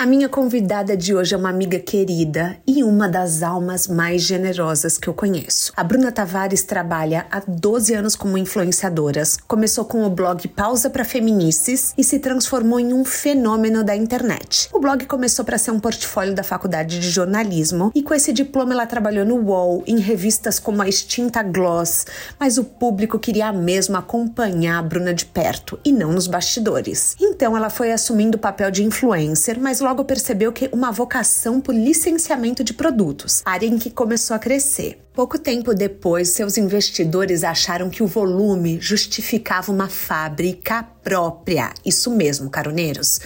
A minha convidada de hoje é uma amiga querida e uma das almas mais generosas que eu conheço. A Bruna Tavares trabalha há 12 anos como influenciadora. Começou com o blog Pausa para Feminices e se transformou em um fenômeno da internet. O blog começou para ser um portfólio da faculdade de jornalismo e com esse diploma ela trabalhou no UOL, em revistas como a extinta Gloss, mas o público queria mesmo acompanhar a Bruna de perto e não nos bastidores. Então ela foi assumindo o papel de influencer, mas logo logo percebeu que uma vocação por licenciamento de produtos, área em que começou a crescer. Pouco tempo depois, seus investidores acharam que o volume justificava uma fábrica própria. Isso mesmo, caroneiros.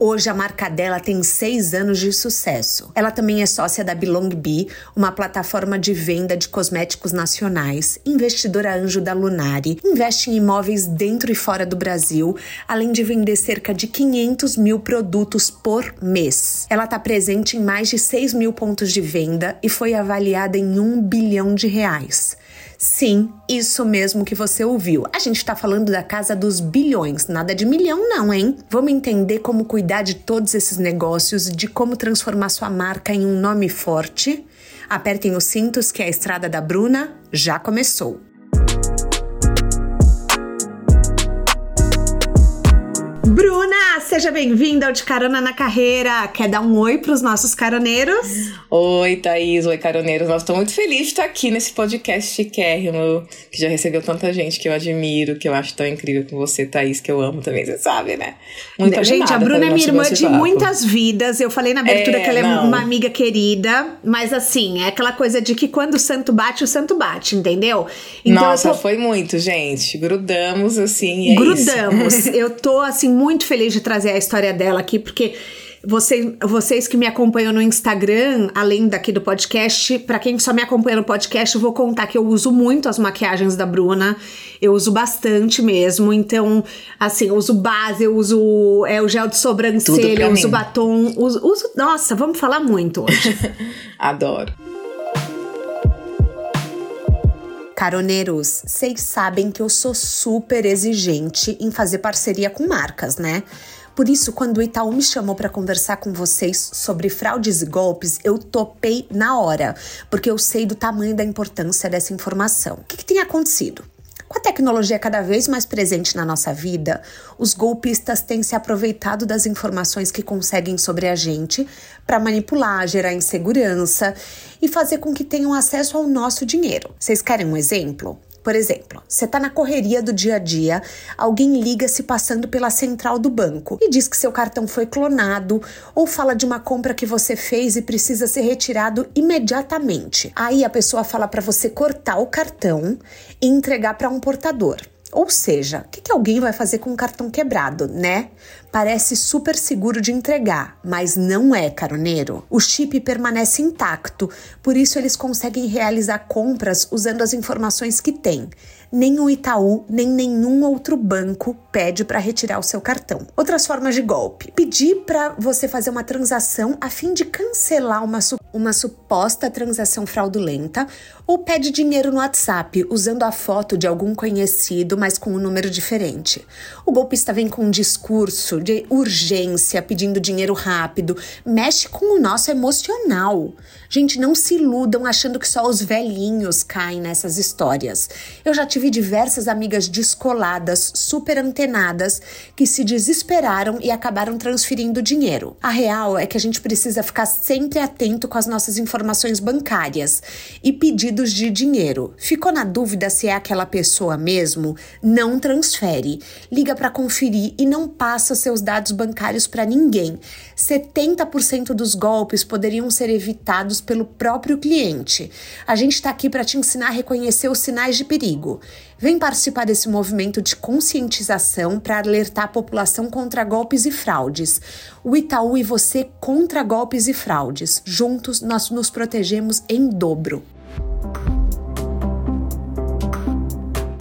Hoje a marca dela tem seis anos de sucesso. Ela também é sócia da Belong Bee, uma plataforma de venda de cosméticos nacionais, investidora anjo da Lunari, investe em imóveis dentro e fora do Brasil, além de vender cerca de 500 mil produtos por mês. Ela está presente em mais de 6 mil pontos de venda e foi avaliada em um bilhão de reais. Sim, isso mesmo que você ouviu. A gente está falando da casa dos bilhões, nada de milhão, não, hein? Vamos entender como cuidar de todos esses negócios, de como transformar sua marca em um nome forte. Apertem os cintos que a estrada da Bruna já começou. Bruna, seja bem-vinda ao De Carona na Carreira. Quer dar um oi para os nossos caroneiros? Oi, Thaís. Oi, caroneiros. Nós estou muito feliz de estar aqui nesse podcast chiquérrimo, que já recebeu tanta gente que eu admiro, que eu acho tão incrível com você, Thaís, que eu amo também, você sabe, né? Muito Gente, a Bruna é minha irmã de muitas vidas. Eu falei na abertura é, que ela é não. uma amiga querida, mas assim, é aquela coisa de que quando o santo bate, o santo bate, entendeu? Então, Nossa, tô... foi muito, gente. Grudamos, assim, é Grudamos. Eu tô, assim, muito muito feliz de trazer a história dela aqui, porque você, vocês que me acompanham no Instagram, além daqui do podcast, para quem só me acompanha no podcast, eu vou contar que eu uso muito as maquiagens da Bruna. Eu uso bastante mesmo. Então, assim, eu uso base, eu uso é, o gel de sobrancelha, eu uso batom, uso, uso. Nossa, vamos falar muito hoje. Adoro. Caroneiros, vocês sabem que eu sou super exigente em fazer parceria com marcas, né? Por isso, quando o Itaú me chamou para conversar com vocês sobre fraudes e golpes, eu topei na hora, porque eu sei do tamanho da importância dessa informação. O que, que tem acontecido? Com a tecnologia cada vez mais presente na nossa vida, os golpistas têm se aproveitado das informações que conseguem sobre a gente para manipular, gerar insegurança e fazer com que tenham acesso ao nosso dinheiro. Vocês querem um exemplo? Por exemplo, você está na correria do dia a dia, alguém liga se passando pela central do banco e diz que seu cartão foi clonado ou fala de uma compra que você fez e precisa ser retirado imediatamente. Aí a pessoa fala para você cortar o cartão e entregar para um portador. Ou seja, o que, que, alguém vai fazer com um cartão quebrado, né? Parece super seguro de entregar, mas não é, caroneiro. O chip permanece intacto, por isso eles conseguem realizar compras usando as informações que têm nem o Itaú, nem nenhum outro banco pede para retirar o seu cartão. Outras formas de golpe: pedir para você fazer uma transação a fim de cancelar uma, uma suposta transação fraudulenta, ou pede dinheiro no WhatsApp usando a foto de algum conhecido, mas com um número diferente. O golpista vem com um discurso de urgência, pedindo dinheiro rápido, mexe com o nosso emocional. Gente, não se iludam achando que só os velhinhos caem nessas histórias. Eu já tive diversas amigas descoladas, super antenadas, que se desesperaram e acabaram transferindo dinheiro. A real é que a gente precisa ficar sempre atento com as nossas informações bancárias e pedidos de dinheiro. Ficou na dúvida se é aquela pessoa mesmo? Não transfere. Liga para conferir e não passa seus dados bancários para ninguém. 70% dos golpes poderiam ser evitados pelo próprio cliente. A gente está aqui para te ensinar a reconhecer os sinais de perigo. Vem participar desse movimento de conscientização para alertar a população contra golpes e fraudes. O Itaú e você contra golpes e fraudes. Juntos nós nos protegemos em dobro.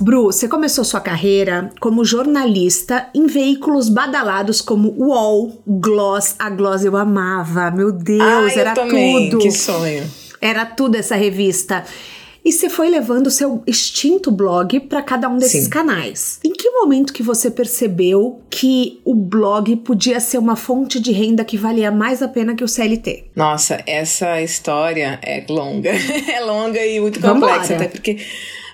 Bru, você começou sua carreira como jornalista em veículos badalados como UOL, Gloss. A Gloss eu amava, meu Deus, ah, era tudo. Que sonho. Era tudo essa revista. E você foi levando o seu extinto blog para cada um desses Sim. canais. Em que momento que você percebeu que o blog podia ser uma fonte de renda que valia mais a pena que o CLT? Nossa, essa história é longa. é longa e muito complexa, Vambora. até porque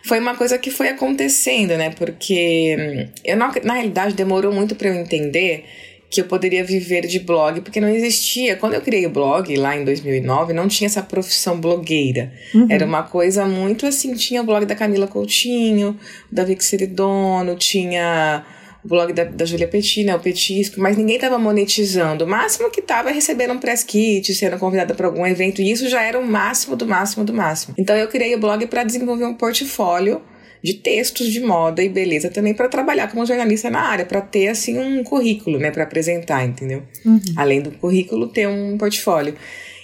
foi uma coisa que foi acontecendo, né? Porque hum, eu, na, na realidade, demorou muito para eu entender que eu poderia viver de blog, porque não existia. Quando eu criei o blog lá em 2009, não tinha essa profissão blogueira. Uhum. Era uma coisa muito assim: tinha o blog da Camila Coutinho, da Vic Seridono, tinha o blog da, da Julia Petit, né, o Petisco, mas ninguém estava monetizando. O máximo que estava é recebendo um press kit, sendo convidada para algum evento, e isso já era o máximo do máximo do máximo. Então eu criei o blog para desenvolver um portfólio de textos de moda e beleza também para trabalhar como jornalista na área, para ter assim um currículo, né, para apresentar, entendeu? Uhum. Além do currículo, ter um portfólio.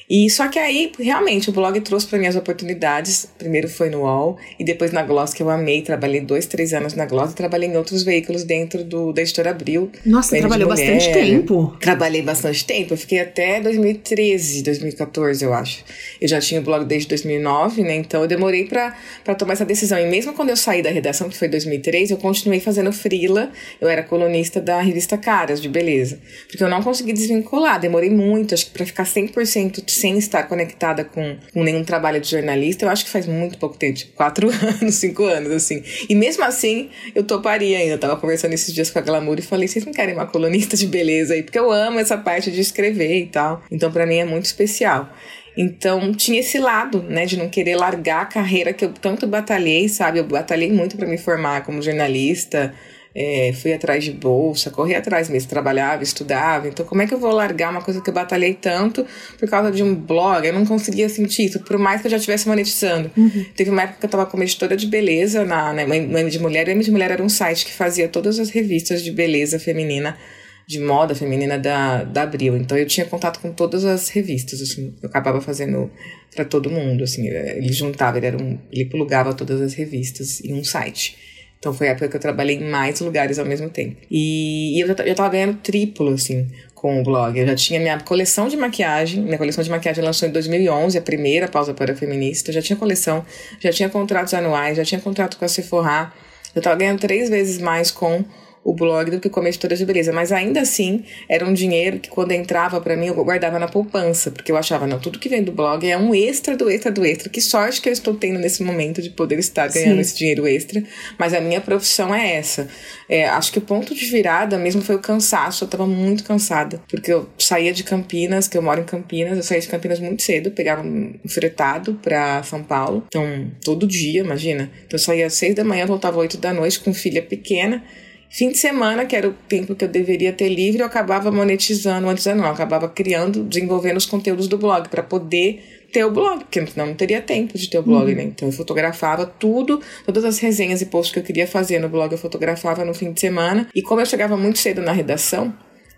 E só que aí, realmente, o blog trouxe para mim as oportunidades. Primeiro foi no UOL e depois na Gloss, que eu amei. Trabalhei dois, três anos na Gloss e trabalhei em outros veículos dentro do, da Editora Abril. Nossa, trabalhou bastante tempo. Trabalhei bastante tempo. Eu fiquei até 2013, 2014, eu acho. Eu já tinha o blog desde 2009, né? Então eu demorei para tomar essa decisão. E mesmo quando eu saí da redação, que foi 2003, eu continuei fazendo frila. Eu era colunista da revista Caras, de beleza. Porque eu não consegui desvincular. Demorei muito, acho que para ficar 100% sem estar conectada com, com nenhum trabalho de jornalista, eu acho que faz muito pouco tempo, tipo, quatro anos, cinco anos, assim. E mesmo assim, eu toparia ainda. Eu tava conversando esses dias com a Glamour e falei, vocês não querem uma colunista de beleza aí? Porque eu amo essa parte de escrever e tal. Então, para mim é muito especial. Então, tinha esse lado, né, de não querer largar a carreira que eu tanto batalhei, sabe? Eu batalhei muito para me formar como jornalista, é, fui atrás de bolsa, corri atrás mesmo, trabalhava, estudava. Então, como é que eu vou largar uma coisa que eu batalhei tanto por causa de um blog? Eu não conseguia sentir isso, por mais que eu já estivesse monetizando. Uhum. Teve uma época que eu estava como editora de beleza na, na, M de Mulher. O M de Mulher era um site que fazia todas as revistas de beleza feminina de moda feminina da, da Abril. Então eu tinha contato com todas as revistas, assim, eu acabava fazendo para todo mundo, assim, ele juntava, ele era um, ele plugava todas as revistas em um site. Então foi a época que eu trabalhei em mais lugares ao mesmo tempo. E, e eu já, tava ganhando triplo, assim, com o blog. Eu já tinha minha coleção de maquiagem. Minha coleção de maquiagem lançou em 2011, a primeira pausa para feminista. Eu já tinha coleção, já tinha contratos anuais, já tinha contrato com a Sephora. Eu tava ganhando três vezes mais com o blog do que como editora de beleza. Mas ainda assim, era um dinheiro que quando entrava para mim, eu guardava na poupança, porque eu achava, não, tudo que vem do blog é um extra do extra do extra. Que sorte que eu estou tendo nesse momento de poder estar ganhando Sim. esse dinheiro extra. Mas a minha profissão é essa. É, acho que o ponto de virada mesmo foi o cansaço. Eu tava muito cansada, porque eu saía de Campinas, que eu moro em Campinas, eu saía de Campinas muito cedo, pegava um fretado para São Paulo. Então, todo dia, imagina. Então, eu saía às seis da manhã, voltava às oito da noite com filha pequena. Fim de semana, que era o tempo que eu deveria ter livre, eu acabava monetizando, monetizando não, eu acabava criando, desenvolvendo os conteúdos do blog para poder ter o blog, porque senão não teria tempo de ter o blog, uhum. né? Então eu fotografava tudo, todas as resenhas e posts que eu queria fazer no blog eu fotografava no fim de semana. E como eu chegava muito cedo na redação,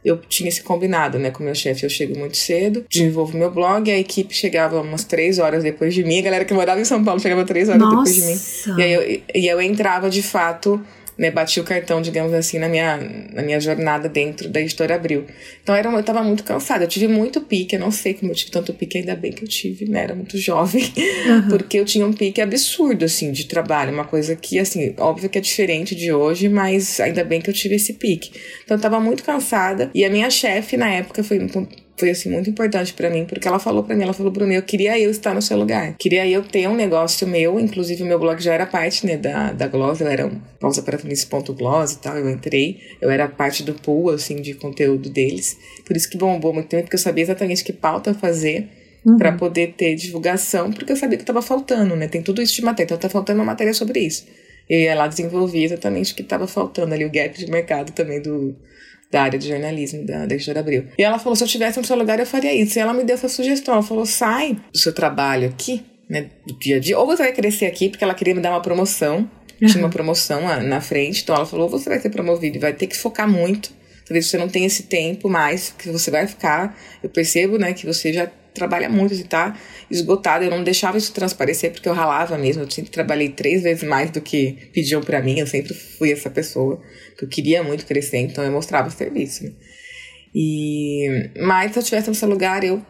eu tinha esse combinado, né, com o meu chefe. Eu chego muito cedo, desenvolvo meu blog, a equipe chegava umas três horas depois de mim, a galera que morava em São Paulo chegava três horas Nossa. depois de mim. E aí eu, e eu entrava de fato né, bati o cartão, digamos assim, na minha, na minha jornada dentro da editora Abril. Então era, eu tava muito cansada, eu tive muito pique, eu não sei como eu tive tanto pique, ainda bem que eu tive, né, era muito jovem, uhum. porque eu tinha um pique absurdo, assim, de trabalho, uma coisa que, assim, óbvio que é diferente de hoje, mas ainda bem que eu tive esse pique. Então eu tava muito cansada, e a minha chefe na época foi foi assim muito importante para mim, porque ela falou para mim, ela falou, Bruno, eu queria eu estar no seu lugar. Queria eu ter um negócio meu, inclusive o meu blog já era parte, né, da, da Gloss, eu era um pausa para gloss e tal, eu entrei, eu era parte do pool, assim, de conteúdo deles. Por isso que bombou muito tempo, porque eu sabia exatamente que pauta fazer uhum. para poder ter divulgação, porque eu sabia que estava faltando, né? Tem tudo isso de matéria, então tá faltando uma matéria sobre isso. E ela desenvolvia exatamente o que estava faltando ali, o gap de mercado também do, da área de jornalismo da, da editora Abril. E ela falou: se eu estivesse no seu lugar, eu faria isso. E ela me deu essa sugestão. Ela falou: sai do seu trabalho aqui, né, do dia a dia, ou você vai crescer aqui, porque ela queria me dar uma promoção. Uhum. Tinha uma promoção na frente, então ela falou: ou você vai ser promovido e vai ter que focar muito. Talvez você não tenha esse tempo mais que você vai ficar. Eu percebo, né, que você já trabalha muito e tá esgotada. Eu não deixava isso transparecer porque eu ralava mesmo. Eu sempre trabalhei três vezes mais do que pediam para mim. Eu sempre fui essa pessoa que eu queria muito crescer, então eu mostrava o serviço. Né? E mas se eu tivesse no seu lugar, eu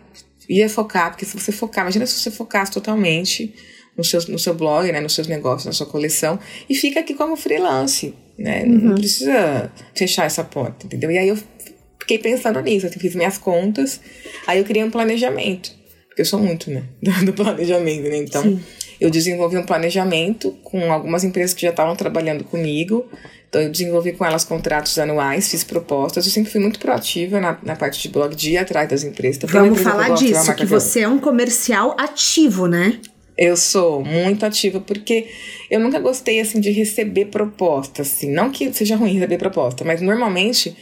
ia focar, porque se você focar, imagina se você focasse totalmente no seu, no seu blog, né, nos seus negócios, na sua coleção, e fica aqui como freelance, né? Uhum. Não precisa fechar essa porta, entendeu? E aí eu fiquei pensando nisso, assim, fiz minhas contas, aí eu criei um planejamento, porque eu sou muito, né, do planejamento, né? Então, Sim. eu desenvolvi um planejamento com algumas empresas que já estavam trabalhando comigo, então, eu desenvolvi com elas contratos anuais, fiz propostas. Eu sempre fui muito proativa na, na parte de blog, de ir atrás das empresas. Então, Vamos falar que disso, que você é um comercial ativo, né? Eu sou muito ativa porque eu nunca gostei assim de receber propostas, assim, não que seja ruim receber proposta, mas normalmente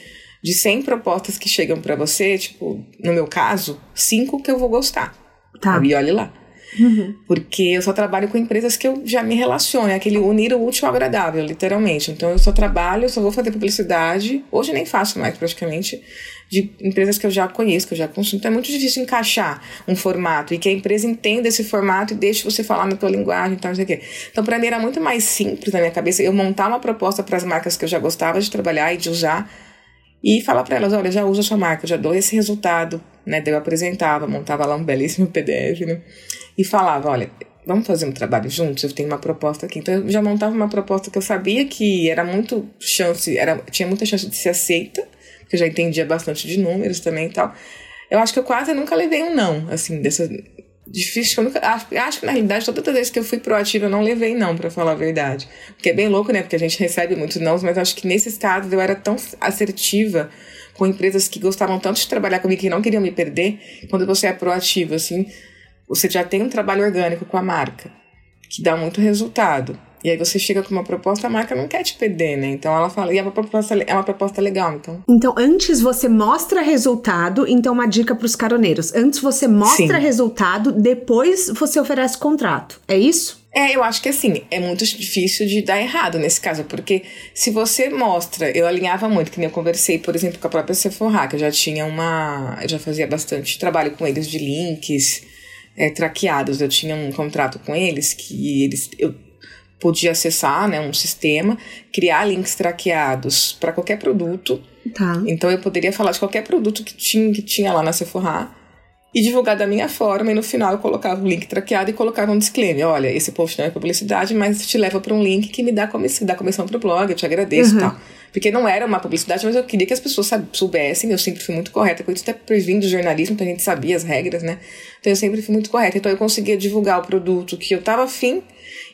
de 100 propostas que chegam para você, tipo, no meu caso, cinco que eu vou gostar. Tá. E olhe lá. Uhum. Porque eu só trabalho com empresas que eu já me relaciono, é aquele unir o útil ao agradável, literalmente. Então eu só trabalho, eu só vou fazer publicidade. Hoje nem faço mais praticamente de empresas que eu já conheço, que eu já consumo. Então é muito difícil encaixar um formato e que a empresa entenda esse formato e deixe você falar na tua linguagem e tal, não sei o quê. Então, para mim era muito mais simples na minha cabeça eu montar uma proposta para as marcas que eu já gostava de trabalhar e de usar e falar para elas: olha, já uso a sua marca, já dou esse resultado. Né? Daí eu apresentava, montava lá um belíssimo PDF, né? E falava: olha, vamos fazer um trabalho juntos? Eu tenho uma proposta aqui. Então eu já montava uma proposta que eu sabia que era muito chance, era, tinha muita chance de ser aceita que eu já entendia bastante de números também e tal. Eu acho que eu quase nunca levei um não, assim, dessa. Difícil, eu nunca, acho, que na realidade todas as vezes que eu fui proativa eu não levei não, para falar a verdade. Porque é bem louco, né? Porque a gente recebe muitos não, mas acho que nesses casos eu era tão assertiva com empresas que gostavam tanto de trabalhar comigo que não queriam me perder. Quando você é proativo, assim, você já tem um trabalho orgânico com a marca, que dá muito resultado. E aí você chega com uma proposta, a marca não quer te perder, né? Então ela fala, e é uma proposta, é uma proposta legal, então. Então, antes você mostra resultado, então uma dica para os caroneiros. Antes você mostra Sim. resultado, depois você oferece contrato. É isso? É, eu acho que assim, é muito difícil de dar errado nesse caso, porque se você mostra, eu alinhava muito, que nem eu conversei, por exemplo, com a própria Sephora, que eu já tinha uma. Eu já fazia bastante trabalho com eles de links é, traqueados. Eu tinha um contrato com eles que eles. Eu, podia acessar né, um sistema, criar links traqueados para qualquer produto. Tá. Então eu poderia falar de qualquer produto que tinha, que tinha lá na Sephora e divulgar da minha forma, e no final eu colocava o link traqueado e colocava um disclaimer. Olha, esse post não é publicidade, mas te leva para um link que me dá comissão, dá comissão para o blog, eu te agradeço uhum. e tal. Porque não era uma publicidade, mas eu queria que as pessoas soubessem, eu sempre fui muito correta com isso, até previndo o jornalismo, então a gente sabia as regras, né? Então eu sempre fui muito correta. Então eu conseguia divulgar o produto que eu estava afim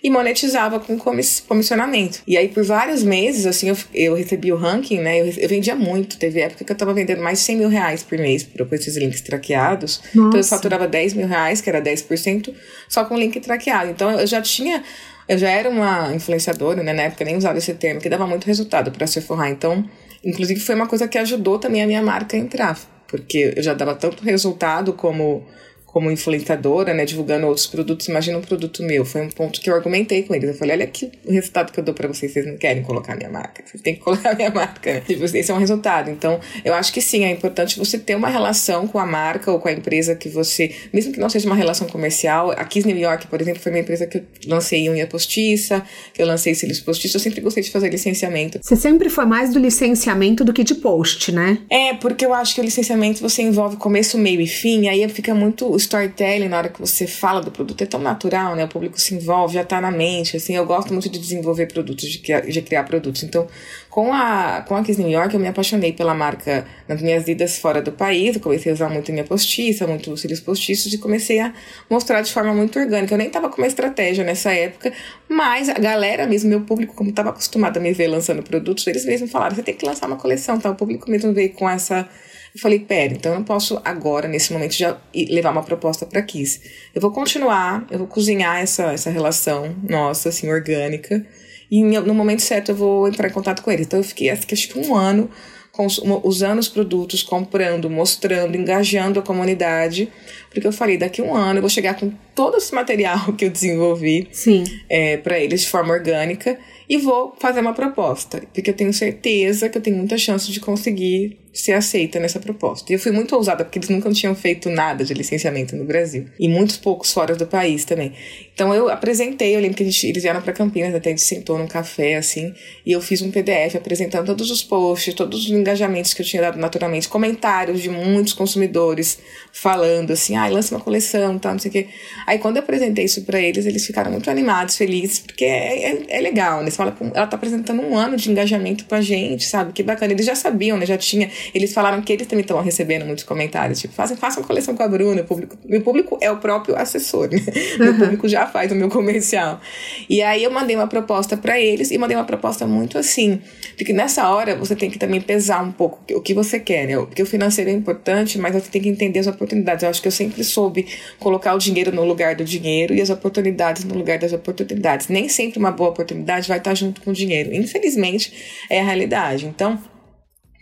e monetizava com comissionamento. E aí, por vários meses, assim, eu, eu recebi o ranking, né? Eu, eu, vendia muito. Teve época que eu tava vendendo mais de 100 mil reais por mês por, por esses links traqueados. Nossa. Então, eu faturava 10 mil reais, que era 10%, só com link traqueado. Então, eu já tinha eu já era uma influenciadora, né? Na época nem usava esse termo, que dava muito resultado para se forrar. Então, inclusive foi uma coisa que ajudou também a minha marca a entrar, porque eu já dava tanto resultado como como influenciadora, né, divulgando outros produtos, imagina um produto meu. Foi um ponto que eu argumentei com eles. Eu falei, olha aqui o resultado que eu dou para vocês, vocês não querem colocar minha marca. Vocês têm que colocar minha marca, né? Tipo, esse é um resultado. Então, eu acho que sim, é importante você ter uma relação com a marca ou com a empresa que você, mesmo que não seja uma relação comercial, a Kiss New York, por exemplo, foi uma empresa que eu lancei unha postiça, que eu lancei cílios postiços, eu sempre gostei de fazer licenciamento. Você sempre foi mais do licenciamento do que de post, né? É, porque eu acho que o licenciamento você envolve começo, meio e fim, aí fica muito storytelling na hora que você fala do produto, é tão natural, né? O público se envolve, já tá na mente, assim, eu gosto muito de desenvolver produtos, de criar, de criar produtos. Então, com a, com a Kiss New York, eu me apaixonei pela marca nas minhas idas fora do país, eu comecei a usar muito minha postiça, muito cílios postiços e comecei a mostrar de forma muito orgânica. Eu nem tava com uma estratégia nessa época, mas a galera mesmo, meu público, como estava acostumado a me ver lançando produtos, eles mesmos falaram, você tem que lançar uma coleção, tá? O público mesmo veio com essa eu falei, pera, então eu não posso agora, nesse momento, já levar uma proposta para Kiss. Eu vou continuar, eu vou cozinhar essa, essa relação nossa, assim, orgânica. E no momento certo eu vou entrar em contato com eles. Então eu fiquei, acho que um ano usando os produtos, comprando, mostrando, engajando a comunidade, porque eu falei, daqui a um ano eu vou chegar com todo esse material que eu desenvolvi é, para eles de forma orgânica e vou fazer uma proposta, porque eu tenho certeza que eu tenho muita chance de conseguir ser aceita nessa proposta. E eu fui muito ousada, porque eles nunca tinham feito nada de licenciamento no Brasil. E muitos poucos fora do país também. Então eu apresentei, eu lembro que eles vieram para Campinas, até a gente sentou num café, assim, e eu fiz um PDF apresentando todos os posts, todos os engajamentos que eu tinha dado naturalmente, comentários de muitos consumidores falando assim, ah, lança uma coleção, tal, não sei o quê. Aí quando eu apresentei isso para eles, eles ficaram muito animados, felizes, porque é, é, é legal, né? Eles falam, ela tá apresentando um ano de engajamento com a gente, sabe? Que bacana. Eles já sabiam, né? Já tinha eles falaram que eles também estão recebendo muitos comentários, tipo, façam, façam coleção com a Bruna, o público, meu público é o próprio assessor, né? Meu uhum. público já faz o meu comercial. E aí eu mandei uma proposta para eles e mandei uma proposta muito assim, porque nessa hora você tem que também pesar um pouco o que você quer, né? Porque o financeiro é importante, mas você tem que entender as oportunidades. Eu acho que eu sempre soube colocar o dinheiro no lugar do dinheiro e as oportunidades no lugar das oportunidades. Nem sempre uma boa oportunidade vai estar junto com o dinheiro. Infelizmente, é a realidade. Então,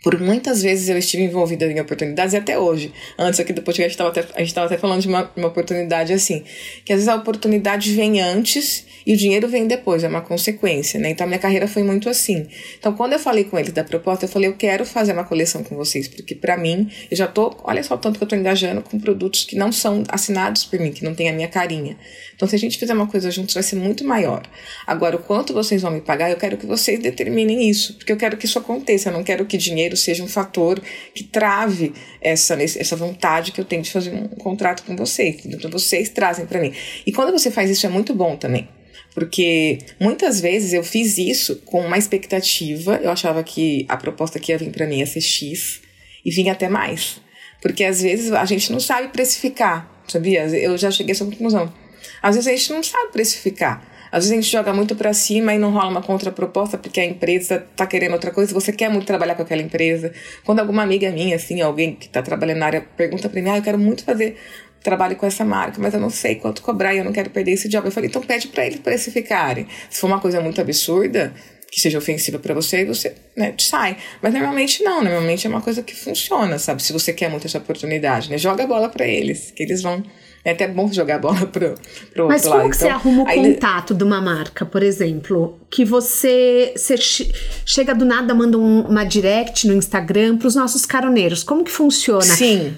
por muitas vezes eu estive envolvida em oportunidades e até hoje. Antes aqui do podcast a gente estava até falando de uma, uma oportunidade assim. Que às vezes a oportunidade vem antes e o dinheiro vem depois, é uma consequência, né? Então a minha carreira foi muito assim. Então quando eu falei com eles da proposta, eu falei, eu quero fazer uma coleção com vocês, porque para mim, eu já tô, olha só o tanto que eu tô engajando com produtos que não são assinados por mim, que não tem a minha carinha. Então se a gente fizer uma coisa juntos, vai ser muito maior. Agora, o quanto vocês vão me pagar, eu quero que vocês determinem isso, porque eu quero que isso aconteça, eu não quero que dinheiro seja um fator que trave essa, essa vontade que eu tenho de fazer um contrato com vocês. Então vocês trazem para mim. E quando você faz isso é muito bom também. Porque muitas vezes eu fiz isso com uma expectativa, eu achava que a proposta que ia vir para mim ia ser X e vinha até mais. Porque às vezes a gente não sabe precificar, sabia? Eu já cheguei a essa conclusão. Às vezes a gente não sabe precificar. Às vezes a gente joga muito para cima e não rola uma contraproposta porque a empresa tá querendo outra coisa, você quer muito trabalhar com aquela empresa. Quando alguma amiga minha, assim, alguém que tá trabalhando na área, pergunta para mim, ah, eu quero muito fazer trabalho com essa marca, mas eu não sei quanto cobrar e eu não quero perder esse job. Eu falei, então pede para eles precificarem. Se for uma coisa muito absurda, que seja ofensiva para você, você né, sai. Mas normalmente não, normalmente é uma coisa que funciona, sabe? Se você quer muito essa oportunidade, né? Joga a bola para eles, que eles vão. É até bom jogar a bola pro, pro Mas outro como lado. que então, você arruma o contato de uma marca, por exemplo? Que você, você chega do nada, manda um, uma direct no Instagram para os nossos caroneiros. Como que funciona? Sim.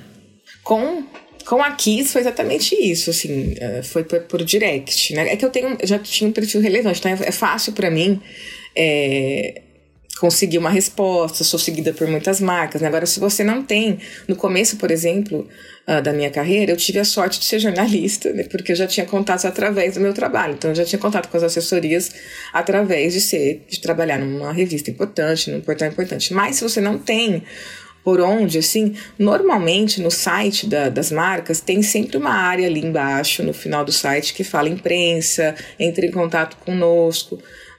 Com com a Kiss foi exatamente isso, assim, é, foi por, por direct, né? É que eu tenho, já tinha um perfil relevante, então é, é fácil para mim é, conseguir uma resposta, sou seguida por muitas marcas. Né? Agora, se você não tem, no começo, por exemplo, uh, da minha carreira, eu tive a sorte de ser jornalista, né? porque eu já tinha contato através do meu trabalho. Então, eu já tinha contato com as assessorias através de ser, de trabalhar numa revista importante, num portal importante. Mas se você não tem por onde, assim, normalmente no site da, das marcas tem sempre uma área ali embaixo, no final do site, que fala imprensa, entre em contato conosco.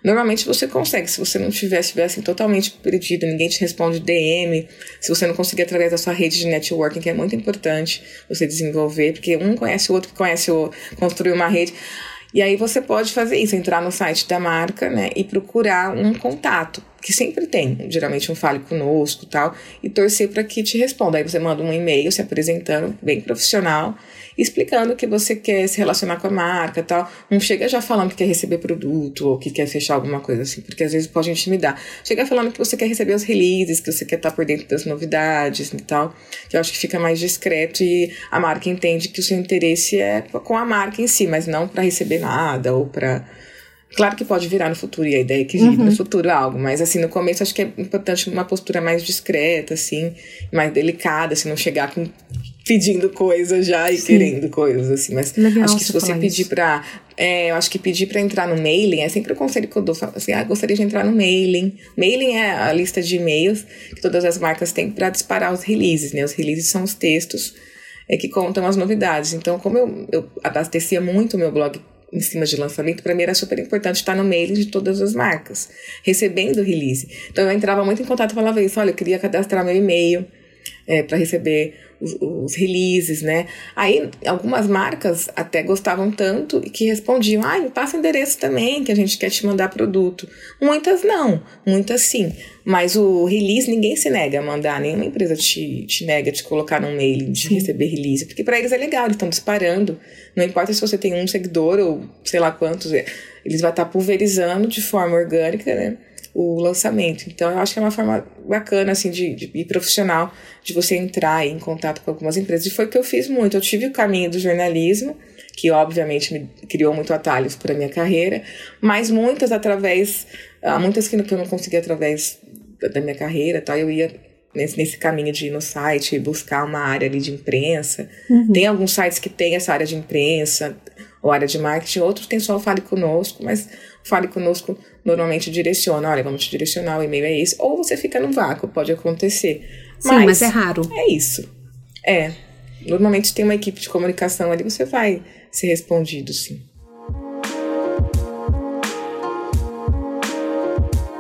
Normalmente você consegue, se você não tiver, estiver assim, totalmente perdido, ninguém te responde DM, se você não conseguir através da sua rede de networking, que é muito importante você desenvolver, porque um conhece o outro que conhece o construir uma rede. E aí você pode fazer isso, entrar no site da marca, né, e procurar um contato que sempre tem, geralmente um fale conosco tal, e torcer para que te responda. Aí você manda um e-mail se apresentando, bem profissional, explicando que você quer se relacionar com a marca tal. Não chega já falando que quer receber produto ou que quer fechar alguma coisa assim, porque às vezes pode intimidar. Chega falando que você quer receber os releases, que você quer estar por dentro das novidades e tal, que eu acho que fica mais discreto e a marca entende que o seu interesse é com a marca em si, mas não para receber nada ou para Claro que pode virar no futuro, e a ideia é que vire uhum. no futuro algo, mas assim, no começo acho que é importante uma postura mais discreta, assim, mais delicada, assim, não chegar com pedindo coisas já e Sim. querendo coisas, assim. Mas Legal acho que se você pedir isso. pra. É, eu acho que pedir para entrar no mailing é sempre o conselho que eu dou. Assim, ah, gostaria de entrar no mailing. Mailing é a lista de e-mails que todas as marcas têm para disparar os releases, né? Os releases são os textos é, que contam as novidades. Então, como eu, eu abastecia muito o meu blog em cima de lançamento, para mim era super importante estar no mailing de todas as marcas, recebendo o release. Então eu entrava muito em contato e falava isso: olha, eu queria cadastrar meu e-mail é, para receber os, os, releases, né? Aí algumas marcas até gostavam tanto que respondiam: ah, me passa endereço também, que a gente quer te mandar produto. Muitas não, muitas sim. Mas o release ninguém se nega a mandar, nenhuma empresa te, te nega de colocar num mail de receber release, porque para eles é legal, eles estão disparando. Não importa se você tem um seguidor ou sei lá quantos, é, eles vão estar pulverizando de forma orgânica, né? O lançamento. Então, eu acho que é uma forma bacana, assim, de, de, e profissional de você entrar em contato com algumas empresas. E foi o que eu fiz muito. Eu tive o caminho do jornalismo, que obviamente me criou muito atalhos para a minha carreira, mas muitas através, ah, muitas que eu não consegui através da minha carreira, tá? eu ia nesse, nesse caminho de ir no site buscar uma área ali de imprensa. Uhum. Tem alguns sites que tem essa área de imprensa ou área de marketing, outros tem só o Fale Conosco, mas Fale Conosco normalmente direciona, olha, vamos te direcionar, o e-mail é esse, ou você fica no vácuo, pode acontecer. Sim, mas, mas é raro. É isso. É. Normalmente tem uma equipe de comunicação ali, você vai ser respondido, sim.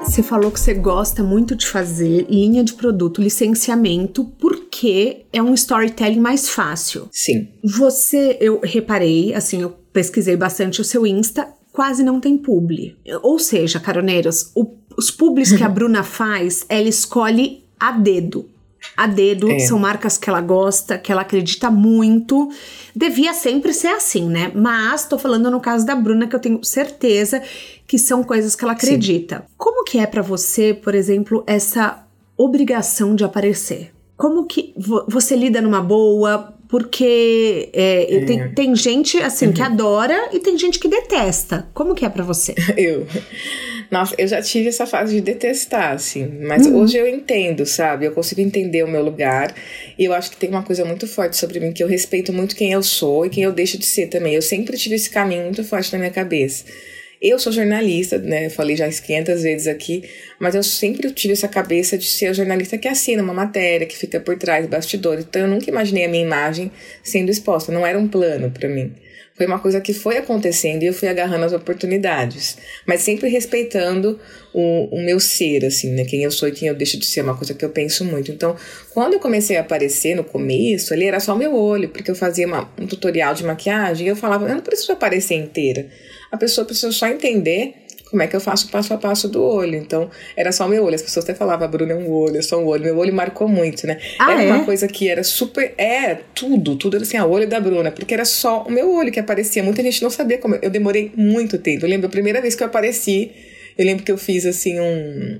Você falou que você gosta muito de fazer linha de produto, licenciamento, porque é um storytelling mais fácil. Sim. Você, eu reparei, assim, eu pesquisei bastante o seu Insta, quase não tem publi. Ou seja, caroneiros, o, os publis que a Bruna faz, ela escolhe a dedo a dedo, é. são marcas que ela gosta, que ela acredita muito. Devia sempre ser assim, né? Mas tô falando no caso da Bruna que eu tenho certeza que são coisas que ela acredita. Sim. Como que é para você, por exemplo, essa obrigação de aparecer? Como que vo você lida numa boa? Porque é, é. Tem, tem gente assim uhum. que adora e tem gente que detesta. Como que é para você? Eu nossa, eu já tive essa fase de detestar, assim. Mas uhum. hoje eu entendo, sabe? Eu consigo entender o meu lugar. E eu acho que tem uma coisa muito forte sobre mim, que eu respeito muito quem eu sou e quem eu deixo de ser também. Eu sempre tive esse caminho muito forte na minha cabeça. Eu sou jornalista, né? Eu falei já 500 vezes aqui, mas eu sempre tive essa cabeça de ser a jornalista que assina uma matéria, que fica por trás, bastidores. Então eu nunca imaginei a minha imagem sendo exposta. Não era um plano para mim. Foi uma coisa que foi acontecendo e eu fui agarrando as oportunidades. Mas sempre respeitando o, o meu ser, assim, né? Quem eu sou e quem eu deixo de ser, é uma coisa que eu penso muito. Então, quando eu comecei a aparecer no começo, ali era só o meu olho, porque eu fazia uma, um tutorial de maquiagem e eu falava, eu não preciso aparecer inteira. A pessoa precisa só entender como é que eu faço o passo a passo do olho. Então, era só o meu olho. As pessoas até falavam, Bruna, é um olho, é só um olho. Meu olho marcou muito, né? Ah, era é? uma coisa que era super. É, tudo, tudo era assim, a olho da Bruna, porque era só o meu olho que aparecia. Muita gente não sabia como. Eu demorei muito tempo. Eu lembro a primeira vez que eu apareci, eu lembro que eu fiz assim um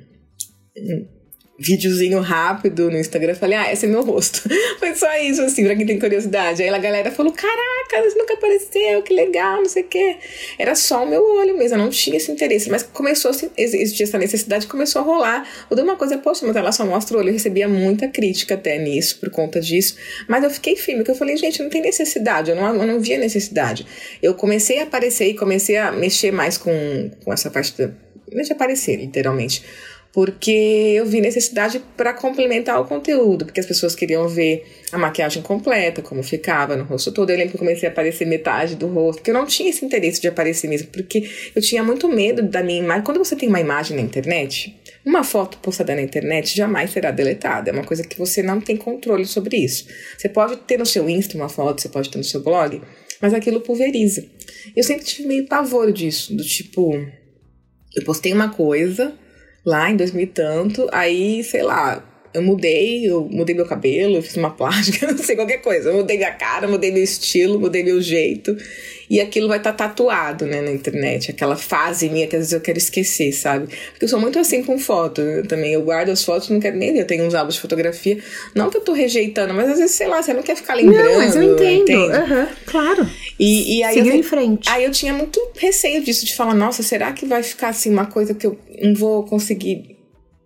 videozinho rápido no Instagram. Falei, ah, esse é meu rosto. Foi só isso, assim, pra quem tem curiosidade. Aí a galera falou, caraca, você nunca apareceu, que legal, não sei o quê. Era só o meu olho mesmo, eu não tinha esse interesse. Mas começou a existir essa necessidade, começou a rolar. Eu dei uma coisa, poxa, mas ela só mostra o olho. Eu recebia muita crítica até nisso, por conta disso. Mas eu fiquei firme, porque eu falei, gente, não tem necessidade, eu não, eu não via necessidade. Eu comecei a aparecer e comecei a mexer mais com, com essa parte da. Deixa aparecer, literalmente porque eu vi necessidade para complementar o conteúdo, porque as pessoas queriam ver a maquiagem completa, como ficava no rosto todo. Eu lembro que eu comecei a aparecer metade do rosto, porque eu não tinha esse interesse de aparecer mesmo, porque eu tinha muito medo da minha imagem. Quando você tem uma imagem na internet, uma foto postada na internet jamais será deletada. É uma coisa que você não tem controle sobre isso. Você pode ter no seu Insta uma foto, você pode ter no seu blog, mas aquilo pulveriza. Eu sempre tive meio pavor disso, do tipo, eu postei uma coisa lá em 2000 e tanto. Aí, sei lá, eu mudei, eu mudei meu cabelo, fiz uma plástica, não sei, qualquer coisa. Eu mudei minha cara, mudei meu estilo, mudei meu jeito. E aquilo vai estar tá tatuado, né, na internet. Aquela fase minha que às vezes eu quero esquecer, sabe? Porque eu sou muito assim com foto eu também. Eu guardo as fotos, não quero nem. Eu tenho uns álbuns de fotografia. Não que eu tô rejeitando, mas às vezes, sei lá, você não quer ficar lembrando. Não, mas eu entendo. Uhum, claro. E, e aí Seguiu eu, em frente. Aí eu tinha muito receio disso, de falar, nossa, será que vai ficar assim uma coisa que eu não vou conseguir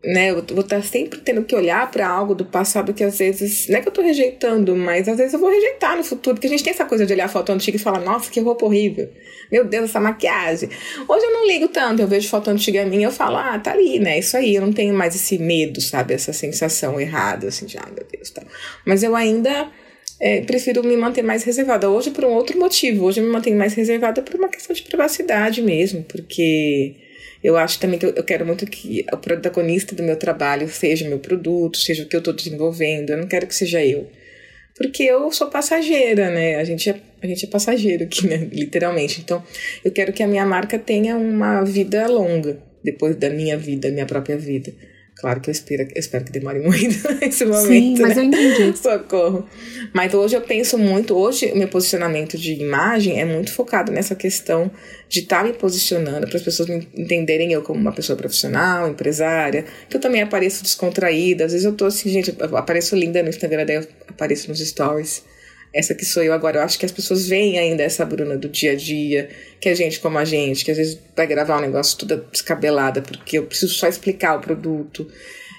né, eu vou estar sempre tendo que olhar para algo do passado que às vezes, não é que eu tô rejeitando, mas às vezes eu vou rejeitar no futuro, porque a gente tem essa coisa de olhar a foto antiga e falar, nossa, que roupa horrível, meu Deus, essa maquiagem. Hoje eu não ligo tanto, eu vejo foto antiga minha e eu falo, ah, tá ali, né, isso aí, eu não tenho mais esse medo, sabe, essa sensação errada, assim, de, ah, meu Deus, tá. Mas eu ainda é, prefiro me manter mais reservada. Hoje por um outro motivo, hoje eu me mantenho mais reservada por uma questão de privacidade mesmo, porque eu acho também que eu quero muito que o protagonista do meu trabalho seja meu produto, seja o que eu estou desenvolvendo. Eu não quero que seja eu. Porque eu sou passageira, né? A gente é, a gente é passageiro aqui, né? Literalmente. Então, eu quero que a minha marca tenha uma vida longa depois da minha vida, minha própria vida. Claro que eu espero, eu espero que demore muito esse momento. Sim, mas né? eu entendi. Socorro. Mas hoje eu penso muito, hoje o meu posicionamento de imagem é muito focado nessa questão de estar tá me posicionando para as pessoas me entenderem eu como uma pessoa profissional, empresária, que eu também apareço descontraída. Às vezes eu tô assim, gente, eu apareço linda no Instagram, daí eu apareço nos stories essa que sou eu agora. Eu acho que as pessoas veem ainda essa Bruna do dia a dia, que é gente como a gente, que às vezes vai gravar um negócio toda descabelada, porque eu preciso só explicar o produto.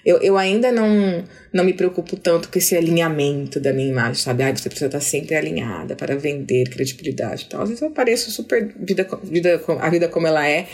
Eu, eu ainda não, não me preocupo tanto com esse alinhamento da minha imagem, sabe? Ah, você precisa estar sempre alinhada para vender credibilidade e tal. Às vezes eu apareço super vida, vida, a vida como ela é,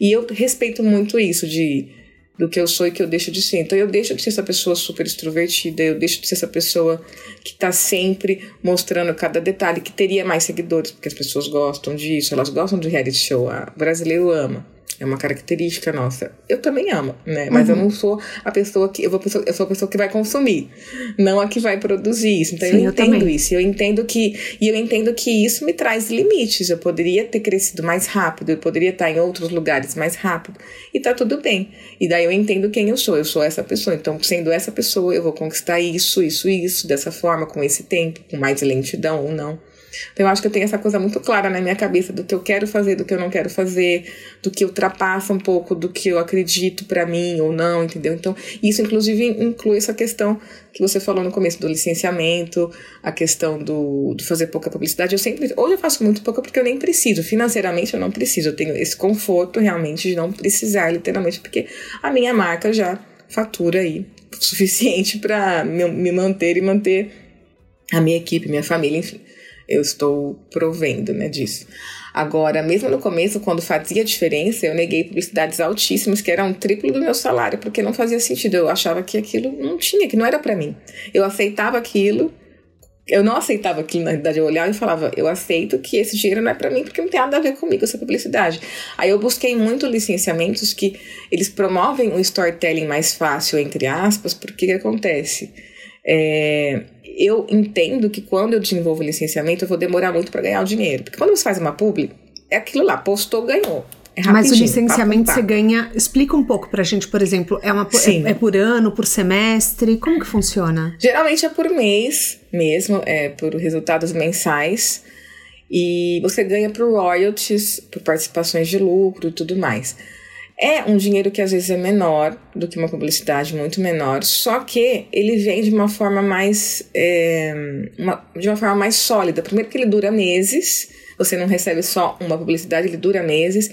e eu respeito muito isso de do que eu sou e que eu deixo de ser. Então eu deixo de ser essa pessoa super extrovertida, eu deixo de ser essa pessoa que está sempre mostrando cada detalhe, que teria mais seguidores, porque as pessoas gostam disso, elas gostam de reality show, o brasileiro ama. É uma característica nossa. Eu também amo, né? Mas uhum. eu não sou a pessoa que. Eu, vou, eu sou a pessoa que vai consumir, não a que vai produzir isso. Então Sim, eu entendo isso. Eu entendo que. E eu entendo que isso me traz limites. Eu poderia ter crescido mais rápido, eu poderia estar em outros lugares mais rápido. E tá tudo bem. E daí eu entendo quem eu sou. Eu sou essa pessoa. Então, sendo essa pessoa, eu vou conquistar isso, isso, isso, dessa forma, com esse tempo, com mais lentidão ou não. Então eu acho que eu tenho essa coisa muito clara na minha cabeça do que eu quero fazer, do que eu não quero fazer, do que ultrapassa um pouco do que eu acredito para mim ou não, entendeu? Então isso inclusive inclui essa questão que você falou no começo do licenciamento, a questão do, do fazer pouca publicidade. Eu sempre, hoje eu faço muito pouca porque eu nem preciso, financeiramente eu não preciso, eu tenho esse conforto realmente de não precisar, literalmente, porque a minha marca já fatura aí o suficiente para me, me manter e manter a minha equipe, minha família, enfim eu estou provendo né, disso. Agora, mesmo no começo, quando fazia diferença, eu neguei publicidades altíssimas, que eram um triplo do meu salário, porque não fazia sentido. Eu achava que aquilo não tinha, que não era para mim. Eu aceitava aquilo, eu não aceitava aquilo, na realidade, eu olhava e falava, eu aceito que esse dinheiro não é para mim, porque não tem nada a ver comigo essa publicidade. Aí eu busquei muito licenciamentos que eles promovem o storytelling mais fácil, entre aspas, porque o que acontece? É, eu entendo que quando eu desenvolvo licenciamento, eu vou demorar muito para ganhar o dinheiro. Porque quando você faz uma publi, é aquilo lá, postou, ganhou. É Mas o licenciamento você ganha. Explica um pouco pra gente, por exemplo, é, uma, é, é, por ano, por semestre? Como que funciona? Geralmente é por mês mesmo, é por resultados mensais. E você ganha por royalties, por participações de lucro e tudo mais. É um dinheiro que às vezes é menor do que uma publicidade, muito menor, só que ele vem de uma forma mais. É, uma, de uma forma mais sólida. Primeiro, que ele dura meses, você não recebe só uma publicidade, ele dura meses.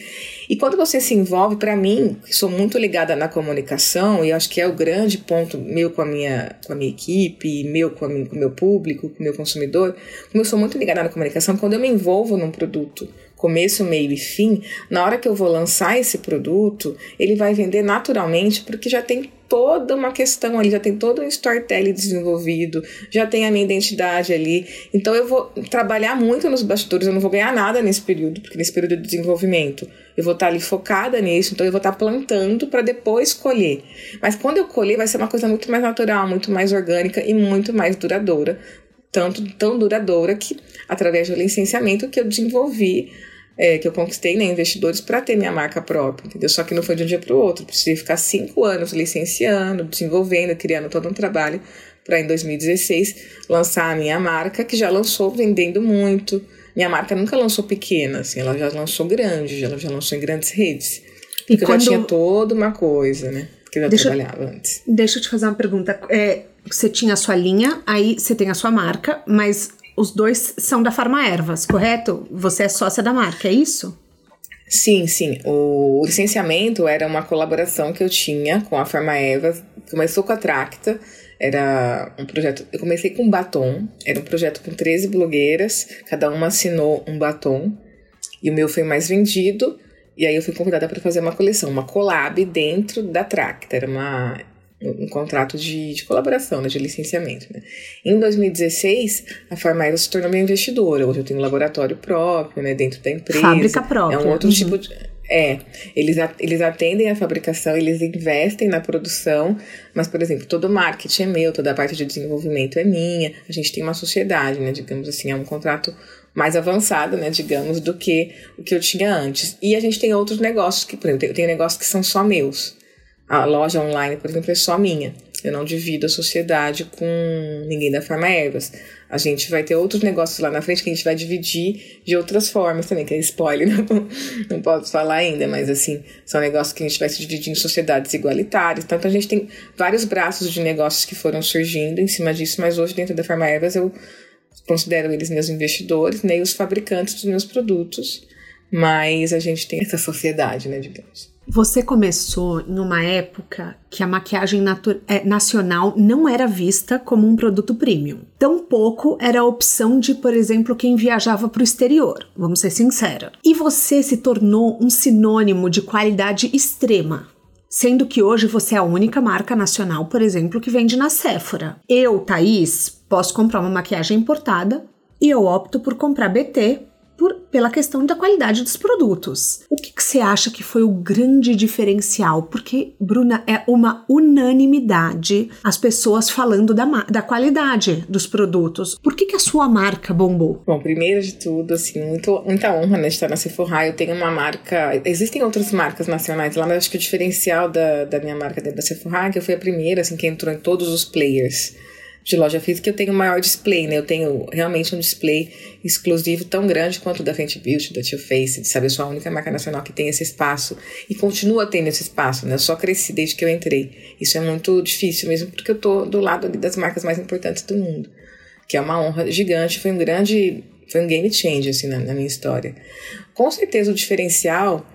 E quando você se envolve, para mim, que sou muito ligada na comunicação, e acho que é o grande ponto meu com a minha, com a minha equipe, meu com, o meu público, com o meu consumidor, como eu sou muito ligada na comunicação, quando eu me envolvo num produto começo, meio e fim, na hora que eu vou lançar esse produto, ele vai vender naturalmente porque já tem toda uma questão ali, já tem todo um storytelling desenvolvido, já tem a minha identidade ali. Então eu vou trabalhar muito nos bastidores, eu não vou ganhar nada nesse período, porque nesse período de desenvolvimento eu vou estar ali focada nisso, então eu vou estar plantando para depois colher. Mas quando eu colher, vai ser uma coisa muito mais natural, muito mais orgânica e muito mais duradoura. Tanto tão duradoura que, através do licenciamento que eu desenvolvi é, que eu conquistei né, investidores para ter minha marca própria, entendeu? Só que não foi de um dia para o outro. Precisei ficar cinco anos licenciando, desenvolvendo, criando todo um trabalho para em 2016 lançar a minha marca, que já lançou vendendo muito. Minha marca nunca lançou pequena, assim, ela já lançou grande, ela já lançou em grandes redes. E porque quando... eu já tinha toda uma coisa, né? Que eu já deixa, trabalhava antes. Deixa eu te fazer uma pergunta. É, você tinha a sua linha, aí você tem a sua marca, mas os dois são da Farma Ervas, correto? Você é sócia da marca, é isso? Sim, sim. O licenciamento era uma colaboração que eu tinha com a Farma Ervas. Começou com a Tracta, era um projeto. Eu comecei com batom, era um projeto com 13 blogueiras, cada uma assinou um batom, e o meu foi mais vendido. E aí eu fui convidada para fazer uma coleção, uma collab dentro da Tracta. Era uma um contrato de, de colaboração, né, de licenciamento. Né. Em 2016, a Farmaira se tornou minha investidora. Hoje eu tenho um laboratório próprio, né, dentro da empresa. Fábrica própria. É um outro uhum. tipo de... É, eles, eles atendem a fabricação, eles investem na produção, mas, por exemplo, todo o marketing é meu, toda a parte de desenvolvimento é minha. A gente tem uma sociedade, né, digamos assim, é um contrato mais avançado, né, digamos, do que o que eu tinha antes. E a gente tem outros negócios que, por exemplo, eu tenho negócios que são só meus A loja online, por exemplo, é só minha. Eu não divido a sociedade com ninguém da Farma Ervas. A gente vai ter outros negócios lá na frente que a gente vai dividir de outras formas também, que é spoiler, não, não posso falar ainda, mas assim, são negócios que a gente vai se dividir em sociedades igualitárias. Então, a gente tem vários braços de negócios que foram surgindo em cima disso, mas hoje dentro da Farma Ervas eu considero eles meus investidores, nem os fabricantes dos meus produtos, mas a gente tem essa sociedade, né, digamos. Você começou em uma época que a maquiagem é, nacional não era vista como um produto premium. Tampouco era a opção de, por exemplo, quem viajava para o exterior, vamos ser sinceros. E você se tornou um sinônimo de qualidade extrema. Sendo que hoje você é a única marca nacional, por exemplo, que vende na Sephora. Eu, Thaís, posso comprar uma maquiagem importada e eu opto por comprar BT por, pela questão da qualidade dos produtos. O que, você acha que foi o grande diferencial? Porque, Bruna, é uma unanimidade as pessoas falando da, da qualidade dos produtos. Por que, que a sua marca bombou? Bom, primeiro de tudo, assim, muito, muita honra né, de estar na Sephora. Eu tenho uma marca. Existem outras marcas nacionais lá, mas acho que o diferencial da, da minha marca dentro da Sephora é que eu fui a primeira, assim, que entrou em todos os players de loja física, eu tenho maior display, né? Eu tenho realmente um display exclusivo tão grande quanto o da Fenty Beauty, da Too Faced, sabe? Eu sou a única marca nacional que tem esse espaço e continua tendo esse espaço, né? Eu só cresci desde que eu entrei. Isso é muito difícil mesmo, porque eu tô do lado das marcas mais importantes do mundo, que é uma honra gigante, foi um grande, foi um game change, assim, na, na minha história. Com certeza o diferencial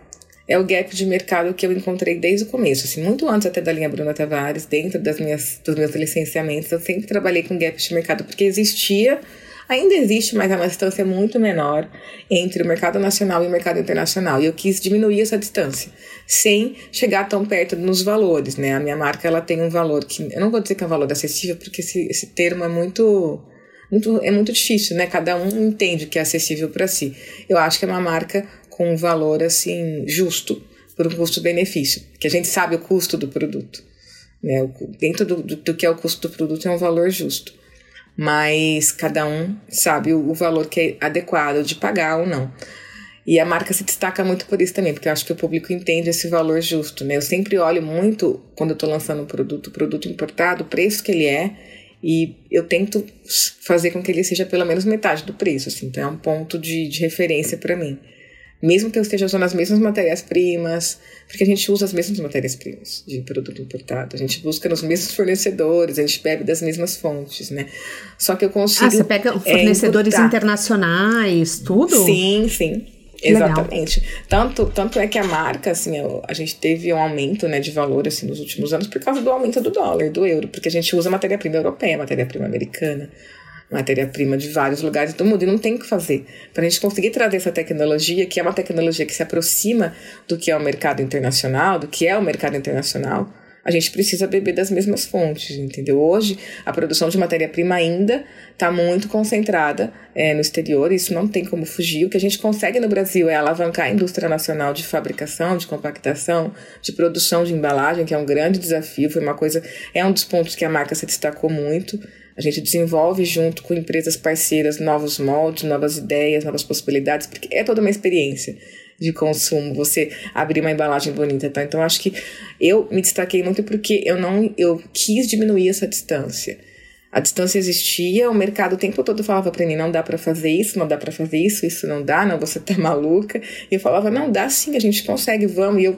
é o gap de mercado que eu encontrei desde o começo, assim, muito antes até da linha Bruna Tavares, dentro das minhas, dos meus licenciamentos, eu sempre trabalhei com gap de mercado, porque existia, ainda existe, mas é uma distância muito menor entre o mercado nacional e o mercado internacional, e eu quis diminuir essa distância, sem chegar tão perto nos valores, né, a minha marca, ela tem um valor que, eu não vou dizer que é um valor acessível, porque esse, esse termo é muito... Muito, é muito difícil, né? Cada um entende o que é acessível para si. Eu acho que é uma marca com um valor assim justo por um custo-benefício, que a gente sabe o custo do produto. Né? Dentro do, do, do, que é o custo do produto é um valor justo, mas cada um sabe o, o valor que é adequado de pagar ou não. E a marca se destaca muito por isso também, porque eu acho que o público entende esse valor justo, né? Eu sempre olho muito, quando eu estou lançando um produto, produto importado, o preço que ele é, e eu tento fazer com que ele seja pelo menos metade do preço, assim, então é um ponto de, de referência para mim mesmo que eu esteja usando as mesmas matérias-primas, porque a gente usa as mesmas matérias-primas de produto importado, a gente busca nos mesmos fornecedores, a gente bebe das mesmas fontes, né? Só que eu consigo. Ah, você pega é, fornecedores é, internacionais, tudo? Sim, sim. Exatamente. Tanto, tanto é que a marca, assim, a gente teve um aumento né, de valor assim, nos últimos anos por causa do aumento do dólar, do euro, porque a gente usa matéria-prima europeia, matéria-prima americana matéria-prima de vários lugares do mundo e não tem o que fazer. Para a gente conseguir trazer essa tecnologia, que é uma tecnologia que se aproxima do que é o mercado internacional, do que é o mercado internacional, a gente precisa beber das mesmas fontes, entendeu? Hoje, a produção de matéria-prima ainda está muito concentrada é, no exterior, isso não tem como fugir. O que a gente consegue no Brasil é alavancar a indústria nacional de fabricação, de compactação, de produção de embalagem, que é um grande desafio, foi uma coisa, é um dos pontos que a marca se destacou muito. A gente desenvolve junto com empresas parceiras novos moldes, novas ideias, novas possibilidades, porque é toda uma experiência de consumo, você abrir uma embalagem bonita, tá? Então acho que eu me destaquei muito porque eu não eu quis diminuir essa distância. A distância existia, o mercado o tempo todo falava para mim, não dá para fazer isso, não dá para fazer isso, isso não dá, não, você tá maluca. E eu falava, não, dá sim, a gente consegue, vamos. E eu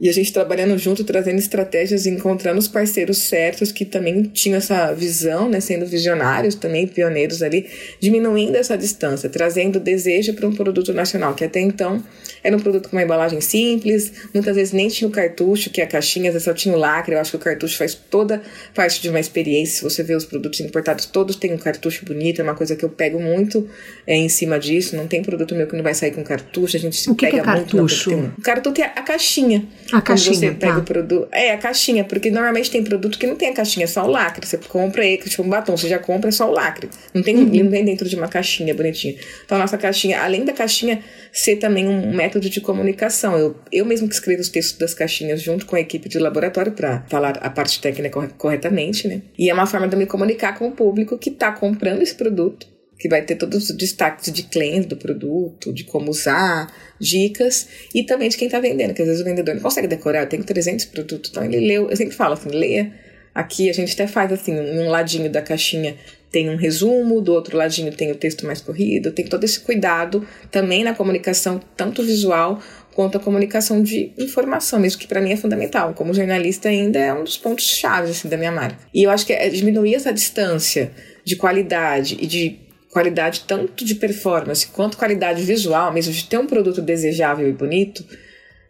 e a gente trabalhando junto, trazendo estratégias e encontrando os parceiros certos que também tinham essa visão, né, sendo visionários também, pioneiros ali, diminuindo essa distância, trazendo desejo para um produto nacional, que até então era um produto com uma embalagem simples, muitas vezes nem tinha o cartucho, que é a caixinha, às vezes só tinha o lacre. Eu acho que o cartucho faz toda parte de uma experiência. Se você vê os produtos importados, todos têm um cartucho bonito, é uma coisa que eu pego muito é, em cima disso. Não tem produto meu que não vai sair com cartucho, a gente se o que pega que é cartucho? muito. O cartucho é a caixinha. A caixinha. Você pega tá. o produto. É, a caixinha, porque normalmente tem produto que não tem a caixinha, é só o lacre. Você compra ele, tipo um batom, você já compra é só o lacre. Não tem, uhum. não vem dentro de uma caixinha bonitinha. Então a nossa caixinha, além da caixinha ser também um método de comunicação. Eu, eu mesmo que escrevo os textos das caixinhas junto com a equipe de laboratório para falar a parte técnica corretamente, né? E é uma forma de me comunicar com o público que está comprando esse produto que vai ter todos os destaques de clientes do produto, de como usar, dicas, e também de quem está vendendo, que às vezes o vendedor não consegue decorar, tenho 300 produtos, então ele leu, eu sempre falo assim, leia, aqui a gente até faz assim, um ladinho da caixinha tem um resumo, do outro ladinho tem o texto mais corrido, tem todo esse cuidado também na comunicação, tanto visual quanto a comunicação de informação, mesmo que para mim é fundamental. Como jornalista ainda é um dos pontos chave assim, da minha marca. E eu acho que é diminuir essa distância de qualidade e de qualidade tanto de performance quanto qualidade visual, mesmo de ter um produto desejável e bonito,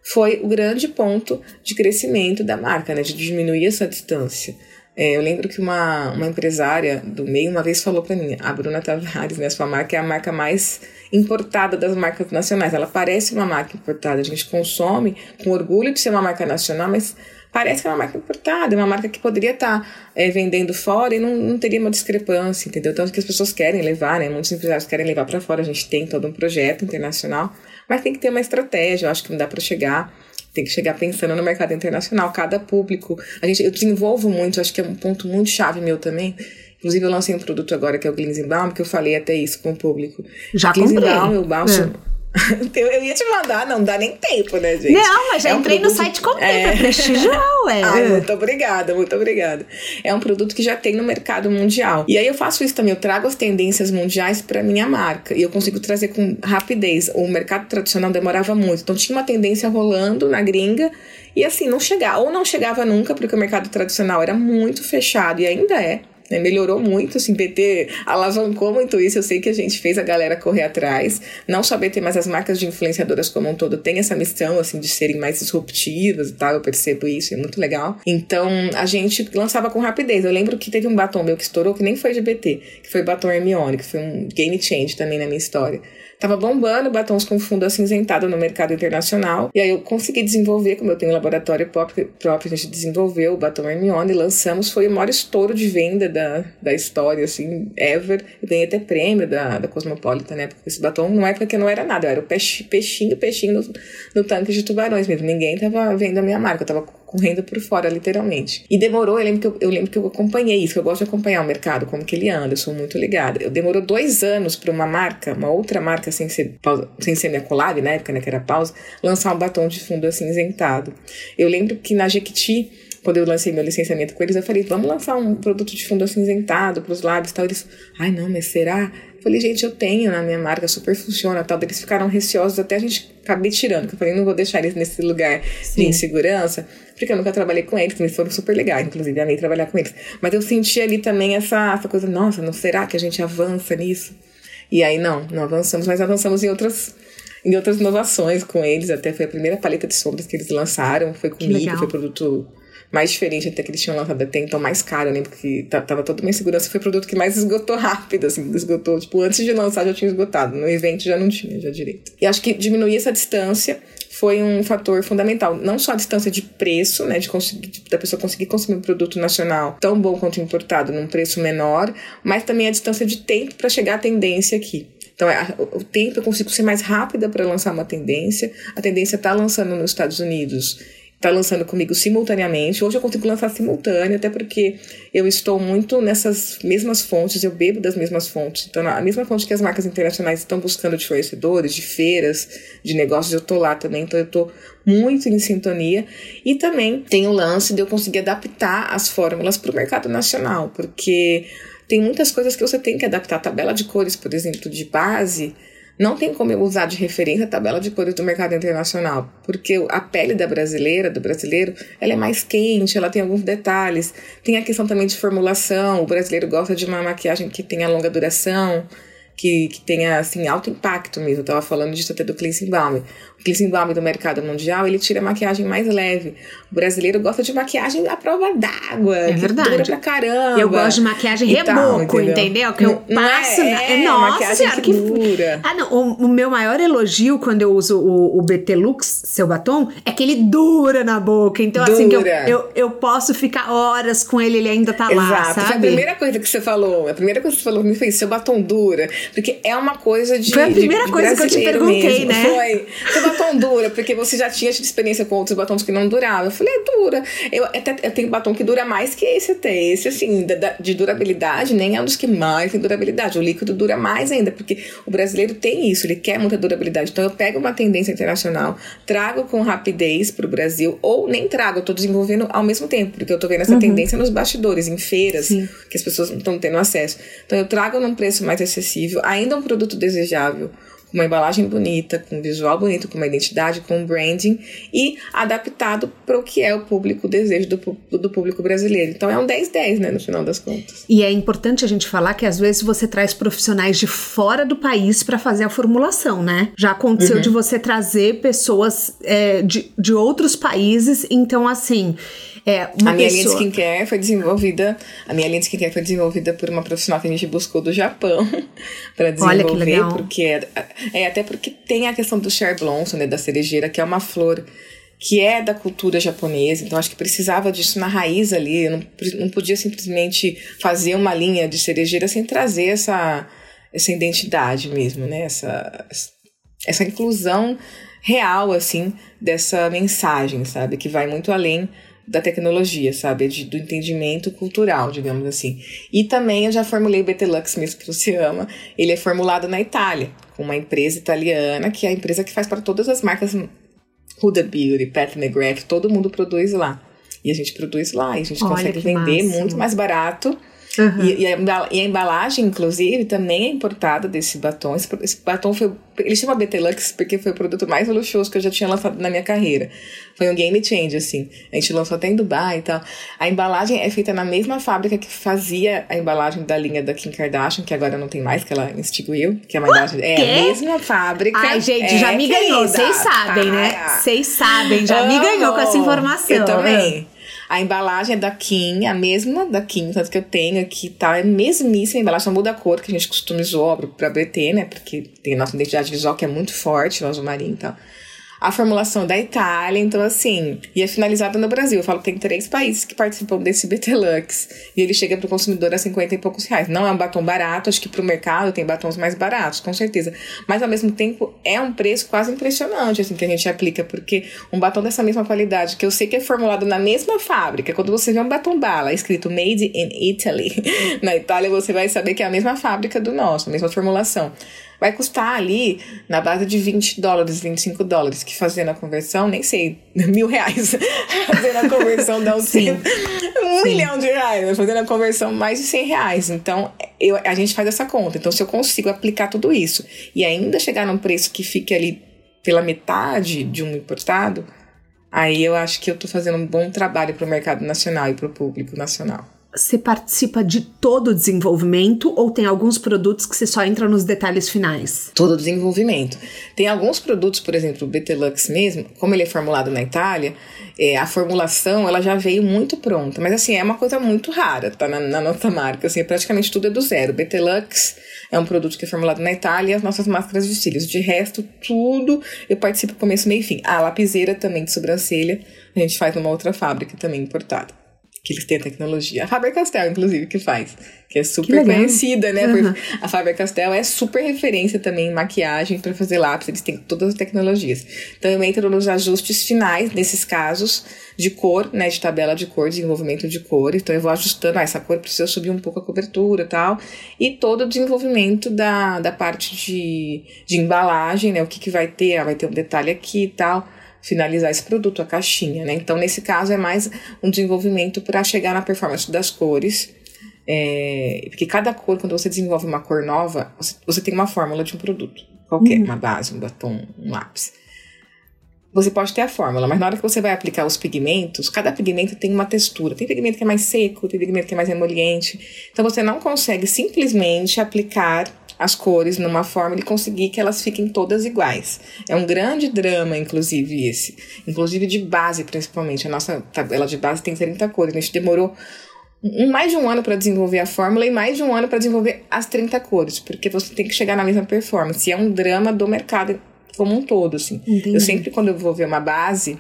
foi o grande ponto de crescimento da marca, né? De diminuir essa distância. É, eu lembro que uma, uma empresária do meio uma vez falou para mim, a Bruna Tavares, né, sua marca é a marca mais importada das marcas nacionais. Ela parece uma marca importada, a gente consome com orgulho de ser uma marca nacional, mas parece que é uma marca importada, é uma marca que poderia estar tá, é, vendendo fora e não, não teria uma discrepância, entendeu? Tanto que as pessoas querem levar, né? Muitos empresários querem levar para fora, a gente tem todo um projeto internacional, mas tem que ter uma estratégia, eu acho que não dá para chegar tem que chegar pensando no mercado internacional, cada público. A gente, eu desenvolvo muito, acho que é um ponto muito chave meu também. Inclusive, eu lancei um produto agora que é o Glinzenbaum, que eu falei até isso com o público. Já Glinzenbaum, o bálsamo. É Eu ia te mandar, não dá nem tempo, né, gente? Não, mas já é um entrei produto... no site comprei é... pra prestigiar, ué. Ai, muito obrigada, muito obrigada. É um produto que já tem no mercado mundial. E aí eu faço isso também, eu trago as tendências mundiais para minha marca. E eu consigo trazer com rapidez. O mercado tradicional demorava muito. Então tinha uma tendência rolando na gringa e assim, não chegava, ou não chegava nunca, porque o mercado tradicional era muito fechado e ainda é. Né? Melhorou muito, assim, BT alavancou muito isso. Eu sei que a gente fez a galera correr atrás. Não só BT, mas as marcas de influenciadoras como um todo têm essa missão, assim, de serem mais disruptivas e tal. Eu percebo isso, é muito legal. Então, a gente lançava com rapidez. Eu lembro que teve um batom meu que estourou, que nem foi de BT, que foi batom Hermione, que foi um game change também na minha história. Tava bombando batons com fundo acinzentado no mercado internacional. E aí eu consegui desenvolver, como eu tenho um laboratório próprio, a gente desenvolveu o batom Hermione, lançamos, foi o maior estouro de venda da, da história, assim, ever. Eu ganhei até prêmio da, da Cosmopolitan, né? Porque esse batom, numa época que não era nada, eu era o peixinho, peixinho no, no tanque de tubarões mesmo. Ninguém tava vendo a minha marca, eu tava correndo por fora, literalmente. E demorou, eu lembro que eu, eu, lembro que eu acompanhei isso, eu gosto de acompanhar o mercado, como que ele anda, eu sou muito ligada. Eu demorou dois anos para uma marca, uma outra marca sem ser, sem ser minha collab, na época, né, que era pausa, lançar um batom de fundo acinzentado. Eu lembro que na Jequiti, quando eu lancei meu licenciamento com eles, eu falei, vamos lançar um produto de fundo acinzentado para os lábios e tal. Eles, ai não, mas será? Falei, gente, eu tenho na minha marca, super funciona tal. Eles ficaram receosos, até a gente acabei tirando. Eu falei, não vou deixar eles nesse lugar Sim. de insegurança, porque eu nunca trabalhei com eles, eles foram super legais, inclusive, amei trabalhar com eles. Mas eu senti ali também essa, essa coisa, nossa, não será que a gente avança nisso? E aí, não, não avançamos, mas avançamos em outras em outras inovações com eles. Até foi a primeira paleta de sombras que eles lançaram, foi comigo, foi produto mais diferente até que eles tinham lançado até então, mais caro, né? Porque tava toda uma insegurança. Foi o produto que mais esgotou rápido, assim, esgotou. Tipo, antes de lançar já tinha esgotado. No evento já não tinha, já direito. E acho que diminuir essa distância foi um fator fundamental. Não só a distância de preço, né, de conseguir, da pessoa conseguir consumir um produto nacional tão bom quanto importado num preço menor, mas também a distância de tempo para chegar à tendência aqui. Então, é, o tempo eu consigo ser mais rápida para lançar uma tendência. A tendência está lançando nos Estados Unidos está lançando comigo simultaneamente. Hoje eu consigo lançar simultâneo, até porque eu estou muito nessas mesmas fontes, eu bebo das mesmas fontes. Então, a mesma fonte que as marcas internacionais estão buscando de fornecedores, de feiras, de negócios, eu estou lá também. Então, eu estou muito em sintonia. E também tem o lance de eu conseguir adaptar as fórmulas para o mercado nacional, porque tem muitas coisas que você tem que adaptar. A tabela de cores, por exemplo, de base não tem como eu usar de referência a tabela de cores do mercado internacional, porque a pele da brasileira, do brasileiro, ela é mais quente, ela tem alguns detalhes. Tem a questão também de formulação, o brasileiro gosta de uma maquiagem que tenha longa duração que, que tenha assim, alto impacto mesmo. Eu tava falando disso até do cleansing balm. Cleansing balm do mercado mundial, ele tira a maquiagem mais leve. O brasileiro gosta de maquiagem à prova d'água. É verdade. Dura pra caramba. Eu gosto de maquiagem reboco, entendeu? entendeu? Que eu passo... É, na... é, nossa maquiagem que, dura. Ah, não. O, o, meu maior elogio quando eu uso o, o BT Lux, seu batom, é que ele dura na boca. Então, dura. assim, que eu, eu, eu posso ficar horas com ele, ele ainda tá Exato. lá, sabe? Foi a primeira coisa que você falou, a primeira coisa que você falou me fez, seu batom dura. Porque é uma coisa de. Foi a primeira de, coisa que eu te perguntei, mesmo. né? Foi. Seu batom dura, porque você já tinha tido experiência com outros batons que não duravam. Eu falei, é dura. Eu, até, eu tenho batom que dura mais que esse até. Esse, assim, de, de durabilidade, nem é um dos que mais tem durabilidade. O líquido dura mais ainda, porque o brasileiro tem isso, ele quer muita durabilidade. Então eu pego uma tendência internacional, trago com rapidez para o Brasil, ou nem trago, eu tô desenvolvendo ao mesmo tempo, porque eu tô vendo essa uhum. tendência nos bastidores, em feiras, Sim. que as pessoas não estão tendo acesso. Então eu trago num preço mais acessível, ainda um produto desejável com uma embalagem bonita, com um visual bonito, com uma identidade, com um branding e adaptado para o que é o público, o desejo do, do público brasileiro. Então é um 10-10, né, no final das contas. E é importante a gente falar que às vezes você traz profissionais de fora do país para fazer a formulação, né? Já aconteceu uhum. de você trazer pessoas é, de, de outros países, então assim. É, a minha pessoa... linha de skincare foi desenvolvida. A minha linha de skincare foi desenvolvida por uma profissional que a gente buscou do Japão para desenvolver. Olha que legal. Porque é, é, até porque tem a questão do Cher Blossom, né, da cerejeira, que é uma flor que é da cultura japonesa, então acho que precisava disso na raiz ali, eu não, não podia simplesmente fazer uma linha de cerejeira sem trazer essa, essa identidade mesmo, né? Essa, essa inclusão real, assim, dessa mensagem, sabe? Que vai muito além da tecnologia, sabe? De, do entendimento cultural, digamos assim. E também eu já formulei o BT-Lux mesmo que você ama. Ele é formulado na Itália, com uma empresa italiana, que é a empresa que faz para todas as marcas Huda Beauty, Pat McGrath, todo mundo produz lá. E a gente produz lá, e a gente Olha consegue vender máximo. muito mais barato Uhum. E, e, a, embalagem, inclusive, também é importada desse batom. Esse, esse batom foi. Ele chama BT Lux porque foi o produto mais luxuoso que eu já tinha lançado na minha carreira. Foi um game change, assim. A gente lançou até em Dubai e tal. A embalagem é feita na mesma fábrica que fazia a embalagem da linha da Kim Kardashian, que agora não tem mais, que ela instituiu. Que é uma embalagem. É a mesma fábrica. Ai, gente, é, já me ganhou. Vocês sabem, né? Vocês sabem, já me ganhou com essa informação. Eu também. A embalagem é da Kim, a mesma da Kim, tanto que eu tenho aqui, tá? É mesmíssima, a embalagem só muda a cor, que a gente customizou pra BT, né? Porque tem a nossa identidade visual que é muito forte, o azul marinho e tal a formulação da Itália, então assim, e é finalizada no Brasil. Eu falo que tem três países que participam desse BT-Lux e ele chega para o consumidor a 50 e poucos reais. Não é um batom barato, acho que para o mercado tem batons mais baratos, com certeza. Mas ao mesmo tempo é um preço quase impressionante assim que a gente aplica, porque um batom dessa mesma qualidade, que eu sei que é formulado na mesma fábrica, quando você vê um batom bala escrito Made in Italy, na Itália você vai saber que é a mesma fábrica do nosso, a mesma formulação vai custar ali na base de 20 dólares, 25 dólares, que fazendo a conversão, nem sei, mil reais. fazendo a conversão dá um, Sim. um Sim. milhão de reais, fazendo a conversão mais de 100 reais. Então, eu, a gente faz essa conta. Então, se eu consigo aplicar tudo isso e ainda chegar num preço que fique ali pela metade de um importado, aí eu acho que eu estou fazendo um bom trabalho para o mercado nacional e para o público nacional você participa de todo o desenvolvimento ou tem alguns produtos que você só entra nos detalhes finais? Todo o desenvolvimento. Tem alguns produtos, por exemplo, o BT Lux mesmo, como ele é formulado na Itália, é, a formulação ela já veio muito pronta, mas assim, é uma coisa muito rara, tá? Na, na nossa marca, assim, praticamente tudo é do zero. O BT Lux é um produto que é formulado na Itália as nossas máscaras de cílios. De resto, tudo eu participo começo, meio e fim. A lapiseira também de sobrancelha, a gente faz numa outra fábrica também importada que eles têm a tecnologia. A Faber-Castell, inclusive, que faz. Que é super que conhecida, né? Uhum. A Faber-Castell é super referência também em maquiagem para fazer lápis. Eles têm todas as tecnologias. Então, eu entro nos ajustes finais, nesses casos, de cor, né? De tabela de cor, desenvolvimento de cor. Então, eu vou ajustando. Ah, essa cor precisa subir um pouco a cobertura e tal. E todo o desenvolvimento da, da parte de, de embalagem, né? O que, que vai ter? Ah, vai ter um detalhe aqui e tal finalizar esse produto, a caixinha, né? Então, nesse caso, é mais um desenvolvimento para chegar na performance das cores. É, porque cada cor, quando você desenvolve uma cor nova, você, você tem uma fórmula de um produto. Qualquer, uhum. uma base, um batom, um lápis. Você pode ter a fórmula, mas na hora que você vai aplicar os pigmentos, cada pigmento tem uma textura. Tem pigmento que é mais seco, tem pigmento que é mais emoliente. Então você não consegue simplesmente aplicar as cores numa forma e conseguir que elas fiquem todas iguais. É um grande drama, inclusive, esse. Inclusive de base, principalmente. A nossa tabela de base tem 30 cores. A gente demorou um, mais de um ano para desenvolver a fórmula e mais de um ano para desenvolver as 30 cores, porque você tem que chegar na mesma performance. E é um drama do mercado como um todo, assim. Entendi. Eu sempre, quando eu vou ver uma base,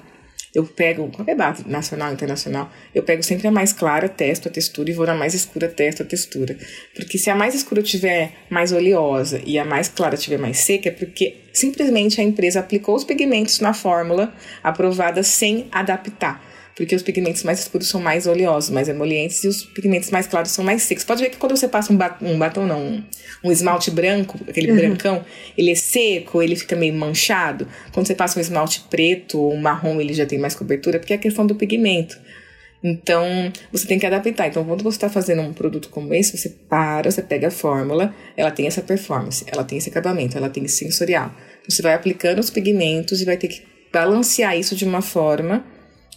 eu pego, qualquer base, nacional, internacional, eu pego sempre a mais clara, testo a textura e vou na mais escura, testo a textura. Porque se a mais escura tiver mais oleosa e a mais clara tiver mais seca, é porque simplesmente a empresa aplicou os pigmentos na fórmula aprovada sem adaptar porque os pigmentos mais escuros são mais oleosos, mais emolientes, e os pigmentos mais claros são mais secos. Pode ver que quando você passa um, batom, um batom não, um, um, esmalte branco, aquele uhum. brancão, ele é seco, ele fica meio manchado. Quando você passa um esmalte preto ou um marrom, ele já tem mais cobertura, porque é a questão do pigmento. Então, você tem que adaptar. Então, quando você está fazendo um produto como esse, você para, você pega a fórmula, ela tem essa performance, ela tem esse acabamento, ela tem esse sensorial. Você vai aplicando os pigmentos e vai ter que balancear isso de uma forma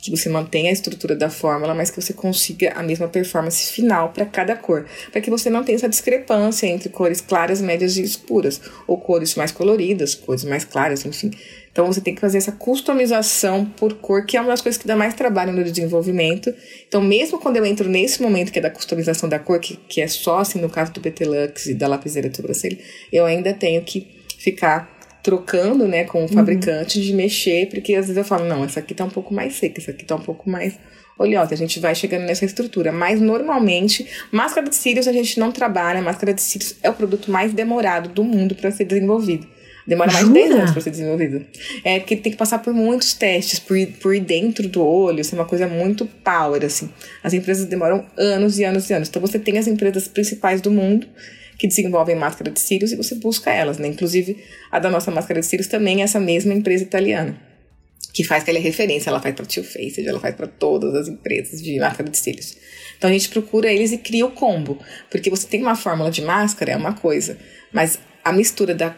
que você mantenha a estrutura da fórmula, mas que você consiga a mesma performance final para cada cor, para que você não tenha essa discrepância entre cores claras, médias e escuras, ou cores mais coloridas, cores mais claras, enfim. Então você tem que fazer essa customização por cor, que é uma das coisas que dá mais trabalho no desenvolvimento. Então, mesmo quando eu entro nesse momento que é da customização da cor, que, que é só assim no caso do PT Lux e da lapiseira de sobrancelha, eu ainda tenho que ficar trocando, né, com o fabricante uhum. de mexer, porque às vezes eu falo, não, essa aqui tá um pouco mais seca, essa aqui tá um pouco mais oleosa. A gente vai chegando nessa estrutura. Mas normalmente, máscara de cílios a gente não trabalha. Máscara de cílios é o produto mais demorado do mundo para ser desenvolvido. Demora mais Jura? de 10 anos para ser desenvolvido. É porque tem que passar por muitos testes, por, por dentro do olho, isso é uma coisa muito power, assim. As empresas demoram anos e anos e anos. Então você tem as empresas principais do mundo que desenvolvem máscara de cílios e você busca elas, né? Inclusive, a da nossa máscara de cílios também é essa mesma empresa italiana, que faz aquela referência, ela faz para Too Faced, ela faz para todas as empresas de máscara de cílios. Então a gente procura eles e cria o combo, porque você tem uma fórmula de máscara, é uma coisa, mas a mistura da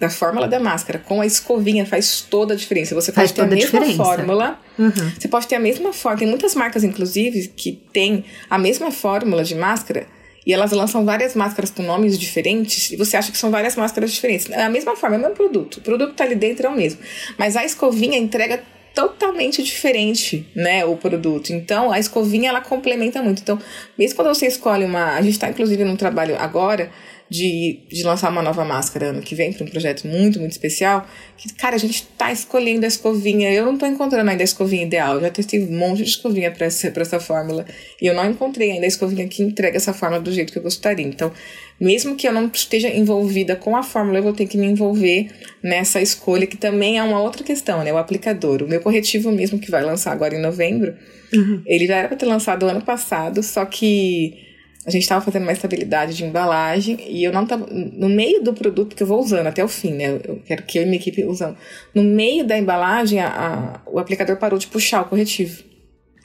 da fórmula da máscara com a escovinha faz toda a diferença. Você faz pode ter a mesma fórmula. Uhum. Você pode ter a mesma fórmula. Tem muitas marcas, inclusive, que tem a mesma fórmula de máscara e elas lançam várias máscaras com nomes diferentes e você acha que são várias máscaras diferentes. É a mesma forma, é o mesmo produto. O produto tá ali dentro, é o mesmo. Mas a escovinha entrega totalmente diferente, né, o produto. Então, a escovinha ela complementa muito. Então, mesmo quando você escolhe uma, a gente está inclusive num trabalho agora de, de lançar uma nova máscara ano que vem para um projeto muito, muito especial, que, cara, a gente tá escolhendo a escovinha. Eu não tô encontrando ainda a escovinha ideal. Eu já testei um monte de escovinha para essa, pra essa fórmula e eu não encontrei ainda a escovinha que entrega essa fórmula do jeito que eu gostaria. Então, mesmo que eu não esteja envolvida com a fórmula, eu vou ter que me envolver nessa escolha, que também é uma outra questão, né? O aplicador. O meu corretivo mesmo, que vai lançar agora em novembro, uhum. ele já era para ter lançado ano passado, só que a gente estava fazendo uma estabilidade de embalagem e eu não estava no meio do produto que eu vou usando até o fim, né? Eu quero que eu e minha equipe usando. No meio da embalagem, a, a, o aplicador parou de puxar o corretivo.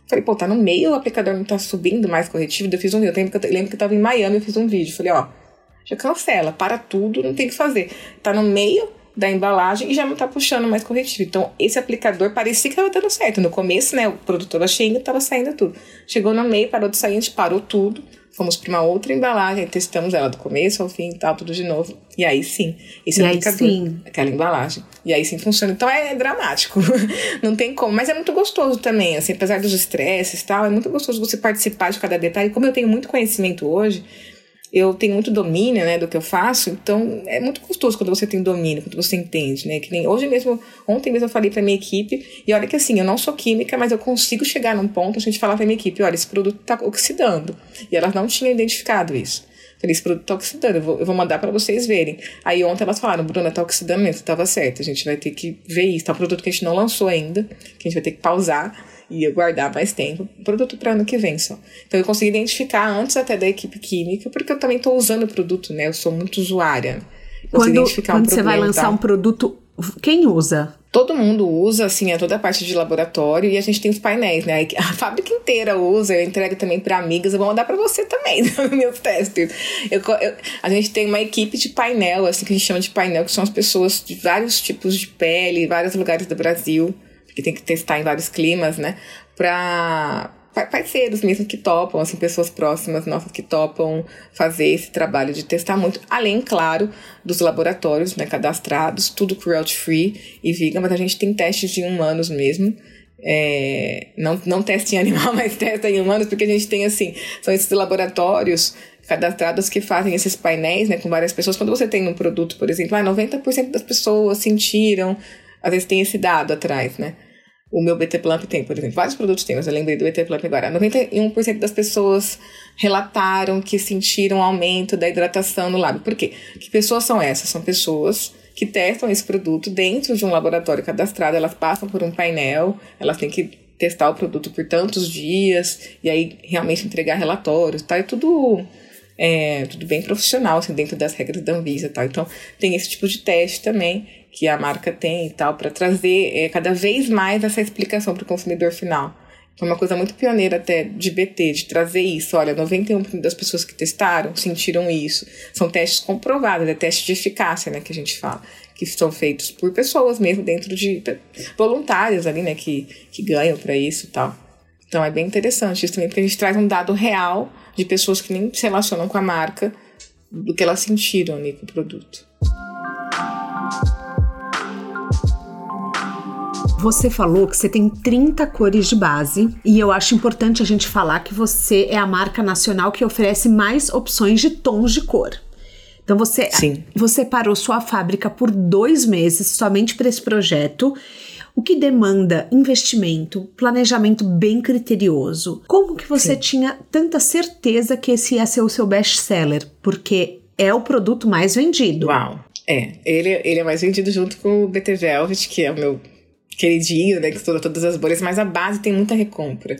Falei, pô, tá no meio, o aplicador não tá subindo mais corretivo. Eu fiz um vídeo. Eu lembro que eu tava em Miami, eu fiz um vídeo. Falei, ó, já cancela, para tudo, não tem o que fazer. Tá no meio da embalagem e já não tá puxando mais corretivo. Então, esse aplicador parecia que tava dando certo. No começo, né, o produto tava cheio, tava saindo tudo. Chegou no meio, parou de sair, a gente parou tudo fomos para uma outra embalagem, testamos ela do começo ao fim e tal, tudo de novo. E aí sim, esse e aplicador, sim. aquela embalagem. E aí sim funciona. Então é, é dramático. Não tem como. Mas é muito gostoso também, assim, apesar dos estresses e tal, é muito gostoso você participar de cada detalhe. Como eu tenho muito conhecimento hoje, eu tenho muito domínio, né, do que eu faço, então é muito gostoso quando você tem domínio, quando você entende, né, que nem hoje mesmo, ontem mesmo eu falei pra minha equipe, e olha que assim, eu não sou química, mas eu consigo chegar num ponto, a gente falar pra minha equipe, olha, esse produto tá oxidando, e elas não tinham identificado isso. Falei, esse produto tá oxidando, eu vou, eu vou mandar para vocês verem. Aí ontem elas falaram, Bruna, tá oxidando mesmo, tava certo, a gente vai ter que ver isso, tá um produto que a gente não lançou ainda, que a gente vai ter que pausar, ia guardar mais tempo, produto para ano que vem só. Então eu consegui identificar antes até da equipe química, porque eu também estou usando o produto, né? Eu sou muito usuária. quando quando um você vai lançar um produto, quem usa? Todo mundo usa, assim, é toda a parte de laboratório e a gente tem os painéis, né? A fábrica inteira usa, eu entrego também para amigas, eu vou mandar para você também, meus testes. Eu, eu, a gente tem uma equipe de painel, assim, que a gente chama de painel, que são as pessoas de vários tipos de pele, vários lugares do Brasil que tem que testar em vários climas, né? Pra parceiros mesmo que topam, assim, pessoas próximas nossas que topam fazer esse trabalho de testar muito, além, claro, dos laboratórios, né, cadastrados, tudo cruelty free e vegan, mas a gente tem testes de humanos mesmo, é, não, não teste em animal, mas testa em humanos, porque a gente tem, assim, são esses laboratórios cadastrados que fazem esses painéis, né, com várias pessoas. Quando você tem um produto, por exemplo, ah, 90% das pessoas sentiram, às vezes tem esse dado atrás, né? O meu BT Plump tem, por exemplo. Vários produtos tem, mas eu lembrei do BT Plump agora. 91% das pessoas relataram que sentiram aumento da hidratação no lábio. Por quê? Que pessoas são essas? São pessoas que testam esse produto dentro de um laboratório cadastrado, elas passam por um painel, elas têm que testar o produto por tantos dias e aí realmente entregar relatórios, tá? É tudo é, tudo bem profissional, assim, dentro das regras da Anvisa, tal. Então, tem esse tipo de teste também que a marca tem e tal, para trazer é, cada vez mais essa explicação para o consumidor final. Foi uma coisa muito pioneira até de BT, de trazer isso. Olha, 91% das pessoas que testaram sentiram isso. São testes comprovados, é teste de eficácia, né, que a gente fala. Que são feitos por pessoas mesmo, dentro de voluntários ali, né, que, que ganham para isso e tal. Então é bem interessante isso também, porque a gente traz um dado real de pessoas que nem se relacionam com a marca, do que elas sentiram ali com o produto. Você falou que você tem 30 cores de base e eu acho importante a gente falar que você é a marca nacional que oferece mais opções de tons de cor. Então você, Sim. você parou sua fábrica por dois meses somente para esse projeto, o que demanda investimento, planejamento bem criterioso. Como que você Sim. tinha tanta certeza que esse ia ser o seu best-seller? Porque é o produto mais vendido. Uau! É, ele, ele é mais vendido junto com o BT Velvet, que é o meu queridinho, né? Que estoura todas as bolhas, mas a base tem muita recompra.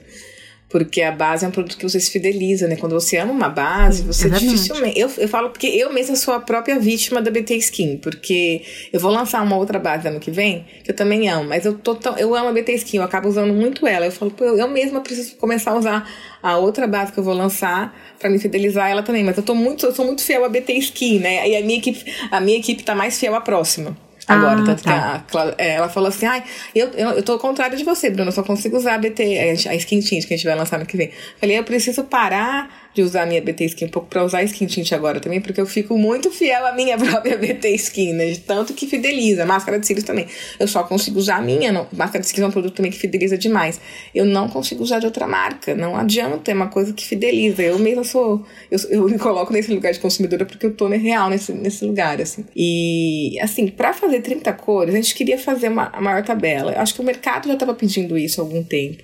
Porque a base é um produto que você se fideliza, né? Quando você ama uma base, você é dificilmente. Eu, eu falo porque eu mesma sou a própria vítima da BT Skin, porque eu vou lançar uma outra base ano que vem, que eu também amo, mas eu tô tão, eu amo a BT Skin, eu acabo usando muito ela. Eu falo, pô, eu, eu mesma preciso começar a usar a outra base que eu vou lançar para me fidelizar ela também. Mas eu tô muito, eu sou muito fiel à BT Skin, né? E a minha equipe, a minha equipe tá mais fiel à próxima agora. Ah, tanto tá. que a, é, ela falou assim: ai, eu, eu, eu tô ao contrário de você, Bruno, eu só consigo usar a BT, a Skin Tint que a gente vai lançar no que vem. Falei, eu preciso parar de usar a minha BT Skin um pouco pra usar a Skin Tint agora também, porque eu fico muito fiel à minha própria BT Skin, né? De tanto que fideliza. Máscara de cílios também. Eu só consigo usar a minha. Não, máscara de cílios é um produto também que fideliza demais. Eu não consigo usar de outra marca. Não adianta, é uma coisa que fideliza. Eu mesma sou. Eu, eu me coloco nesse lugar de consumidora porque eu tô real nesse, nesse lugar, assim. E, assim, para fazer 30 cores, a gente queria fazer uma a maior tabela. Eu acho que o mercado já estava pedindo isso há algum tempo.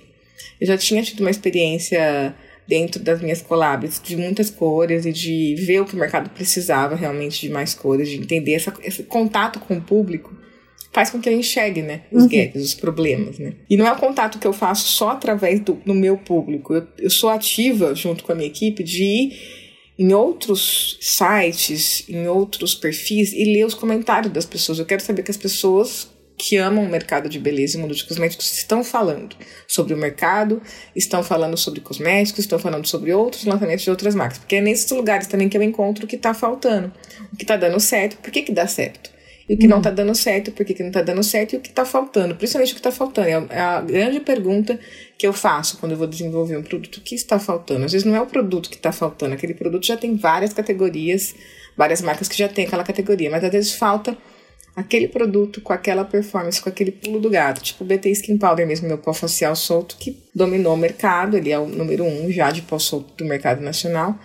Eu já tinha tido uma experiência dentro das minhas collabs de muitas cores e de ver o que o mercado precisava realmente de mais cores, de entender essa, esse contato com o público faz com que eu enxergue, né, os uhum. gaps, os problemas, né. E não é o contato que eu faço só através do, do meu público. Eu, eu sou ativa junto com a minha equipe de ir em outros sites, em outros perfis e ler os comentários das pessoas. Eu quero saber que as pessoas que amam o mercado de beleza e mundo de cosméticos estão falando sobre o mercado, estão falando sobre cosméticos, estão falando sobre outros lançamentos de outras marcas. Porque é nesses lugares também que eu encontro o que está faltando, o que está dando certo, por que, que dá certo. E o que uhum. não está dando certo, por que, que não está dando certo e o que está faltando. Principalmente o que está faltando. É, é a grande pergunta que eu faço quando eu vou desenvolver um produto. O que está faltando? Às vezes não é o produto que está faltando. Aquele produto já tem várias categorias, várias marcas que já tem aquela categoria. Mas às vezes falta aquele produto com aquela performance, com aquele pulo do gato, tipo o BT Skin Powder mesmo, meu pó facial solto, que dominou o mercado, ele é o número um já de pó solto do mercado nacional,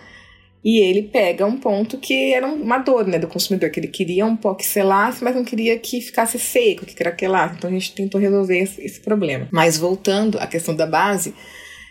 e ele pega um ponto que era uma dor né, do consumidor, que ele queria um pó que selasse, mas não queria que ficasse seco, que craquelasse, então a gente tentou resolver esse, esse problema. Mas voltando à questão da base,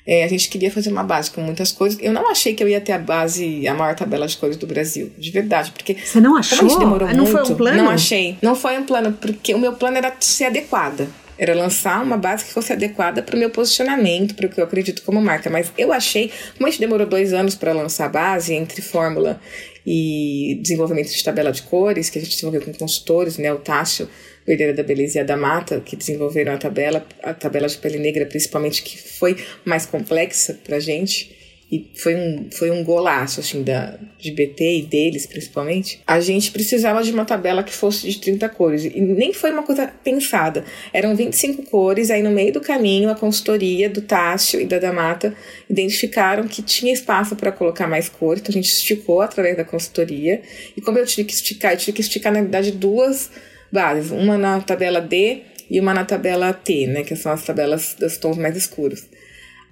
é, a gente queria fazer uma base com muitas coisas. Eu não achei que eu ia ter a base, a maior tabela de cores do Brasil, de verdade, porque você não achou? Como a gente demorou não muito, foi um plano? Não achei. Não foi um plano, porque o meu plano era ser adequada. Era lançar uma base que fosse adequada para o meu posicionamento, para o que eu acredito como marca. Mas eu achei, como a gente demorou dois anos para lançar a base, entre fórmula e desenvolvimento de tabela de cores, que a gente desenvolveu com consultores, né? O Tássio Herdeira da Beleza e a da Mata, que desenvolveram a tabela, a tabela de pele negra, principalmente, que foi mais complexa pra gente. E foi um, foi um golaço, assim, da, de BT e deles, principalmente. A gente precisava de uma tabela que fosse de 30 cores. E nem foi uma coisa pensada. Eram 25 cores, aí no meio do caminho, a consultoria do Tássio e da Damata identificaram que tinha espaço para colocar mais cores. Então a gente esticou através da consultoria. E como eu tive que esticar, eu tive que esticar, na verdade, duas bases, uma na tabela D e uma na tabela T, né, que são as tabelas dos tons mais escuros.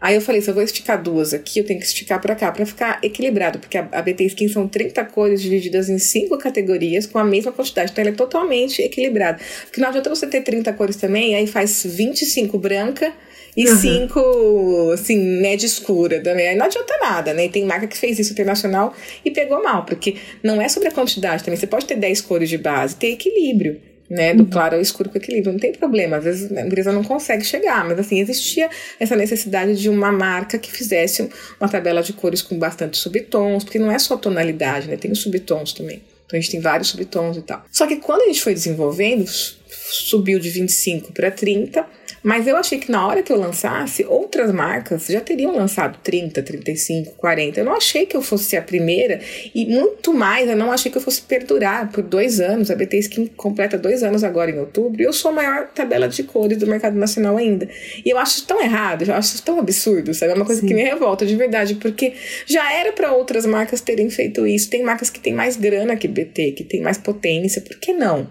Aí eu falei, se eu vou esticar duas aqui, eu tenho que esticar para cá para ficar equilibrado, porque a, a BT Skin são 30 cores divididas em cinco categorias com a mesma quantidade, então ela é totalmente equilibrada. Porque não adianta você ter 30 cores também, aí faz 25 branca e uhum. cinco, assim, média escura também. Aí não adianta nada, né? E tem marca que fez isso internacional e pegou mal, porque não é sobre a quantidade também. Você pode ter 10 cores de base, ter equilíbrio né, do uhum. claro ao escuro com equilíbrio. Não tem problema, às vezes a empresa não consegue chegar, mas assim, existia essa necessidade de uma marca que fizesse uma tabela de cores com bastante subtons, porque não é só tonalidade, né, tem os subtons também. Então a gente tem vários subtons e tal. Só que quando a gente foi desenvolvendo, subiu de 25 para 30, mas eu achei que na hora que eu lançasse, outras marcas já teriam lançado 30, 35, 40. Eu não achei que eu fosse ser a primeira e muito mais, eu não achei que eu fosse perdurar por dois anos. A BT Skin completa dois anos agora em outubro e eu sou a maior tabela de cores do mercado nacional ainda. E eu acho tão errado, eu acho tão absurdo, sabe? É uma coisa Sim. que me revolta de verdade, porque já era para outras marcas terem feito isso. Tem marcas que têm mais grana que BT, que tem mais potência, por que não?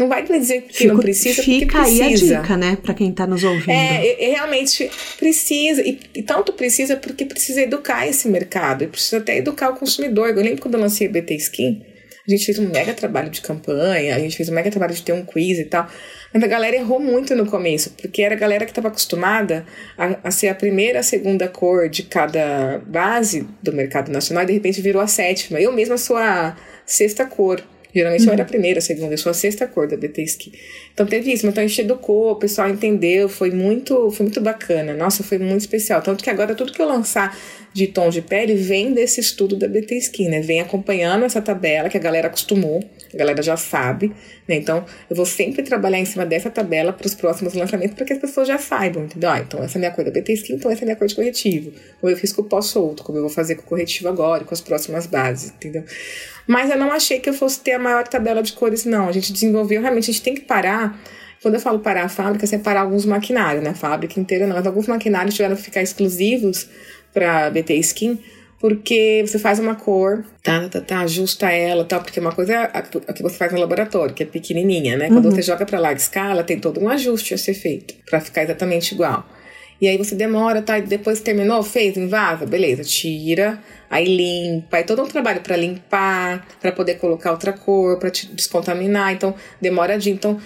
Não vai dizer que Fico, não precisa, fica porque precisa. aí a dica, né, para quem tá nos ouvindo. É, realmente precisa, e, e, tanto precisa porque precisa educar esse mercado, e precisa até educar o consumidor. Eu lembro quando eu lancei a BT Skin, a gente fez um mega trabalho de campanha, a gente fez um mega trabalho de ter um quiz e tal. Mas a galera errou muito no começo, porque era a galera que estava acostumada a, a, ser a primeira, a segunda cor de cada base do mercado nacional, e de repente virou a sétima. Eu mesma sou a sexta cor. Geralmente uhum. eu era a primeira, a segunda, eu sou a sexta cor da BT Ski. Então teve isso, então a gente educou, o pessoal entendeu, foi muito, foi muito bacana. Nossa, foi muito especial. Tanto que agora tudo que eu lançar de tom de pele vem desse estudo da BT Skin, né? Vem acompanhando essa tabela que a galera acostumou, a galera já sabe, né? Então eu vou sempre trabalhar em cima dessa tabela para os próximos lançamentos para que as pessoas já saibam, entendeu? Ah, então essa é a minha cor da BT Skin, então essa é a minha cor de corretivo. Como eu fiz com o pós-solto, como eu vou fazer com o corretivo agora, com as próximas bases, entendeu? Mas eu não achei que eu fosse ter a maior tabela de cores, não. A gente desenvolveu, realmente, a gente tem que parar. Quando eu falo parar a fábrica, é parar alguns maquinários, né? A fábrica inteira não, mas alguns maquinários tiveram que ficar exclusivos para BT Skin, porque você faz uma cor, tá, tá, tá, ajusta ela, tal, porque uma coisa é que você faz no laboratório, que é pequenininha, né? Quando uhum. você joga para larga escala, tem todo um ajuste a ser feito para ficar exatamente igual. E aí você demora, tá? E depois terminou, fez, invasa, beleza, tira, aí limpa, aí todo um trabalho para limpar, para poder colocar outra cor, para descontaminar, então demora de então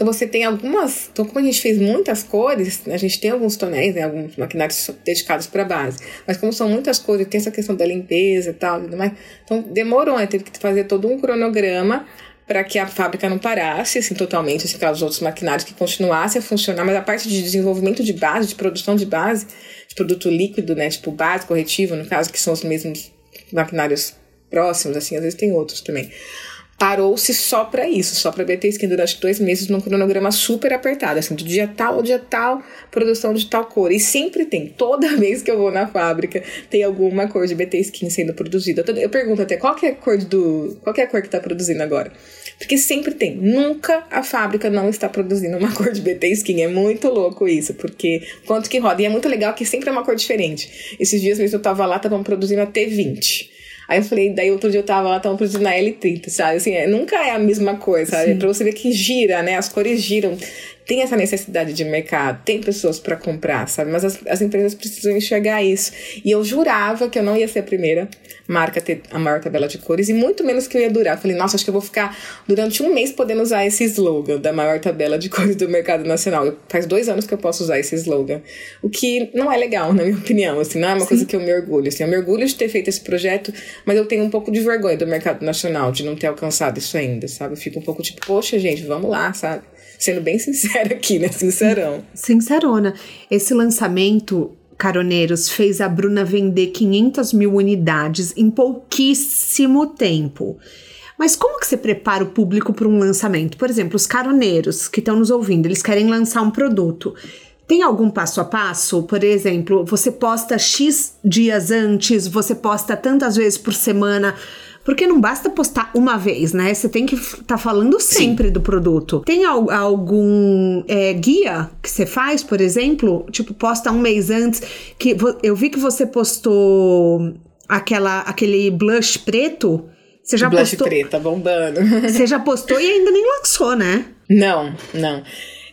então você tem algumas. Então, como a gente fez muitas cores, a gente tem alguns tonéis, né, alguns maquinários dedicados para base. Mas como são muitas cores, tem essa questão da limpeza e tal, tudo mais. Então demorou, né? Teve que fazer todo um cronograma para que a fábrica não parasse assim totalmente, assim, os outros maquinários que continuassem a funcionar, mas a parte de desenvolvimento de base, de produção de base, de produto líquido, né, tipo base, corretivo, no caso, que são os mesmos maquinários próximos, assim, às vezes tem outros também parou-se só para isso, só para BT Skin durante dois meses num cronograma super apertado, assim, do dia tal ao dia tal, produção de tal cor. E sempre tem, toda vez que eu vou na fábrica, tem alguma cor de BT Skin sendo produzida. Eu pergunto até qual é a cor do. Qual é a cor que tá produzindo agora? Porque sempre tem. Nunca a fábrica não está produzindo uma cor de BT Skin. É muito louco isso, porque quanto que roda. E é muito legal que sempre é uma cor diferente. Esses dias mesmo eu tava lá, estavam produzindo a T20. Aí eu falei, daí outro dia eu tava lá, tava produzindo a L30, sabe? Assim, é, nunca é a mesma coisa, sabe? Sim. Pra você ver que gira, né? As cores giram tem essa necessidade de mercado, tem pessoas para comprar, sabe? Mas as, as, empresas precisam enxergar isso. E eu jurava que eu não ia ser a primeira marca a ter a maior tabela de cores e muito menos que eu ia durar. Eu falei, nossa, acho que eu vou ficar durante um mês podendo usar esse slogan da maior tabela de cores do mercado nacional. Eu, faz dois anos que eu posso usar esse slogan. O que não é legal, na minha opinião, assim, não é uma Sim. coisa que eu me orgulho. Assim, eu me orgulho de ter feito esse projeto, mas eu tenho um pouco de vergonha do mercado nacional, de não ter alcançado isso ainda, sabe? Eu fico um pouco tipo, poxa, gente, vamos lá, sabe? Sendo bem sincera aqui, né? Sincerão. Sincerona. Esse lançamento Caroneiros fez a Bruna vender 500 mil unidades em pouquíssimo tempo. Mas como que você prepara o público para um lançamento? Por exemplo, os caroneiros que estão nos ouvindo, eles querem lançar um produto. Tem algum passo a passo? Por exemplo, você posta X dias antes, você posta tantas vezes por semana porque não basta postar uma vez, né? Você tem que estar tá falando sempre Sim. do produto. Tem al algum é, guia que você faz, por exemplo? Tipo, posta um mês antes. que Eu vi que você postou aquela, aquele blush preto. Você já blush postou? preta, bombando. Você já postou e ainda nem lançou, né? Não, não.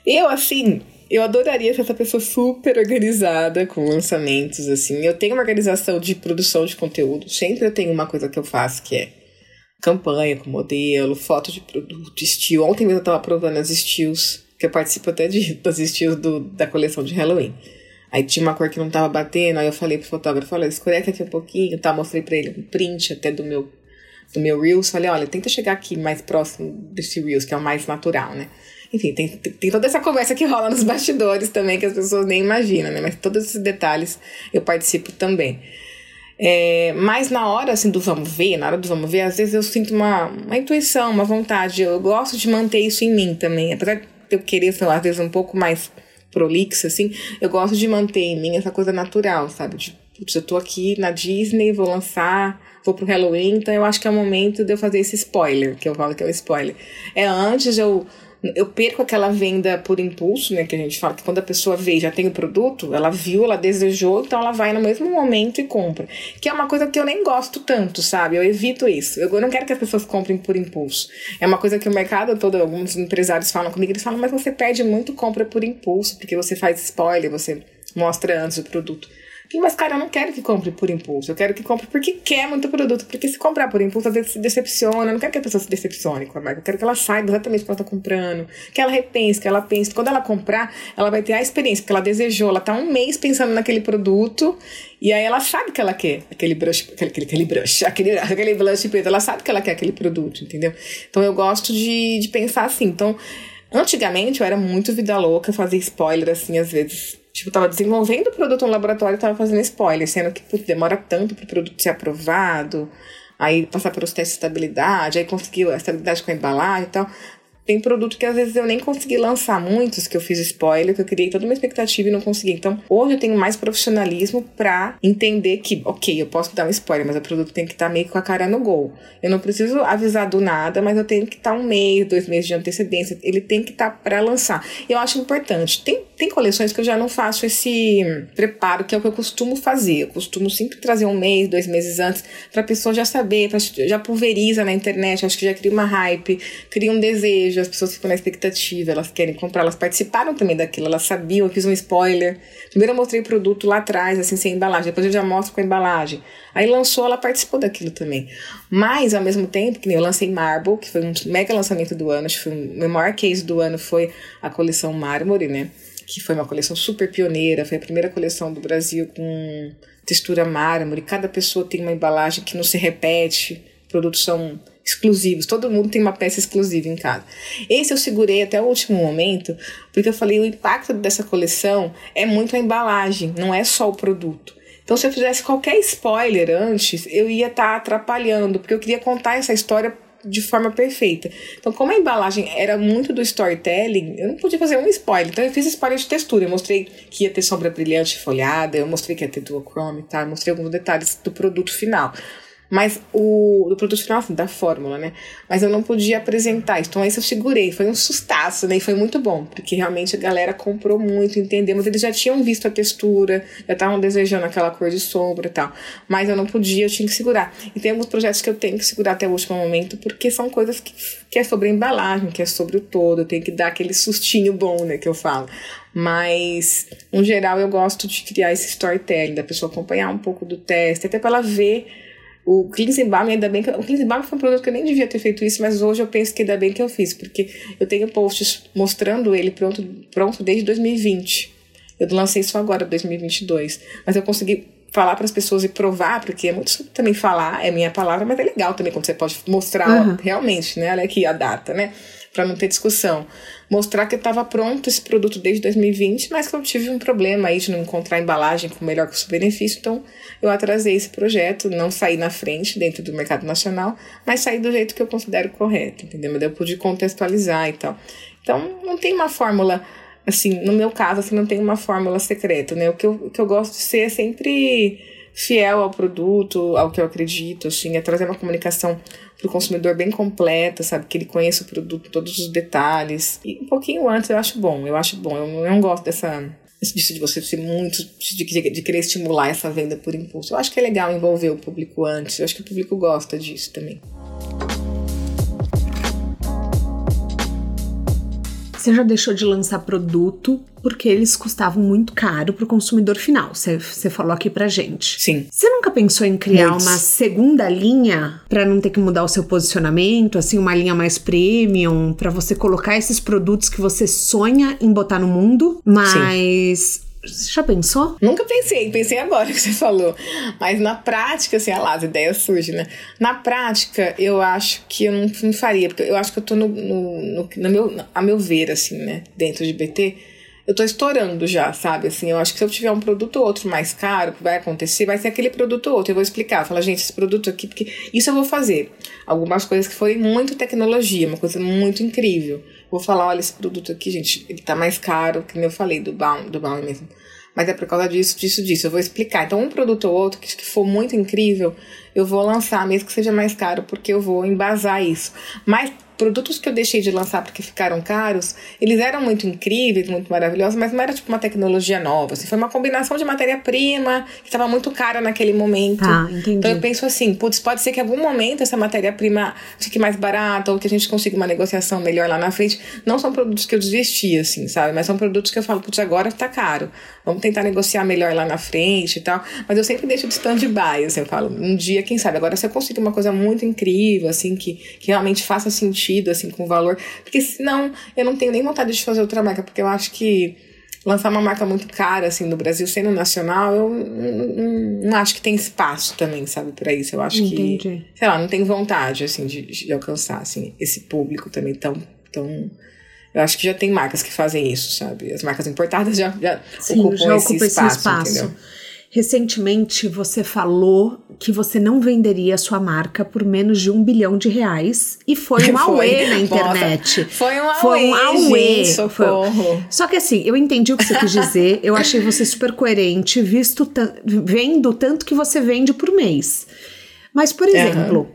Eu, assim, eu adoraria ser essa pessoa super organizada com lançamentos, assim. Eu tenho uma organização de produção de conteúdo. Sempre eu tenho uma coisa que eu faço que é campanha com modelo, foto de produto, estilo. Ontem mesmo eu tava provando as estilos, que eu participo até de, das estilos do, da coleção de Halloween. Aí tinha uma cor que não tava batendo, aí eu falei pro fotógrafo, olha, escurece aqui um pouquinho, tá? Mostrei pra ele um print até do meu, do meu Reels. Falei, olha, tenta chegar aqui mais próximo desse Reels, que é o mais natural, né? Enfim, tem, tem toda essa conversa que rola nos bastidores também, que as pessoas nem imaginam, né? Mas todos esses detalhes eu participo também. É, mas na hora assim do vamos ver, na hora do vamos ver, às vezes eu sinto uma, uma intuição, uma vontade. Eu gosto de manter isso em mim também. Apesar de eu querer, sei lá, às vezes um pouco mais prolixa, assim, eu gosto de manter em mim essa coisa natural, sabe? De, putz, eu tô aqui na Disney, vou lançar, vou pro Halloween, então eu acho que é o momento de eu fazer esse spoiler, que eu falo que é o spoiler. É antes eu eu perco aquela venda por impulso, né? Que a gente fala que quando a pessoa vê já tem o produto, ela viu, ela desejou, então ela vai no mesmo momento e compra. Que é uma coisa que eu nem gosto tanto, sabe? Eu evito isso. Eu não quero que as pessoas comprem por impulso. É uma coisa que o mercado todo, alguns empresários falam comigo, eles falam, mas você perde muito compra por impulso, porque você faz spoiler, você mostra antes o produto. Mas, cara, eu não quero que compre por impulso. Eu quero que compre porque quer muito produto. Porque se comprar por impulso, às vezes se decepciona. Eu não quero que a pessoa se decepcione com a marca. Eu quero que ela saiba exatamente o que ela está comprando. Que ela repense, que ela pense. Quando ela comprar, ela vai ter a experiência que ela desejou. Ela tá um mês pensando naquele produto. E aí ela sabe que ela quer aquele brush, aquele, aquele brush, aquele, aquele blush preto. Ela sabe que ela quer aquele produto, entendeu? Então eu gosto de, de pensar assim. Então, antigamente eu era muito vida louca, fazia spoiler assim, às vezes Tipo, tava desenvolvendo o produto no laboratório e tava fazendo spoiler, sendo que putz, demora tanto para o produto ser aprovado, aí passar pelos testes de estabilidade, aí conseguir a estabilidade com a embalagem e tal. Tem produto que às vezes eu nem consegui lançar muitos, que eu fiz spoiler, que eu criei toda uma expectativa e não consegui. Então, hoje eu tenho mais profissionalismo para entender que, ok, eu posso dar um spoiler, mas o produto tem que estar tá meio com a cara no gol. Eu não preciso avisar do nada, mas eu tenho que estar tá um mês, dois meses de antecedência. Ele tem que estar tá para lançar. Eu acho importante. Tem, tem coleções que eu já não faço esse preparo, que é o que eu costumo fazer. Eu costumo sempre trazer um mês, dois meses antes, para pessoa já saber, pra, já pulveriza na internet, acho que já cria uma hype, cria um desejo as pessoas ficam na expectativa, elas querem comprar, elas participaram também daquilo, elas sabiam, eu fiz um spoiler. Primeiro eu mostrei o produto lá atrás, assim, sem embalagem, depois eu já mostro com a embalagem. Aí lançou, ela participou daquilo também. Mas, ao mesmo tempo, que nem eu lancei Marble, que foi um mega lançamento do ano, acho que foi um, meu maior case do ano foi a coleção Mármore, né? Que foi uma coleção super pioneira, foi a primeira coleção do Brasil com textura mármore, cada pessoa tem uma embalagem que não se repete, produtos são exclusivos. Todo mundo tem uma peça exclusiva em casa. Esse eu segurei até o último momento, porque eu falei o impacto dessa coleção é muito a embalagem, não é só o produto. Então, se eu fizesse qualquer spoiler antes, eu ia estar tá atrapalhando, porque eu queria contar essa história de forma perfeita. Então, como a embalagem era muito do storytelling, eu não podia fazer um spoiler. Então, eu fiz spoiler de textura. Eu mostrei que ia ter sombra brilhante folhada, eu mostrei que ia ter duochrome, tá? Eu mostrei alguns detalhes do produto final. Mas o do produto final, assim, da fórmula, né? Mas eu não podia apresentar isso. Então esse eu segurei. Foi um sustaço, né? E foi muito bom. Porque realmente a galera comprou muito, entendeu? Mas eles já tinham visto a textura, já estavam desejando aquela cor de sombra e tal. Mas eu não podia, eu tinha que segurar. E tem alguns projetos que eu tenho que segurar até o último momento, porque são coisas que, que é sobre a embalagem, que é sobre o todo. Eu tenho que dar aquele sustinho bom, né? Que eu falo. Mas, no geral, eu gosto de criar esse storytelling, da pessoa acompanhar um pouco do teste, até para ela ver o cleansing balm, ainda bem que. O cleansing balm foi um produto que eu nem devia ter feito isso, mas hoje eu penso que ainda bem que eu fiz, porque eu tenho posts mostrando ele pronto, pronto desde 2020. Eu lancei isso agora, 2022. Mas eu consegui falar para as pessoas e provar, porque é muito também falar, é minha palavra, mas é legal também quando você pode mostrar uhum. realmente, né? Olha aqui a data, né? Para não ter discussão mostrar que estava pronto esse produto desde 2020, mas que eu tive um problema aí de não encontrar embalagem com melhor custo-benefício, então eu atrasei esse projeto, não saí na frente dentro do mercado nacional, mas saí do jeito que eu considero correto, entendeu? Mas eu pude contextualizar e tal. Então, não tem uma fórmula assim, no meu caso, assim, não tem uma fórmula secreta, né? O que eu, o que eu gosto de ser é sempre fiel ao produto, ao que eu acredito, assim, é trazer uma comunicação para o consumidor bem completa, sabe? Que ele conheça o produto, todos os detalhes. E um pouquinho antes eu acho bom, eu acho bom. Eu não gosto dessa disso de você ser muito de, de, querer estimular essa venda por impulso. Eu acho que é legal envolver o público antes. Eu acho que o público gosta disso também. Você já deixou de lançar produto porque eles custavam muito caro para o consumidor final. Você, falou aqui pra gente. Sim. Você nunca pensou em criar Muitos. uma segunda linha para não ter que mudar o seu posicionamento, assim, uma linha mais premium, para você colocar esses produtos que você sonha em botar no mundo, mas você já pensou? Nunca pensei, pensei agora que você falou. Mas na prática, assim, ah lá, as ideias surgem, né? Na prática, eu acho que eu não, não faria, porque eu acho que eu tô no, no, no, no meu, a meu ver, assim, né, dentro de BT, eu tô estourando já, sabe? Assim, eu acho que se eu tiver um produto ou outro mais caro, que vai acontecer, vai ser aquele produto ou outro. Eu vou explicar, falar, gente, esse produto aqui, porque isso eu vou fazer. Algumas coisas que forem muito tecnologia, uma coisa muito incrível. Vou falar, olha, esse produto aqui, gente, ele tá mais caro, que nem eu falei, do Baum, do Baum mesmo. Mas é por causa disso, disso, disso. Eu vou explicar. Então, um produto ou outro que, que for muito incrível, eu vou lançar, mesmo que seja mais caro, porque eu vou embasar isso. Mas produtos que eu deixei de lançar porque ficaram caros, eles eram muito incríveis, muito maravilhosos, mas não era tipo uma tecnologia nova. Assim, foi uma combinação de matéria-prima que estava muito cara naquele momento. Entendi. Então eu penso assim, putz, pode ser que em algum momento essa matéria-prima fique mais barata ou que a gente consiga uma negociação melhor lá na frente. Não são produtos que eu desisti, assim, sabe? Mas são produtos que eu falo, putz, agora tá caro. Vamos tentar negociar melhor lá na frente e tal. Mas eu sempre deixo de stand-by, assim, eu falo, um dia, quem sabe? Agora se eu conseguir uma coisa muito incrível, assim, que, que realmente faça sentido, assim, com valor. Porque senão eu não tenho nem vontade de fazer outra marca, porque eu acho que lançar uma marca muito cara, assim, no Brasil, sendo nacional, eu não, acho que tem espaço também, sabe, para isso. Eu acho Entendi. que, sei lá, não tenho vontade, assim, de, de alcançar, assim, esse público também tão, tão... Eu acho que já tem marcas que fazem isso, sabe? As marcas importadas já, já Sim, ocupam já esse, ocupa espaço, esse espaço. entendeu? Recentemente você falou que você não venderia a sua marca por menos de um bilhão de reais e foi um auê na Nossa, internet. foi um Foi um auê, auê. gente, socorro. Só que assim, eu entendi o que você quis dizer, eu achei você super coerente, visto vendo tanto que você vende por mês. Mas, por exemplo,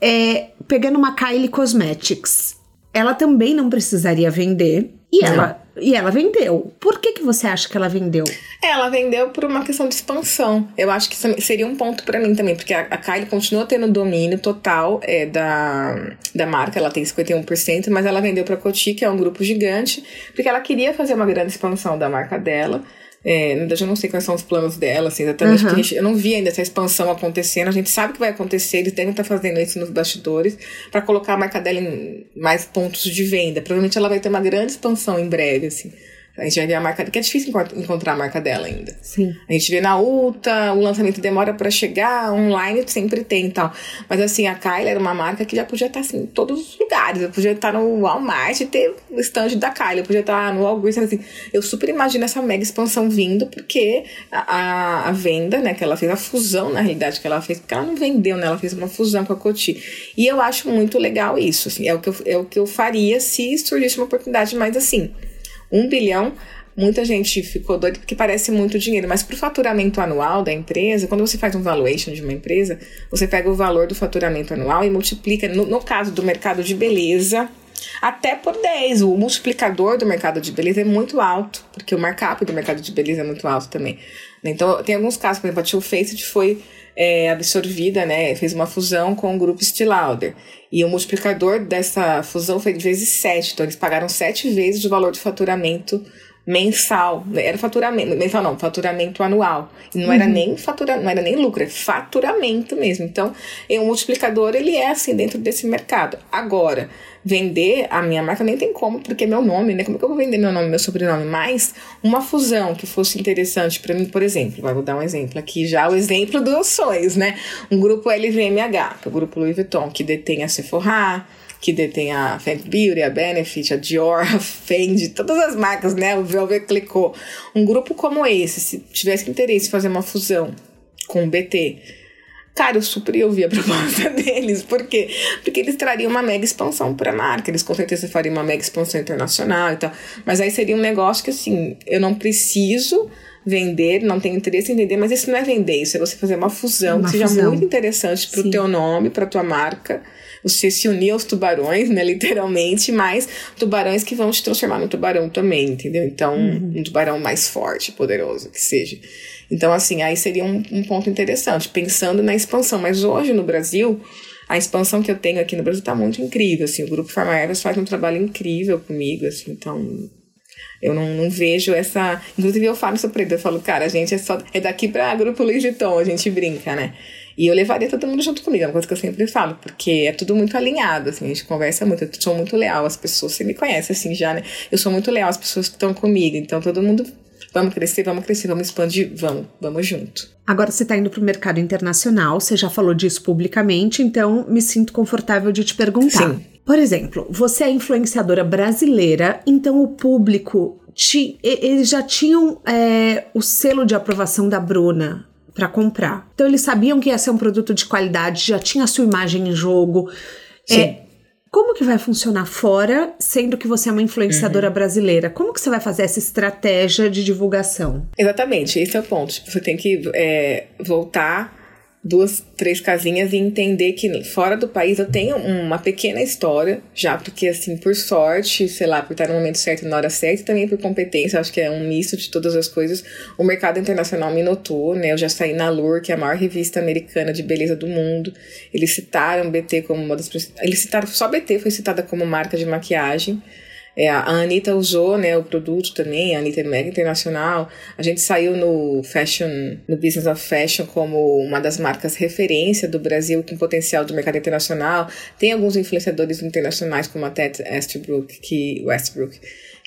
é, pegando uma Kylie Cosmetics, ela também não precisaria vender e ela, e ela vendeu. Por que, que você acha que ela vendeu? Ela vendeu por uma questão de expansão. Eu acho que seria um ponto pra mim também, porque a, a Kylie continua tendo domínio total é, da, da marca, ela tem 51%, mas ela vendeu pra Coty, que é um grupo gigante, porque ela queria fazer uma grande expansão da marca dela. É, na verdade, eu não sei quais são os planos dela, assim, exatamente, Uhum. gente- eu não vi ainda essa expansão acontecendo. A gente sabe que vai acontecer, eles devem estar fazendo isso nos bastidores para colocar a marca dela em mais pontos de venda. Provavelmente ela vai ter uma grande expansão em breve, assim. A gente vai ver a marca, porque é difícil encont- encontrar a marca dela ainda. Sim. A gente vê na Ulta, o lançamento demora pra chegar, online sempre tem e tal. Mas assim, a Kylie era uma marca que já podia estar assim, em todos os lugares. Eu podia estar no Walmart e ter o stand da Kylie. Eu podia estar no Walgreens, assim. Eu super imagino essa mega expansão vindo, porque a, a, a venda, né, que ela fez, a fusão, na realidade, que ela fez, porque ela não vendeu, né, ela fez uma fusão com a Coty. E eu acho muito legal isso, assim, é o que eu, é o que eu faria se surgisse uma oportunidade mais assim. Um bilhão, muita gente ficou doida porque parece muito dinheiro, mas para o faturamento anual da empresa, quando você faz um valuation de uma empresa, você pega o valor do faturamento anual e multiplica, no, no caso do mercado de beleza, até por 10. O multiplicador do mercado de beleza é muito alto, porque o markup do mercado de beleza é muito alto também. Então, tem alguns casos, por exemplo, a Too Faced foi é, absorvida, né, fez uma fusão com o grupo Estee Lauder. E o multiplicador dessa fusão foi de vezes 7. Então, eles pagaram 7 vezes o valor de faturamento mensal. Era faturamento, mensal não, faturamento anual. Não era nem fatura, não era nem lucro, é faturamento mesmo. Então, é um multiplicador, ele é assim dentro desse mercado. Agora, vender a minha marca nem tem como, porque é meu nome, né? Como é que eu vou vender meu nome, meu sobrenome? Mas uma fusão que fosse interessante para mim, por exemplo, vou dar um exemplo aqui já, o exemplo dos sonhos, né? Um grupo LVMH, que é o grupo Louis Vuitton, que detém a Sephora, que detém a Fenty Beauty, a Benefit, a Dior, a Fendi, todas as marcas, né? O Velvet Clicquot. Um grupo como esse, se tivesse interesse em fazer uma fusão com o BT, cara, eu super ia ouvir a proposta deles. Por quê? Porque eles trariam uma mega expansão para a marca. Eles com certeza fariam uma mega expansão internacional e tal. Mas aí seria um negócio que, assim, eu não preciso vender, não tenho interesse em vender, mas isso não é vender, isso é você fazer uma fusão Uma que seja fusão. muito interessante para o teu nome, para tua marca. Você se unir aos tubarões, né, literalmente, mas tubarões que vão te transformar no tubarão também, entendeu? Então, um tubarão mais forte, poderoso, que seja. Então, assim, aí seria um, um ponto interessante, pensando na expansão. Mas hoje no Brasil, a expansão que eu tenho aqui no Brasil tá muito incrível, assim, o Grupo Farmaevas faz um trabalho incrível comigo, assim, então eu não, não vejo essa. Inclusive, eu falo sobre ele, eu falo, cara, a gente é só. É daqui pra Grupo Louis Vuitton, a gente brinca, né? E eu levaria todo mundo junto comigo, é uma coisa que eu sempre falo, porque é tudo muito alinhado, assim, a gente conversa muito, eu sou muito leal às pessoas, você me conhece assim já, né? Eu sou muito leal às pessoas que estão comigo, então todo mundo vamos crescer, vamos crescer, vamos expandir, vamos, vamos junto. Agora você está indo para o mercado internacional, você já falou disso publicamente, então me sinto confortável de te perguntar. Sim. Por exemplo, você é influenciadora brasileira, então o público te, eles já tinham é, o selo de aprovação da Bruna para comprar. Então eles sabiam que ia ser um produto de qualidade, já tinha a sua imagem em jogo. Sim. É, como que vai funcionar fora, sendo que você é uma influenciadora uhum. brasileira? Como que você vai fazer essa estratégia de divulgação? Exatamente, esse é o ponto. Você tem que é, voltar duas, três casinhas e entender que fora do país eu tenho uma pequena história, já porque, assim, por sorte, sei lá, por estar no momento certo na hora certa, e também por competência, acho que é um misto de todas as coisas. O mercado internacional me notou, né? Eu já saí na Lure, que é a maior revista americana de beleza do mundo. Eles citaram BT como uma das. Eles citaram, só BT foi citada como marca de maquiagem. É, a Anitta usou né, o produto também, a Anitta é mega internacional. A gente saiu no Fashion, no Business of Fashion como uma das marcas referência do Brasil com potencial do mercado internacional. Tem alguns influenciadores internacionais como a Ted Westbrook, que, Westbrook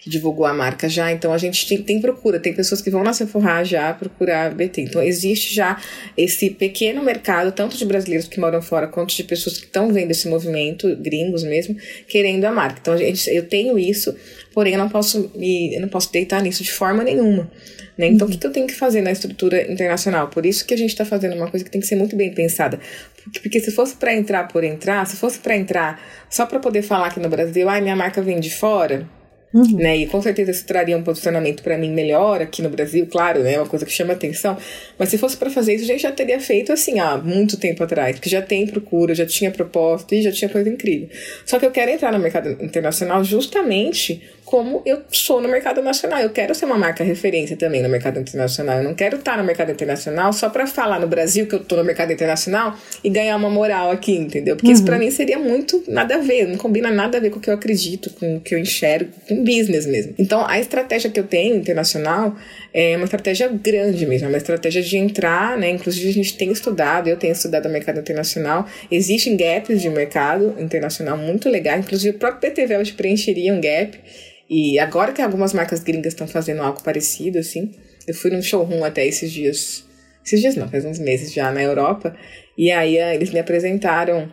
que divulgou a marca já, então a gente tem, tem, procura, tem pessoas que vão na Sephora já procurar BT. Então existe já esse pequeno mercado, tanto de brasileiros que moram fora, quanto de pessoas que estão vendo esse movimento, gringos mesmo, querendo a marca. Então a gente, eu tenho isso, porém eu não posso me, eu não posso deitar nisso de forma nenhuma. Né? Então, uhum. o que, que eu tenho que fazer na estrutura internacional? Por isso que a gente está fazendo uma coisa que tem que ser muito bem pensada. Porque, porque se fosse para entrar por entrar, se fosse para entrar só para poder falar aqui no Brasil, ai, minha marca vem de fora, Uhum. Né? E com certeza isso traria um posicionamento para mim melhor aqui no Brasil, claro, né? Uma coisa que chama atenção. Mas se fosse para fazer isso, a gente já teria feito assim há muito tempo atrás, porque já tem procura, já tinha proposta e já tinha coisa incrível. Só que eu quero entrar no mercado internacional justamente como eu sou no mercado nacional. Eu quero ser uma marca referência também no mercado internacional. Eu não quero estar no mercado internacional só para falar no Brasil que eu estou no mercado internacional e ganhar uma moral aqui, entendeu? Porque uhum. isso para mim seria muito nada a ver, não combina nada a ver com o que eu acredito, com o que eu enxergo, com business mesmo. Então, a estratégia que eu tenho internacional é uma estratégia grande mesmo, é uma estratégia de entrar, né? Inclusive a gente tem estudado, eu tenho estudado o mercado internacional, existem gaps de mercado internacional muito legais, inclusive o próprio PTV preencheria um gap e agora que algumas marcas gringas estão fazendo algo parecido, assim, eu fui num showroom até esses dias. Esses dias não, faz uns meses já na Europa. E aí ah, eles me apresentaram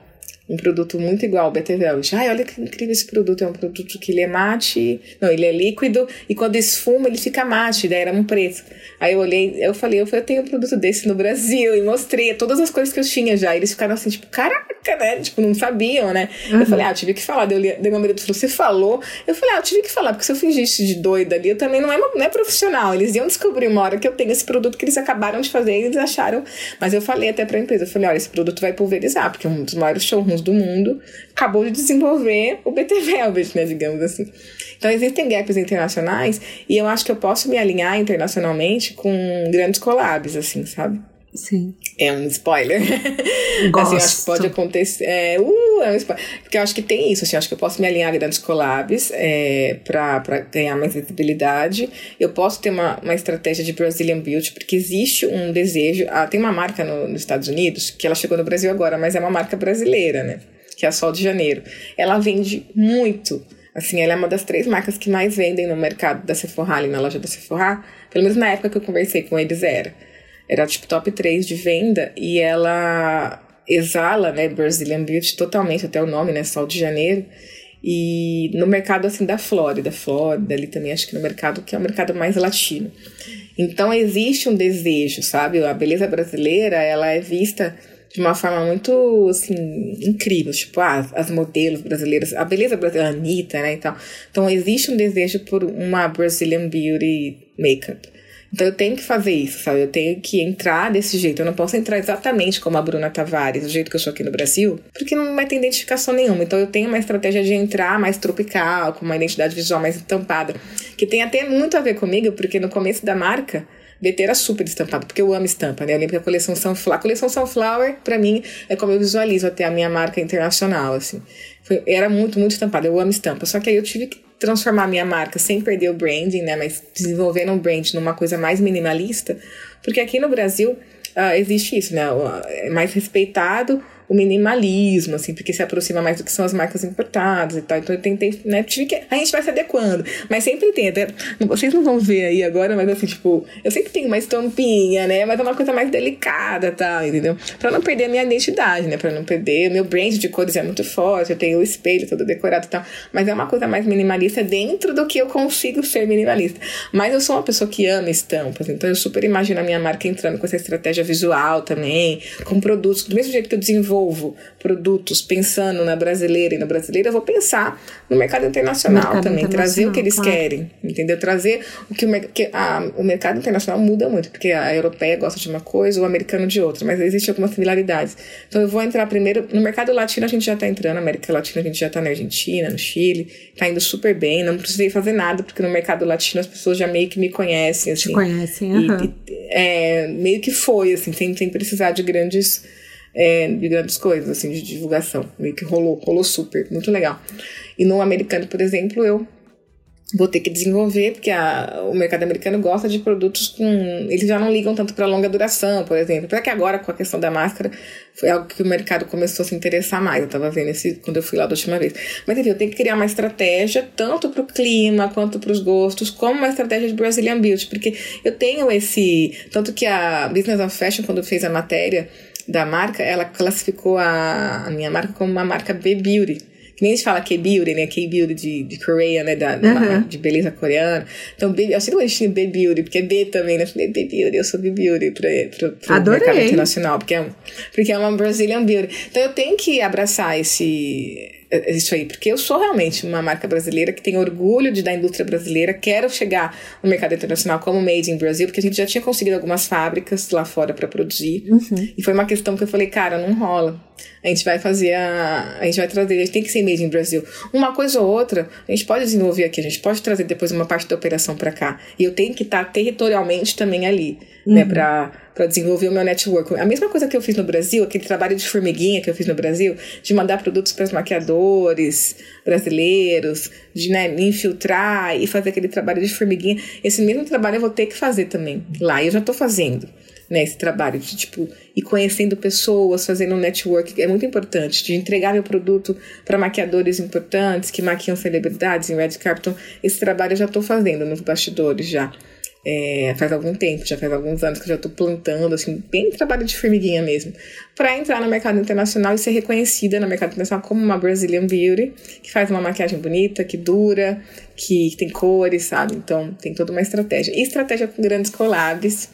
um produto muito igual ao BT Velvet. Ai, olha que incrível esse produto. É um produto que ele é mate. Não, ele é líquido e quando esfuma ele fica mate. Daí era um preço. Aí eu olhei, eu falei, eu, falei, eu tenho um produto desse no Brasil e mostrei todas as coisas que eu tinha já. E eles ficaram assim, tipo, caraca, né? Tipo, não sabiam, né? Uhum. Eu falei, ah, eu tive que falar. Daí, eu, daí meu marido falou, você falou? Eu falei, ah, eu tive que falar, porque se eu fingisse de doida ali, eu também não é, não é profissional. Eles iam descobrir uma hora que eu tenho esse produto que eles acabaram de fazer e eles acharam. Mas eu falei até pra empresa, eu falei, olha, esse produto vai pulverizar, porque é um dos maiores showrooms do mundo acabou de desenvolver o BT Velvet, né, digamos assim. Então existem gaps internacionais e eu acho que eu posso me alinhar internacionalmente com grandes collabs, assim, sabe? Sim. É um spoiler. Gosto. assim, acho que pode acontecer. É, uh, é um spoiler. Porque eu acho que tem isso, assim, acho que eu posso me alinhar a grandes collabs é, para ganhar mais visibilidade. Eu posso ter uma, uma estratégia de Brazilian Beauty, porque existe um desejo. Ah, tem uma marca no, nos Estados Unidos, que ela chegou no Brasil agora, mas é uma marca brasileira, né? Que é a Sol de Janeiro. Ela vende muito. Assim, ela é uma das três marcas que mais vendem no mercado da Sephora, ali na loja da Sephora. Pelo menos na época que eu conversei com eles era era tipo top 3 de venda e ela exala, né, Brazilian Beauty totalmente, até o nome, né, Sol de Janeiro. E no mercado assim da Flórida, Flórida ali também acho que no mercado que é o mercado mais latino. Então existe um desejo, sabe? A beleza brasileira, ela é vista de uma forma muito, assim, incrível. Tipo, ah, as modelos brasileiras, a beleza brasileira, a Anitta, né, então Então existe um desejo por uma Brazilian Beauty makeup. Então eu tenho que fazer isso, sabe? Eu tenho que entrar desse jeito. Eu não posso entrar exatamente como a Bruna Tavares, do jeito que eu sou aqui no Brasil, porque não vai ter identificação nenhuma. Então eu tenho uma estratégia de entrar mais tropical, com uma identidade visual mais estampada, que tem até muito a ver comigo, porque no começo da marca BT era super estampado, porque eu amo estampa, né? Eu lembro que a coleção Sunflower, a coleção Sunflower, pra mim, é como eu visualizo até a minha marca internacional, assim. Foi, era muito, muito estampada, eu amo estampa. Só que aí eu tive que transformar a minha marca sem perder o branding, né? Mas desenvolvendo um brand numa coisa mais minimalista, porque aqui no Brasil uh, existe isso, né? É mais respeitado o minimalismo, assim, porque se aproxima mais do que são as marcas importadas e tal. Então eu tentei, né, tive que. A gente vai se adequando. Mas sempre tem, até. Vocês não vão ver aí agora, mas assim, tipo, eu sempre tenho uma estampinha, né? Mas é uma coisa mais delicada e tal, entendeu? Pra não perder a minha identidade, né? Pra não perder. O meu brand de cores é muito forte, eu tenho o espelho todo decorado e tal. Mas é uma coisa mais minimalista dentro do que eu consigo ser minimalista. Mas eu sou uma pessoa que ama estampas, então eu super imagino a minha marca entrando com essa estratégia visual também, com produtos, do mesmo jeito que eu desenvolvo desenvolvo produtos pensando na brasileira e na brasileira, eu vou pensar no mercado internacional mercado também, internacional, trazer o que eles claro. querem, entendeu? Trazer o que, o, que a, o mercado internacional muda muito, porque a europeia gosta de uma coisa, o americano de outra, mas existem algumas similaridades. Então eu vou entrar primeiro, no mercado latino a gente já está entrando, na América Latina a gente já está na Argentina, no Chile, está indo super bem, não precisei fazer nada, porque no mercado latino as pessoas já meio que me conhecem, assim. Te conhecem, uhum. e, é, meio que foi, assim, sem, sem precisar de grandes é, de grandes coisas, assim, de divulgação. Meio que rolou, rolou super, muito legal. E no americano, por exemplo, eu vou ter que desenvolver, porque a, o mercado americano gosta de produtos com. Eles já não ligam tanto para longa duração, por exemplo. Apesar que agora, com a questão da máscara, foi algo que o mercado começou a se interessar mais. Eu estava vendo esse quando eu fui lá da última vez. Mas enfim, eu tenho que criar uma estratégia, tanto para o clima quanto para os gostos, como uma estratégia de Brazilian Beauty, porque eu tenho esse. Tanto que a Business of Fashion, quando fez a matéria da marca, ela classificou a, a minha marca como uma marca B-Beauty. Que nem a gente fala K-Beauty, né? K-Beauty de, de Coreia, né? Da, uhum. De beleza coreana. Então, B, eu sempre gostei de B-Beauty, porque é B também, né? Eu falei B-Beauty, eu sou B-Beauty para o mercado internacional, porque é, porque é uma Brazilian Beauty. Então, eu tenho que abraçar esse isso aí, porque eu sou realmente uma marca brasileira que tem orgulho de da indústria brasileira, quero chegar no mercado internacional como Made in Brasil, porque a gente já tinha conseguido algumas fábricas lá fora para produzir. Uhum. E foi uma questão que eu falei, cara, não rola. A gente vai fazer a. A gente vai trazer, a gente tem que ser made in Brasil. Uma coisa ou outra, a gente pode desenvolver aqui, a gente pode trazer depois uma parte da operação para cá. E eu tenho que estar territorialmente também ali, né, uhum. né, para para desenvolver o meu network. A mesma coisa que eu fiz no Brasil, aquele trabalho de formiguinha que eu fiz no Brasil, de mandar produtos para os maquiadores brasileiros, de né, infiltrar e fazer aquele trabalho de formiguinha. Esse mesmo trabalho eu vou ter que fazer também lá. E eu já estou fazendo né, esse trabalho de tipo ir conhecendo pessoas, fazendo um network é muito importante, de entregar meu produto para maquiadores importantes que maquiam celebridades em red carpet. Esse trabalho eu já estou fazendo nos bastidores já. É, faz algum tempo, já faz alguns anos que eu já estou plantando, assim, bem trabalho de formiguinha mesmo, para entrar no mercado internacional e ser reconhecida no mercado internacional como uma Brazilian Beauty, que faz uma maquiagem bonita, que dura, que tem cores, sabe? Então tem toda uma estratégia. E estratégia com grandes collabs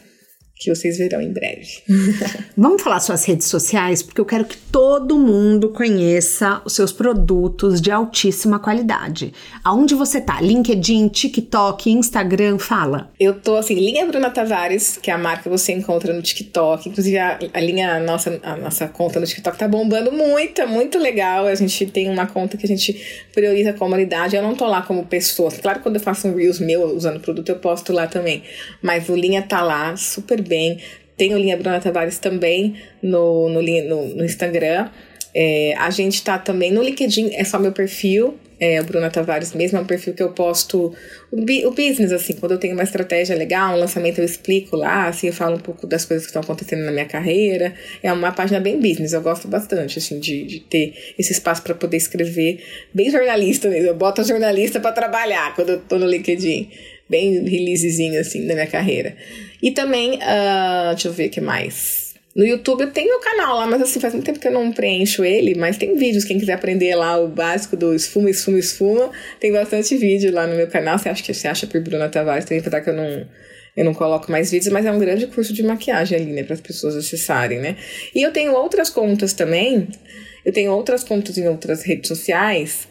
que vocês verão em breve. Vamos falar suas redes sociais, porque eu quero que todo mundo conheça os seus produtos de altíssima qualidade. Aonde você tá? LinkedIn, TikTok, Instagram, fala. Eu tô assim, linha Bruna Tavares, que é a marca que você encontra no TikTok. Inclusive a, a linha nossa, a nossa conta no TikTok tá bombando muito, é muito legal. A gente tem uma conta que a gente prioriza a comunidade. Eu não tô lá como pessoa. Claro, quando eu faço um Reels meu usando o produto, eu posto lá também. Mas o linha tá lá, super bem. Tenho Linha Bruna Tavares também no, no, no, no Instagram. É, a gente tá também no LinkedIn, é só meu perfil, é, o Bruna Tavares mesmo, é um perfil que eu posto o, o, business, assim, quando eu tenho uma estratégia legal, um lançamento eu explico lá, assim, eu falo um pouco das coisas que estão acontecendo na minha carreira. É uma página bem business, eu gosto bastante, assim, de, de ter esse espaço para poder escrever, bem jornalista mesmo, eu boto jornalista para trabalhar quando eu tô no LinkedIn bem releasezinho, assim, da minha carreira. E também, uh, deixa eu ver o que mais. No YouTube eu tenho meu canal lá, mas assim, faz muito tempo que eu não preencho ele, mas tem vídeos, quem quiser aprender lá o básico do esfuma, esfuma, esfuma, tem bastante vídeo lá no meu canal, você acha que você acha por Bruna Tavares, tem apesar que eu não eu não coloco mais vídeos, mas é um grande curso de maquiagem ali, né, para as pessoas acessarem, né? E eu tenho outras contas também. Eu tenho outras contas em outras redes sociais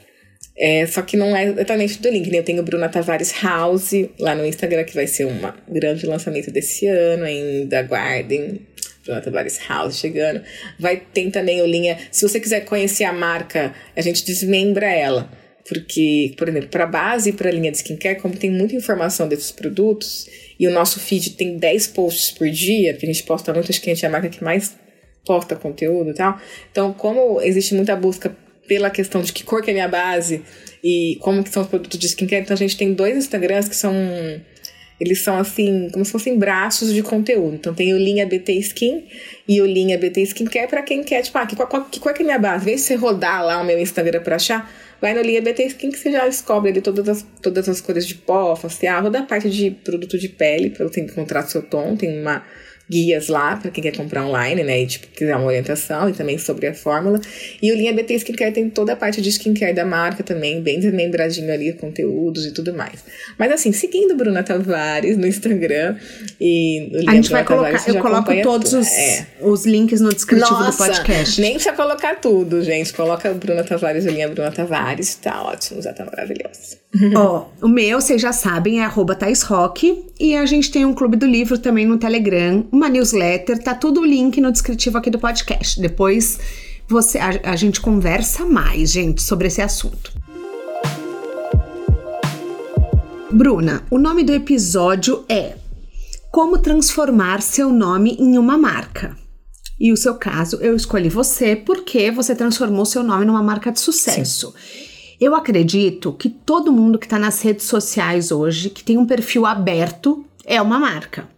é, só que não é exatamente do link, né? Eu tenho Bruna Tavares House lá no Instagram, que vai ser um grande lançamento desse ano ainda. Aguardem. Bruna Tavares House chegando. Vai ter também o linha. Se você quiser conhecer a marca, a gente desmembra ela. Porque, por exemplo, para base e para linha de skincare, como tem muita informação desses produtos, e o nosso feed tem 10 posts por dia, que a gente posta muito, acho que a gente é a marca que mais posta conteúdo e tal. Então, como existe muita busca pela questão de que cor que é a minha base e como que são os produtos de skincare, então a gente tem dois Instagrams que são eles são assim, como se fossem braços de conteúdo. Então tem o linha BT Skin e o linha BT Skincare para quem quer, tipo, ah, que, qual, que, qual é, é a minha base? Vê se você rodar lá o meu Instagram para achar, vai no linha BT Skin que você já descobre ali todas as, todas as cores de pó, facial, toda a parte de produto de pele para você encontrar seu tom. Tem uma guias lá para quem quer comprar online, né? E tipo, quiser uma orientação e também sobre a fórmula. E o Linha BT Skincare tem toda a parte de skincare da marca também, bem desmembradinho ali, conteúdos e tudo mais. Mas assim, seguindo Bruna Tavares no Instagram e o Linha A gente vai colocar, Tavares, eu coloco todos os, é. os links no descritivo Nossa, do podcast. Nem precisa colocar tudo, gente. Coloca Bruna Tavares e Linha Bruna Tavares, tá ótimo, já tá maravilhoso. Ó, oh, o meu, vocês já sabem, é arroba Rock, e a gente tem um clube do livro também no Telegram, uma newsletter, tá tudo o link no descritivo aqui do podcast. Depois você a, a gente conversa mais, gente, sobre esse assunto. Bruna, o nome do episódio é Como transformar seu nome em uma marca. E o seu caso, eu escolhi você porque você transformou seu nome numa marca de sucesso. Sim. Eu acredito que todo mundo que está nas redes sociais hoje, que tem um perfil aberto, é uma marca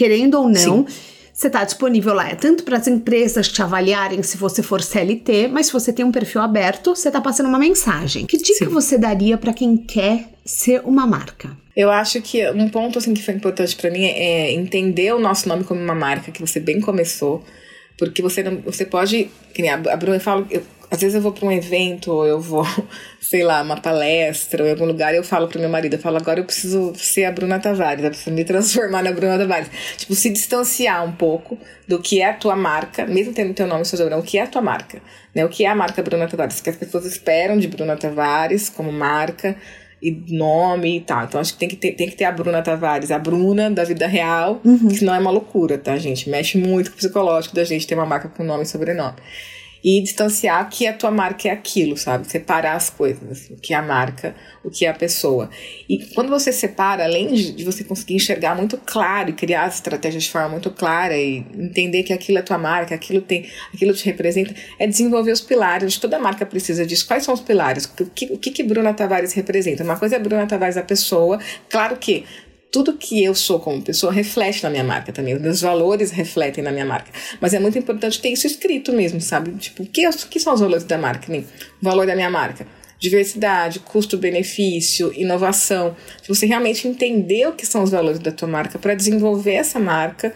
querendo ou não. Sim. Você está disponível lá, é tanto para as empresas te avaliarem se você for CLT, mas se você tem um perfil aberto, você está passando uma mensagem. Que dica Sim. você daria para quem quer ser uma marca? Eu acho que um ponto assim que foi importante para mim é entender o nosso nome como uma marca que você bem começou, porque você não, você pode, que nem a, Bruna fala, eu às vezes eu vou para um evento, ou eu vou, sei lá, uma palestra, ou em algum lugar, e eu falo pro meu marido, eu falo, agora eu preciso ser a Bruna Tavares, eu preciso me transformar na Bruna Tavares. Tipo, se distanciar um pouco do que é a tua marca, mesmo tendo teu nome seu o que é a tua marca, né? O que é a marca Bruna Tavares, o que as pessoas esperam de Bruna Tavares como marca, e nome e tal. Então acho que tem que ter, tem que ter a Bruna Tavares, a Bruna da vida real, uhum. que não é uma loucura, tá, gente? Mexe muito com o psicológico da gente ter uma marca com nome e sobrenome e distanciar que a tua marca é aquilo, sabe? Separar as coisas, assim, o que é a marca, o que é a pessoa. E quando você separa, além de você conseguir enxergar muito claro e criar as estratégias de forma muito clara e entender que aquilo é tua marca, aquilo tem, aquilo te representa, é desenvolver os pilares. Toda marca precisa disso. Quais são os pilares? O que, o que, que Bruna Tavares representa? Uma coisa é Bruna Tavares a pessoa, claro que tudo que eu sou como pessoa reflete na minha marca também. Os meus valores refletem na minha marca. Mas é muito importante ter isso escrito mesmo, sabe? Tipo, o que, que são os valores da marca? O valor da minha marca. Diversidade, custo-benefício, inovação. Se você realmente entender o que são os valores da tua marca para desenvolver essa marca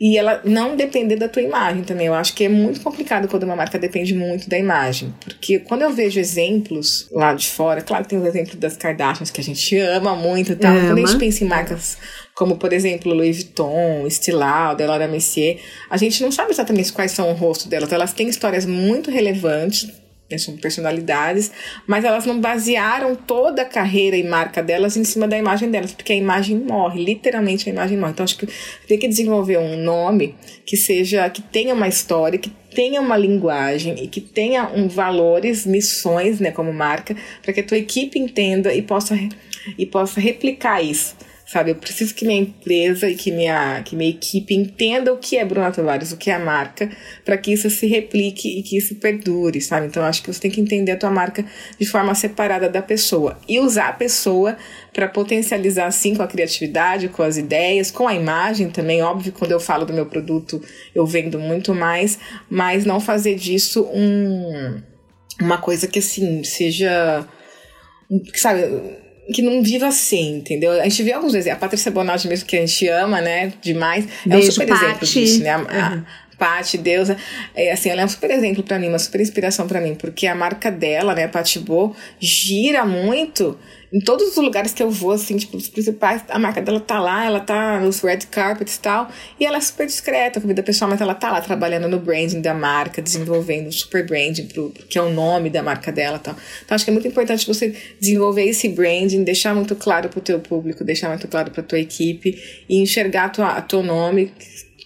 e ela não depender da tua imagem também. Eu acho que é muito complicado quando uma marca depende muito da imagem. Porque quando eu vejo exemplos lá de fora, claro que tem os exemplos das Kardashians que a gente ama muito e tal. Ama. Quando a gente pensa em marcas como, por exemplo, Louis Vuitton, Estilal, Delora Messier, a gente não sabe exatamente quais são o rosto delas. Elas têm histórias muito relevantes personalidades, mas elas não basearam toda a carreira e marca delas em cima da imagem delas, porque a imagem morre, literalmente a imagem morre. Então acho que tem que desenvolver um nome que seja, que tenha uma história, que tenha uma linguagem e que tenha um valores, missões, né, como marca, para que a tua equipe entenda e possa e possa replicar isso sabe? Eu preciso que minha empresa e que minha, que minha equipe entenda o que é Bruna Tavares, o que é a marca, para que isso se replique e que isso perdure, sabe? Então acho que você tem que entender a tua marca de forma separada da pessoa e usar a pessoa para potencializar assim com a criatividade, com as ideias, com a imagem também. Óbvio, quando eu falo do meu produto, eu vendo muito mais, mas não fazer disso um uma coisa que assim seja sabe que não viva assim, entendeu? A gente vê alguns exemplos. A Patrícia Bonaldi mesmo, que a gente ama, né? Demais. É Beijo, um super exemplo disso, né? A, uhum. Paty, deusa, é, assim, ela é um super exemplo para mim, uma super inspiração para mim, porque a marca dela, né, Paty Bo, gira muito em todos os lugares que eu vou, assim, tipo, os principais, a marca dela tá lá, ela tá nos red carpets e tal, e ela é super discreta com vida pessoal, mas ela tá lá trabalhando no branding da marca, desenvolvendo o super branding, pro, que é o nome da marca dela e tal. Então, acho que é muito importante você desenvolver esse branding, deixar muito claro pro teu público, deixar muito claro pra tua equipe e enxergar tua, teu nome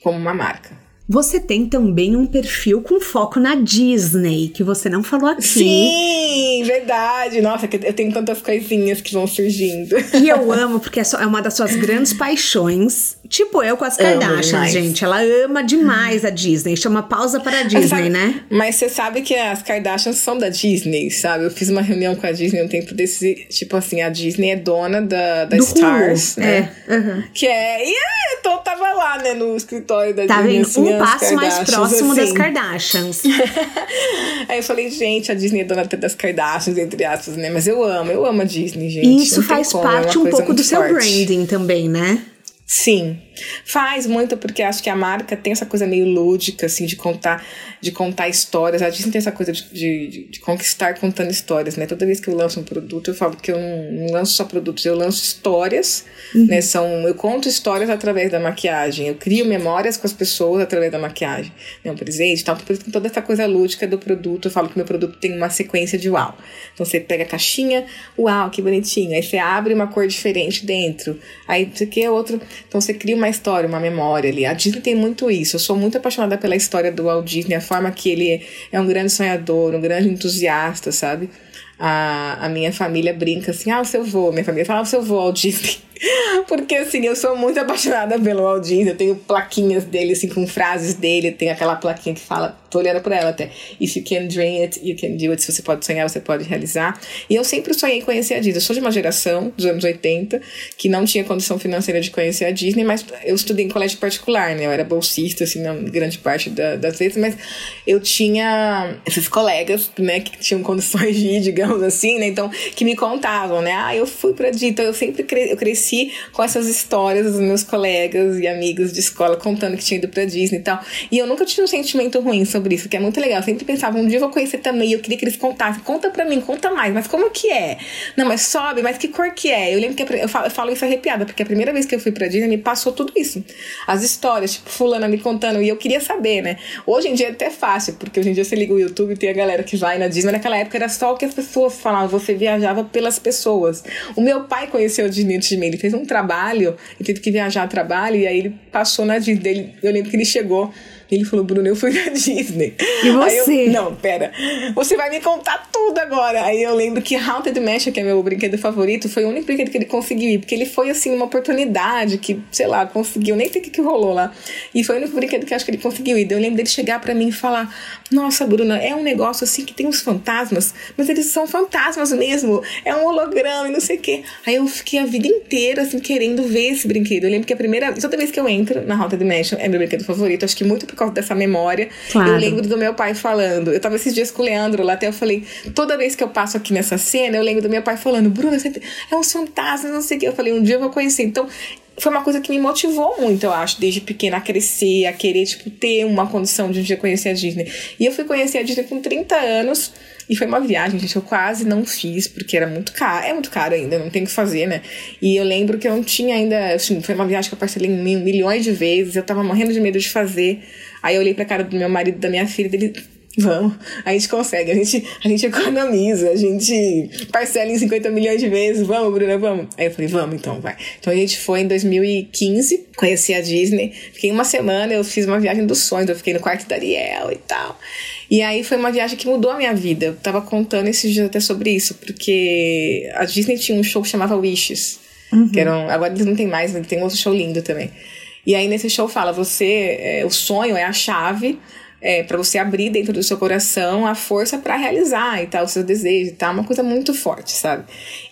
como uma marca. Você tem também um perfil com foco na Disney, que você não falou aqui. Sim, verdade. Nossa, eu tenho tantas coisinhas que vão surgindo. E eu amo, porque é, é uma das suas grandes paixões. Tipo eu com as Kardashians, gente. Ela ama demais a Disney. Chama pausa para a Disney, sabe, né? Mas você sabe que as Kardashians são da Disney, sabe? Eu fiz uma reunião com a Disney um tempo desse. Tipo assim, a Disney é dona da, da Stars, Hulu. né? É. Uhum. Que é. E é, então tava lá, né, no escritório da tá Disney. Assim, um passo mais próximo assim. das Kardashians. Aí eu falei, gente, a Disney é dona das Kardashians, entre aspas, né? Mas eu amo, eu amo a Disney, gente. Isso faz como, é parte é um pouco do seu branding também, né? Sim, faz muito porque acho que a marca tem essa coisa meio lúdica, assim, de contar, de contar histórias. A Disney tem essa coisa de, de, de, conquistar contando histórias, né? Toda vez que eu lanço um produto, eu falo que eu não, não lanço só produtos, eu lanço histórias, uhum. né? São, eu conto histórias através da maquiagem, eu crio memórias com as pessoas através da maquiagem. Né? Um presente tal, por isso toda essa coisa lúdica do produto, eu falo que meu produto tem uma sequência de uau. Então você pega a caixinha, uau, que bonitinho. Aí você abre uma cor diferente dentro. Aí aqui é outro então você cria uma história, uma memória ali. A Disney tem muito isso. Eu sou muito apaixonada pela história do Walt Disney, a forma que ele é um grande sonhador, um grande entusiasta, sabe? A, a minha família brinca assim, ah, o seu vô. Minha família fala, ah, o seu vô, Walt Disney. Porque assim, eu sou muito apaixonada pelo Walt. Eu tenho plaquinhas dele, assim, com frases dele. Tem aquela plaquinha que fala, tô olhando por ela até. If you can dream it, you can do it. Se você pode sonhar, você pode realizar. E eu sempre sonhei em conhecer a Disney. Eu sou de uma geração dos anos 80 que não tinha condição financeira de conhecer a Disney, mas eu estudei em colégio particular, né? Eu era bolsista, assim, na grande parte da, das vezes, mas eu tinha esses colegas, né, que tinham condições de ir, digamos assim, né? Então, que me contavam, né? Ah, eu fui pra Disney. Então, eu sempre cre eu cresci cresci com essas histórias dos meus colegas e amigos de escola contando que tinha ido pra Disney e tal. E eu nunca tive um sentimento ruim sobre isso, que é muito legal. Eu sempre pensava, um dia eu vou conhecer também. Eu queria que eles contassem. Conta pra mim, conta mais. Mas como que é? Não, mas sobe, mas que cor que é? Eu lembro que eu falo, eu falo isso arrepiada, porque a primeira vez que eu fui pra Disney me passou tudo isso. As histórias, tipo, fulana me contando. E eu queria saber, né? Hoje em dia é até fácil, porque hoje em dia você liga o YouTube e tem a galera que vai na Disney. Naquela época era só o que as pessoas falavam. Você viajava pelas pessoas. O meu pai conheceu o Disney de mim. Ele fez um trabalho, ele teve que viajar a trabalho, e aí ele passou na Disney. Eu lembro que ele chegou ele falou, Bruno, eu fui na Disney. E você? Eu, não, pera. Você vai me contar tudo agora. Aí eu lembro que Haunted Mansion, que é meu brinquedo favorito, foi o único brinquedo que ele conseguiu ir. Porque ele foi, assim, uma oportunidade que, sei lá, conseguiu. Nem sei o que, que rolou lá. E foi o único brinquedo que acho que ele conseguiu ir. Eu lembro dele chegar para mim e falar, nossa, Bruna, é um negócio assim que tem uns fantasmas, mas eles são fantasmas mesmo. É um holograma e não sei o quê. Aí eu fiquei a vida inteira, assim, querendo ver esse brinquedo. Eu lembro que a primeira... Toda vez que eu entro na Haunted Mansion, é meu brinquedo favorito. Acho que muito por causa dessa memória. Claro. Eu lembro do meu pai falando. Eu tava esses dias com o Leandro lá, até eu falei, toda vez que eu passo aqui nessa cena, eu lembro do meu pai falando, Bruna, você é um fantasma, não sei o que. Eu falei, um dia eu vou conhecer. Então, foi uma coisa que me motivou muito, eu acho, desde pequena a crescer, a querer, tipo, ter uma condição de um dia conhecer a Disney. E eu fui conhecer a Disney com 30 anos. E foi uma viagem, gente, eu quase não fiz, porque era muito caro. É muito caro ainda, não tem o que fazer, né? E eu lembro que eu não tinha ainda. Assim, foi uma viagem que eu parcelei milhões de vezes, eu tava morrendo de medo de fazer. Aí eu olhei pra cara do meu marido da minha filha e dele. Vamos, a gente consegue, a gente, a gente economiza, a gente parcela em 50 milhões de vezes, vamos, Bruna, vamos. Aí eu falei, vamos então, vai. Então a gente foi em 2015, conheci a Disney, fiquei uma semana, eu fiz uma viagem dos sonhos, eu fiquei no quarto da Ariel e tal. E aí foi uma viagem que mudou a minha vida. Eu tava contando esses dias até sobre isso, porque a Disney tinha um show que chamava Wishes, uhum. que eram, agora eles não tem mais, mas tem outro show lindo também. E aí nesse show fala, você, é, o sonho é a chave é, para você abrir dentro do seu coração a força para realizar e tal, os seus desejos e tal, uma coisa muito forte, sabe?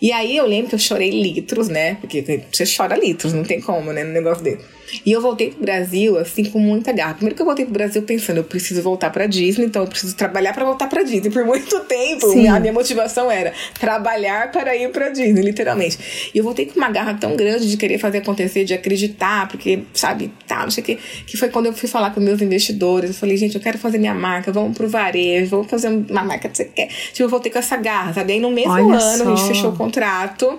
E aí eu lembro que eu chorei litros, né? Porque você chora litros, não tem como, né? No negócio dele. E eu voltei pro Brasil, assim, com muita garra. Primeiro que eu voltei pro Brasil pensando, eu preciso voltar pra Disney, então eu preciso trabalhar para voltar pra Disney. Por muito tempo, Sim. a minha motivação era trabalhar para ir pra Disney, literalmente. E eu voltei com uma garra tão grande de querer fazer acontecer, de acreditar, porque, sabe, tá, não sei o que. Que foi quando eu fui falar com meus investidores. Eu falei, gente, eu quero fazer minha marca, vamos pro varejo, vamos fazer uma marca que você quer. Tipo, eu voltei com essa garra, sabe? Aí no mesmo Olha ano só. a gente fechou o contrato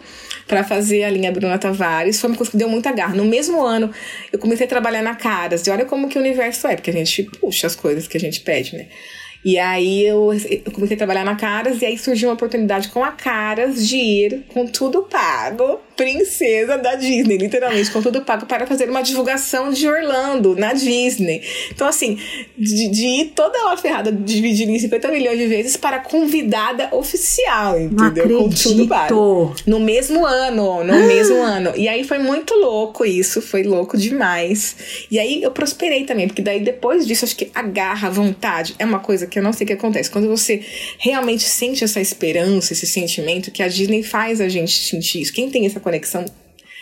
para fazer a linha Bruna Tavares. Foi uma coisa que deu muita garra. No mesmo ano, eu comecei a trabalhar na Caras. E olha como que o universo é, porque a gente puxa as coisas que a gente pede, né? E aí eu, eu, comecei a trabalhar na Caras e aí surgiu uma oportunidade com a Caras de ir com tudo pago princesa da Disney, literalmente, com tudo pago para fazer uma divulgação de Orlando na Disney. Então, assim, de, de ir toda lá ferrada, dividida em 50 milhões de vezes para convidada oficial, entendeu? Não com tudo pago. No mesmo ano, no ah. mesmo ano. E aí foi muito louco isso, foi louco demais. E aí eu prosperei também, porque daí depois disso, acho que a garra, a vontade, é uma coisa que eu não sei o que acontece. Quando você realmente sente essa esperança, esse sentimento, que a Disney faz a gente sentir isso. Quem tem essa conexão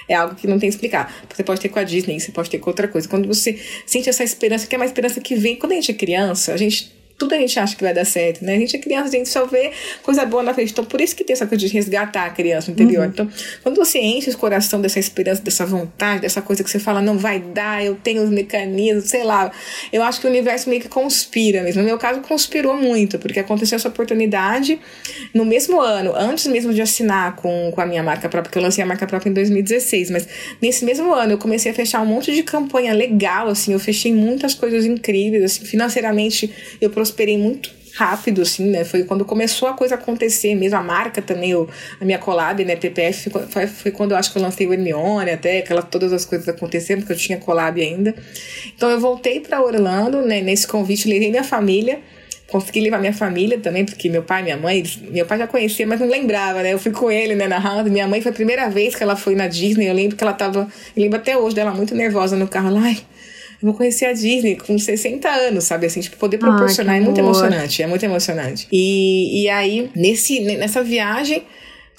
é algo que não tem que explicar. Você pode ter com a Disney, você pode ter com outra coisa. Quando você sente essa esperança, que é uma esperança que vem. Quando a gente é criança, a gente tudo a gente acha que vai dar certo, né? A gente é criança, a gente só vê coisa boa na frente. Então, por isso que tem essa coisa de resgatar a criança interior. Uhum. Então, quando você enche o coração dessa esperança, dessa vontade, dessa coisa que você fala, não vai dar, eu tenho os mecanismos, sei lá. Eu acho que o universo meio que conspira mesmo. No meu caso, conspirou muito, porque aconteceu essa oportunidade no mesmo ano, antes mesmo de assinar com, com a minha marca própria, porque eu lancei a marca própria em 2016, mas nesse mesmo ano eu comecei a fechar um monte de campanha legal, assim, eu fechei muitas coisas incríveis, assim, financeiramente eu prosperei muito rápido, assim, né? Foi quando começou a coisa acontecer mesmo, a marca também, o, a minha collab, né, PPF, foi, foi quando eu acho que eu lancei o Hermione, até aquela, todas as coisas acontecendo, porque eu tinha collab ainda. Então eu voltei para Orlando, né, nesse convite, levei minha família, consegui levar minha família também, porque meu pai, minha mãe, meu pai já conhecia, mas não lembrava, né? Eu fui com ele, né, na House. Minha mãe foi a primeira vez que ela foi na Disney. Eu lembro que ela tava, eu lembro até hoje dela muito nervosa no carro. Lá, ai, eu vou conhecer a Disney com 60 anos, sabe? Assim, tipo, poder proporcionar é muito emocionante. É muito emocionante. E, e aí, nesse, nessa viagem,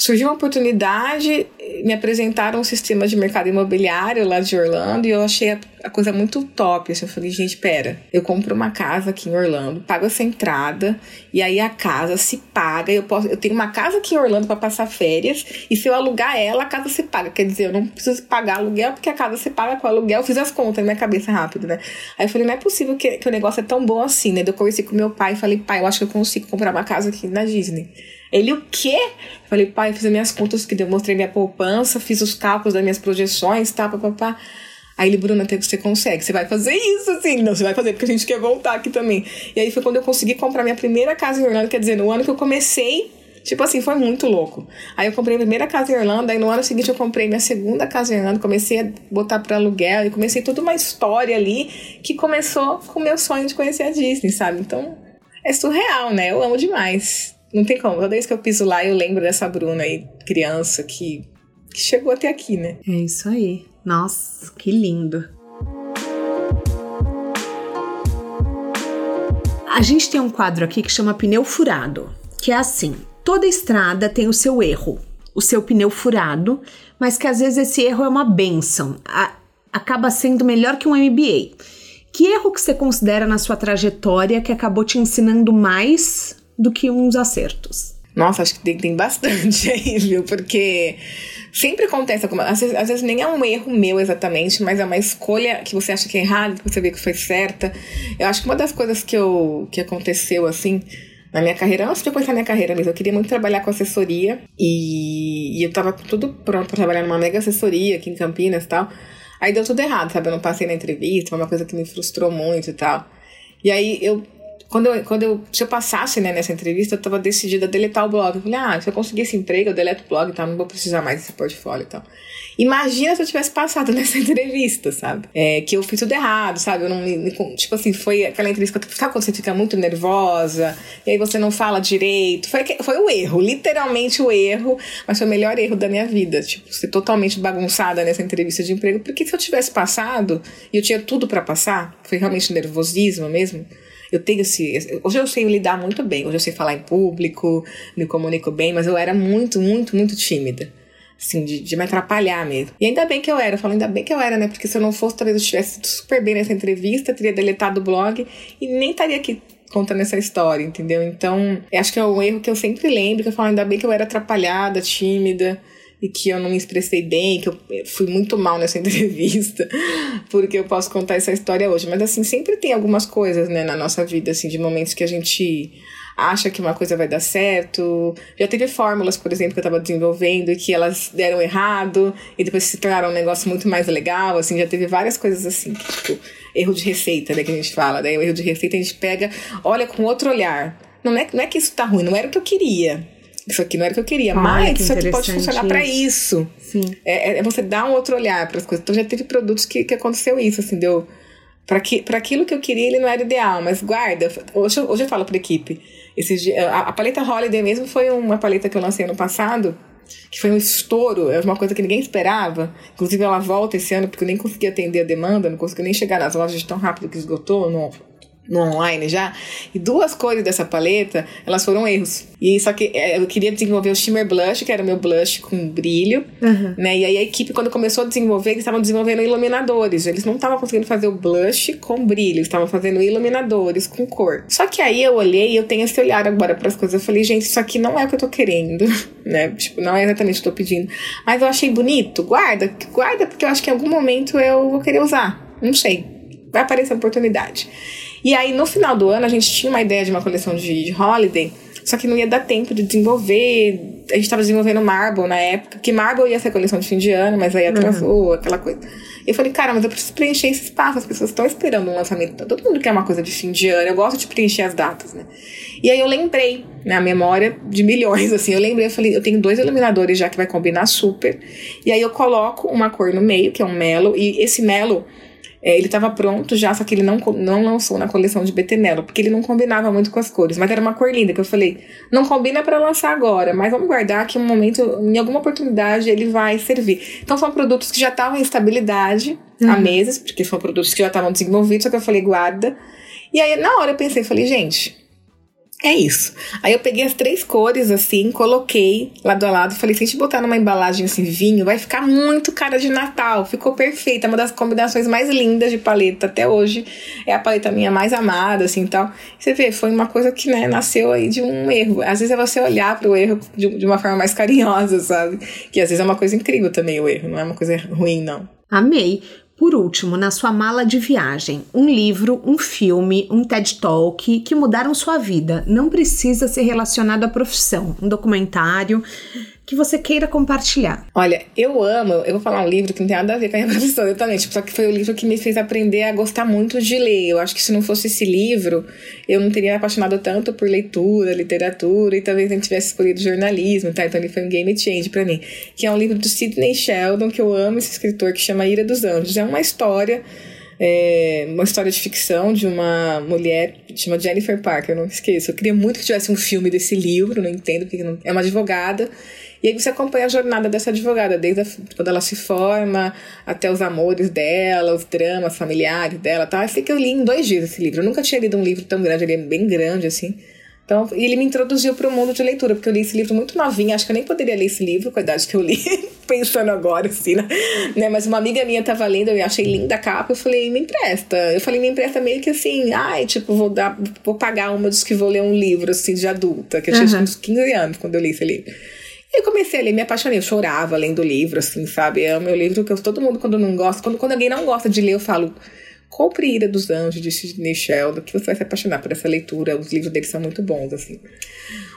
surgiu uma oportunidade, me apresentaram um sistema de mercado imobiliário lá de Orlando e eu achei a, a, coisa muito top. Assim, eu falei, gente, pera, eu compro uma casa aqui em Orlando, pago essa entrada e aí a casa se paga. Eu, posso, eu tenho uma casa aqui em Orlando para passar férias e se eu alugar ela, a casa se paga. Quer dizer, eu não preciso pagar aluguel porque a casa se paga com aluguel. Eu fiz as contas na minha cabeça rápido, né? Aí eu falei, não é possível que, que o negócio é tão bom assim, né? Eu conversei com meu pai e falei, pai, eu acho que eu consigo comprar uma casa aqui na Disney. Ele, o quê? Falei, pai, fiz as minhas contas que demonstrei minha poupança, fiz os cálculos das minhas projeções, tá, papapá. Aí ele, Bruna, até que você consegue, você vai fazer isso, assim. Não, você vai fazer porque a gente quer voltar aqui também. E aí foi quando eu consegui comprar minha primeira casa em Orlando, quer dizer, no ano que eu comecei, tipo assim, foi muito louco. Aí eu comprei a primeira casa em Orlando, aí no ano seguinte eu comprei minha segunda casa em Orlando, comecei a botar para aluguel e comecei toda uma história ali que começou com o meu sonho de conhecer a Disney, sabe? Então, é surreal, né? Eu amo demais. Não tem como. Toda vez que eu piso lá, eu lembro dessa Bruna aí, criança, que, que chegou até aqui, né? É isso aí. Nossa, que lindo. A gente tem um quadro aqui que chama pneu furado, que é assim: toda estrada tem o seu erro, o seu pneu furado, mas que às vezes esse erro é uma benção, a, acaba sendo melhor que um MBA. Que erro que você considera na sua trajetória que acabou te ensinando mais do que uns acertos. Nossa, acho que tem, tem bastante aí, viu? Porque sempre acontece alguma. Às vezes, às vezes, nem é um erro meu exatamente, mas é uma escolha que você acha que é errada, que você vê que foi certa. Eu acho que uma das coisas que, eu, que aconteceu assim. Na minha carreira, antes de eu começar minha carreira mesmo, eu queria muito trabalhar com assessoria e, e eu tava tudo pronto para trabalhar numa mega assessoria aqui em Campinas e tal. Aí deu tudo errado, sabe? Eu não passei na entrevista, foi uma coisa que me frustrou muito e tal. E aí eu quando eu, quando eu, se eu passasse né, nessa entrevista, eu tava decidida a deletar o blog. Eu falei, ah, se eu conseguir esse emprego, eu deleto o blog e tal, não vou precisar mais desse portfólio e tal. Imagina se eu tivesse passado nessa entrevista, sabe? É, que eu fiz tudo errado, sabe? Eu não me, Tipo assim, foi aquela entrevista que sabe você fica muito nervosa e aí você não fala direito. Foi, foi o erro, literalmente o erro, mas foi o melhor erro da minha vida. Tipo, ser totalmente bagunçada nessa entrevista de emprego. Porque se eu tivesse passado e eu tinha tudo para passar, foi realmente nervosismo mesmo eu tenho esse. Hoje eu sei lidar muito bem, hoje eu sei falar em público, me comunico bem, mas eu era muito, muito, muito tímida. Assim, de, de me atrapalhar mesmo. E ainda bem que eu era, eu falo, ainda bem que eu era, né? Porque se eu não fosse, talvez eu estivesse super bem nessa entrevista, teria deletado o blog e nem estaria aqui contando essa história, entendeu? Então, acho que é um erro que eu sempre lembro, que eu falo, ainda bem que eu era atrapalhada, tímida e que eu não me expressei bem, que eu fui muito mal nessa entrevista, porque eu posso contar essa história hoje. Mas assim, sempre tem algumas coisas, né, na nossa vida, assim, de momentos que a gente acha que uma coisa vai dar certo. Já teve fórmulas, por exemplo, que eu estava desenvolvendo e que elas deram errado e depois se tornaram um negócio muito mais legal, assim, já teve várias coisas assim, que, tipo, erro de receita, né, que a gente fala, daí o erro de receita a gente pega, olha com outro olhar. Não é, não é que isso tá ruim, não era o que eu queria isso aqui não era o que eu queria, mas isso aqui pode funcionar para isso. Sim. É, é, você dar um outro olhar para as coisas. Então já teve produtos que, que aconteceu isso, assim, deu. Para aquilo que eu queria, ele não era ideal, mas guarda. Hoje, hoje eu falo para equipe. Esses, a, a paleta Holiday mesmo foi uma paleta que eu lancei ano passado, que foi um estouro, é uma coisa que ninguém esperava. Inclusive, ela volta esse ano porque eu nem consegui atender a demanda, não consegui nem chegar nas lojas tão rápido que esgotou. Não, no online já. E duas cores dessa paleta, elas foram erros. E só que é, eu queria desenvolver o Shimmer Blush, que era o meu blush com brilho, uhum. né? E aí a equipe, quando começou a desenvolver, eles estavam desenvolvendo iluminadores. Eles não estavam conseguindo fazer o blush com brilho, eles estavam fazendo iluminadores com cor. Só que aí eu olhei e eu tenho esse olhar agora para as coisas. Eu falei, gente, isso aqui não é o que eu tô querendo, né? Tipo, não é exatamente o que eu tô pedindo. Mas eu achei bonito, guarda, guarda, porque eu acho que em algum momento eu vou querer usar. Não sei. Vai aparecer a oportunidade. E aí, no final do ano, a gente tinha uma ideia de uma coleção de, holiday, só que não ia dar tempo de desenvolver. A gente estava desenvolvendo Marble na época, que Marble ia ser coleção de fim de ano, mas aí atrasou, uhum. aquela coisa. E eu falei, cara, mas eu preciso preencher esse espaço, as pessoas estão esperando um lançamento. Todo mundo quer uma coisa de fim de ano, eu gosto de preencher as datas, né? E aí eu lembrei, na memória de milhões, assim, eu lembrei, eu falei, eu tenho dois iluminadores já que vai combinar super. E aí eu coloco uma cor no meio, que é um melo, e esse melo é, ele estava pronto já, só que ele não, não lançou na coleção de Betenello, porque ele não combinava muito com as cores. Mas era uma cor linda, que eu falei, não combina para lançar agora, mas vamos guardar que em um momento, em alguma oportunidade, ele vai servir. Então são produtos que já estavam em estabilidade uhum. há meses, porque são produtos que já estavam desenvolvidos, só que eu falei, guarda. E aí, na hora eu pensei, falei, gente, é isso. Aí eu peguei as três cores assim, coloquei lado a lado, falei, se a gente botar numa embalagem assim, vinho, vai ficar muito cara de Natal. Ficou perfeita, uma das combinações mais lindas de paleta até hoje. É a paleta minha mais amada, assim, tal. Você vê, foi uma coisa que, né, nasceu aí de um erro. Às vezes é você olhar para o erro de, de uma forma mais carinhosa, sabe? Que às vezes é uma coisa incrível também o erro, não é uma coisa ruim, não. Amei. Por último, na sua mala de viagem, um livro, um filme, um TED Talk que mudaram sua vida. Não precisa ser relacionado à profissão. Um documentário que você queira compartilhar. Olha, eu amo, eu vou falar um livro que não tem nada a ver com a minha profissão, tipo, só que foi o livro que me fez aprender a gostar muito de ler. Eu acho que se não fosse esse livro, eu não teria apaixonado tanto por leitura, literatura, e talvez não tivesse escolhido jornalismo, tá? Então ele foi um game change para mim. Que é um livro do Sidney Sheldon, que eu amo esse escritor, que chama Ira dos Anjos. É uma história é, uma história de ficção de uma mulher chama Jennifer Parker, eu não esqueço. Eu queria muito que tivesse um filme desse livro, não entendo porque não, é uma advogada e aí você acompanha a jornada dessa advogada, desde a, quando ela se forma, até os amores dela, os dramas familiares dela, tá? Assim que eu li em dois dias esse livro. Eu nunca tinha lido um livro tão grande, ele é bem grande, assim. Então, e ele me introduziu para o mundo de leitura, porque eu li esse livro muito novinha, acho que eu nem poderia ler esse livro com a idade que eu li, pensando agora, assim, né? né? Mas uma amiga minha tava lendo, eu achei linda a capa, eu falei, me empresta. Eu falei, me empresta meio que assim, ai, tipo, vou dar, vou pagar uma dos que vou ler um livro, assim, de adulta, que eu tinha uhum. uns 15 anos quando eu li esse livro. E eu comecei a ler, me apaixonei, eu chorava lendo o livro, assim, sabe? É o meu livro que eu, todo mundo, quando não gosta, quando, quando alguém não gosta de ler, eu falo, compre Ira dos Anjos, de Sidney Sheldon, que você vai se apaixonar por essa leitura, os livros dele são muito bons, assim.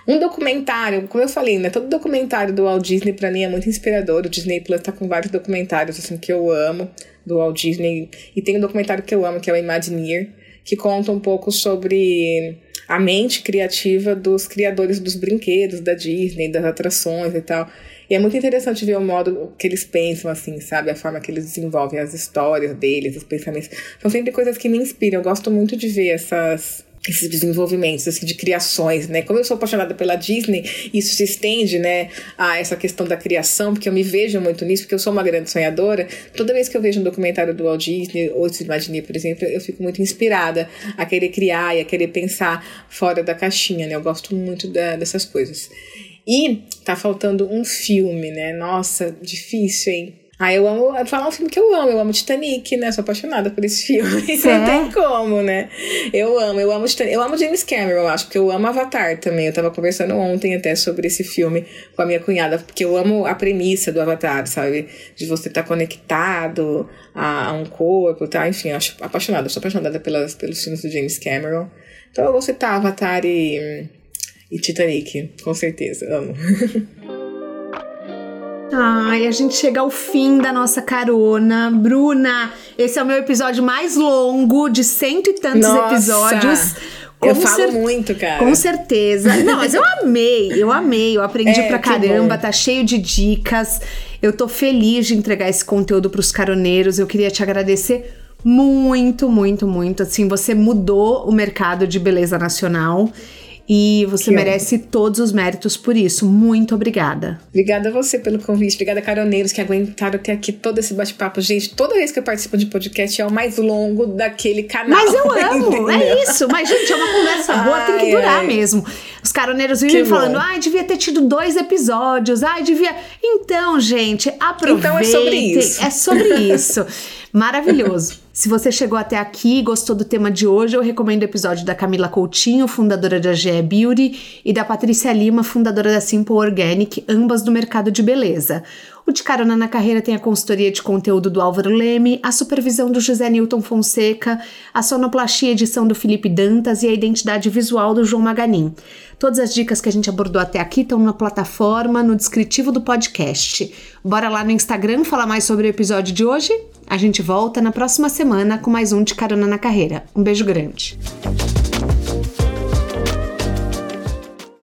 Um documentário, como eu falei, né, todo documentário do Walt Disney para mim é muito inspirador, o Disney Plus tá com vários documentários, assim, que eu amo, do Walt Disney, e tem um documentário que eu amo, que é o Imagineer, que conta um pouco sobre a mente criativa dos criadores dos brinquedos da Disney, das atrações e tal. E é muito interessante ver o modo que eles pensam, assim, sabe? A forma que eles desenvolvem as histórias deles, os pensamentos. São sempre coisas que me inspiram. Eu gosto muito de ver essas esses desenvolvimentos assim, de criações, né? Como eu sou apaixonada pela Disney, isso se estende, né, a essa questão da criação, porque eu me vejo muito nisso, porque eu sou uma grande sonhadora. Toda vez que eu vejo um documentário do Walt Disney ou do Imagineer, por exemplo, eu fico muito inspirada a querer criar e a querer pensar fora da caixinha, né? Eu gosto muito da, dessas coisas. E tá faltando um filme, né? Nossa, difícil, hein? Ah, eu amo falar um filme que eu amo. Eu amo Titanic, né? Sou apaixonada por esse filme. Não tem como, né? Eu amo, eu amo Titanic. Eu amo James Cameron, eu acho, porque eu amo Avatar também. Eu tava conversando ontem até sobre esse filme com a minha cunhada, porque eu amo a premissa do Avatar, sabe? De você estar tá conectado a, a, um corpo, tá? Enfim, eu acho apaixonada. Eu sou apaixonada pelas, pelos filmes do James Cameron. Então eu vou citar Avatar e, e Titanic, com certeza. Amo. Ai, a gente chega ao fim da nossa carona. Bruna, esse é o meu episódio mais longo, de cento e tantos nossa. episódios. Com eu falo muito, cara. Com certeza. Não, mas eu amei, eu amei, eu aprendi é, pra caramba, tá cheio de dicas. Eu tô feliz de entregar esse conteúdo pros caroneiros. Eu queria te agradecer muito, muito, muito. Assim, você mudou o mercado de beleza nacional. E você que merece todos os méritos por isso. Muito obrigada. Obrigada a você pelo convite. Obrigada, caroneiros, que aguentaram até aqui todo esse bate-papo. Gente, toda vez que eu participo de podcast é o mais longo daquele canal. Mas eu amo, é isso. Mas, gente, é uma conversa boa, ai, tem que durar ai. mesmo. Os caroneiros vivem falando, ai, devia ter tido dois episódios, ai, devia. Então, gente, aproveitem. Então é sobre isso. É sobre isso. Maravilhoso. Se você chegou até aqui e gostou do tema de hoje, eu recomendo o episódio da Camila Coutinho, fundadora da GE Beauty, e da Patrícia Lima, fundadora da Simple Organic, ambas do mercado de beleza. O De Carona na Carreira tem a consultoria de conteúdo do Álvaro Leme, a supervisão do José Newton Fonseca, a sonoplastia edição do Felipe Dantas e a identidade visual do João Maganin. Todas as dicas que a gente abordou até aqui estão na plataforma, no descritivo do podcast. Bora lá no Instagram falar mais sobre o episódio de hoje? A gente volta na próxima semana com mais um de Carona na Carreira. Um beijo grande.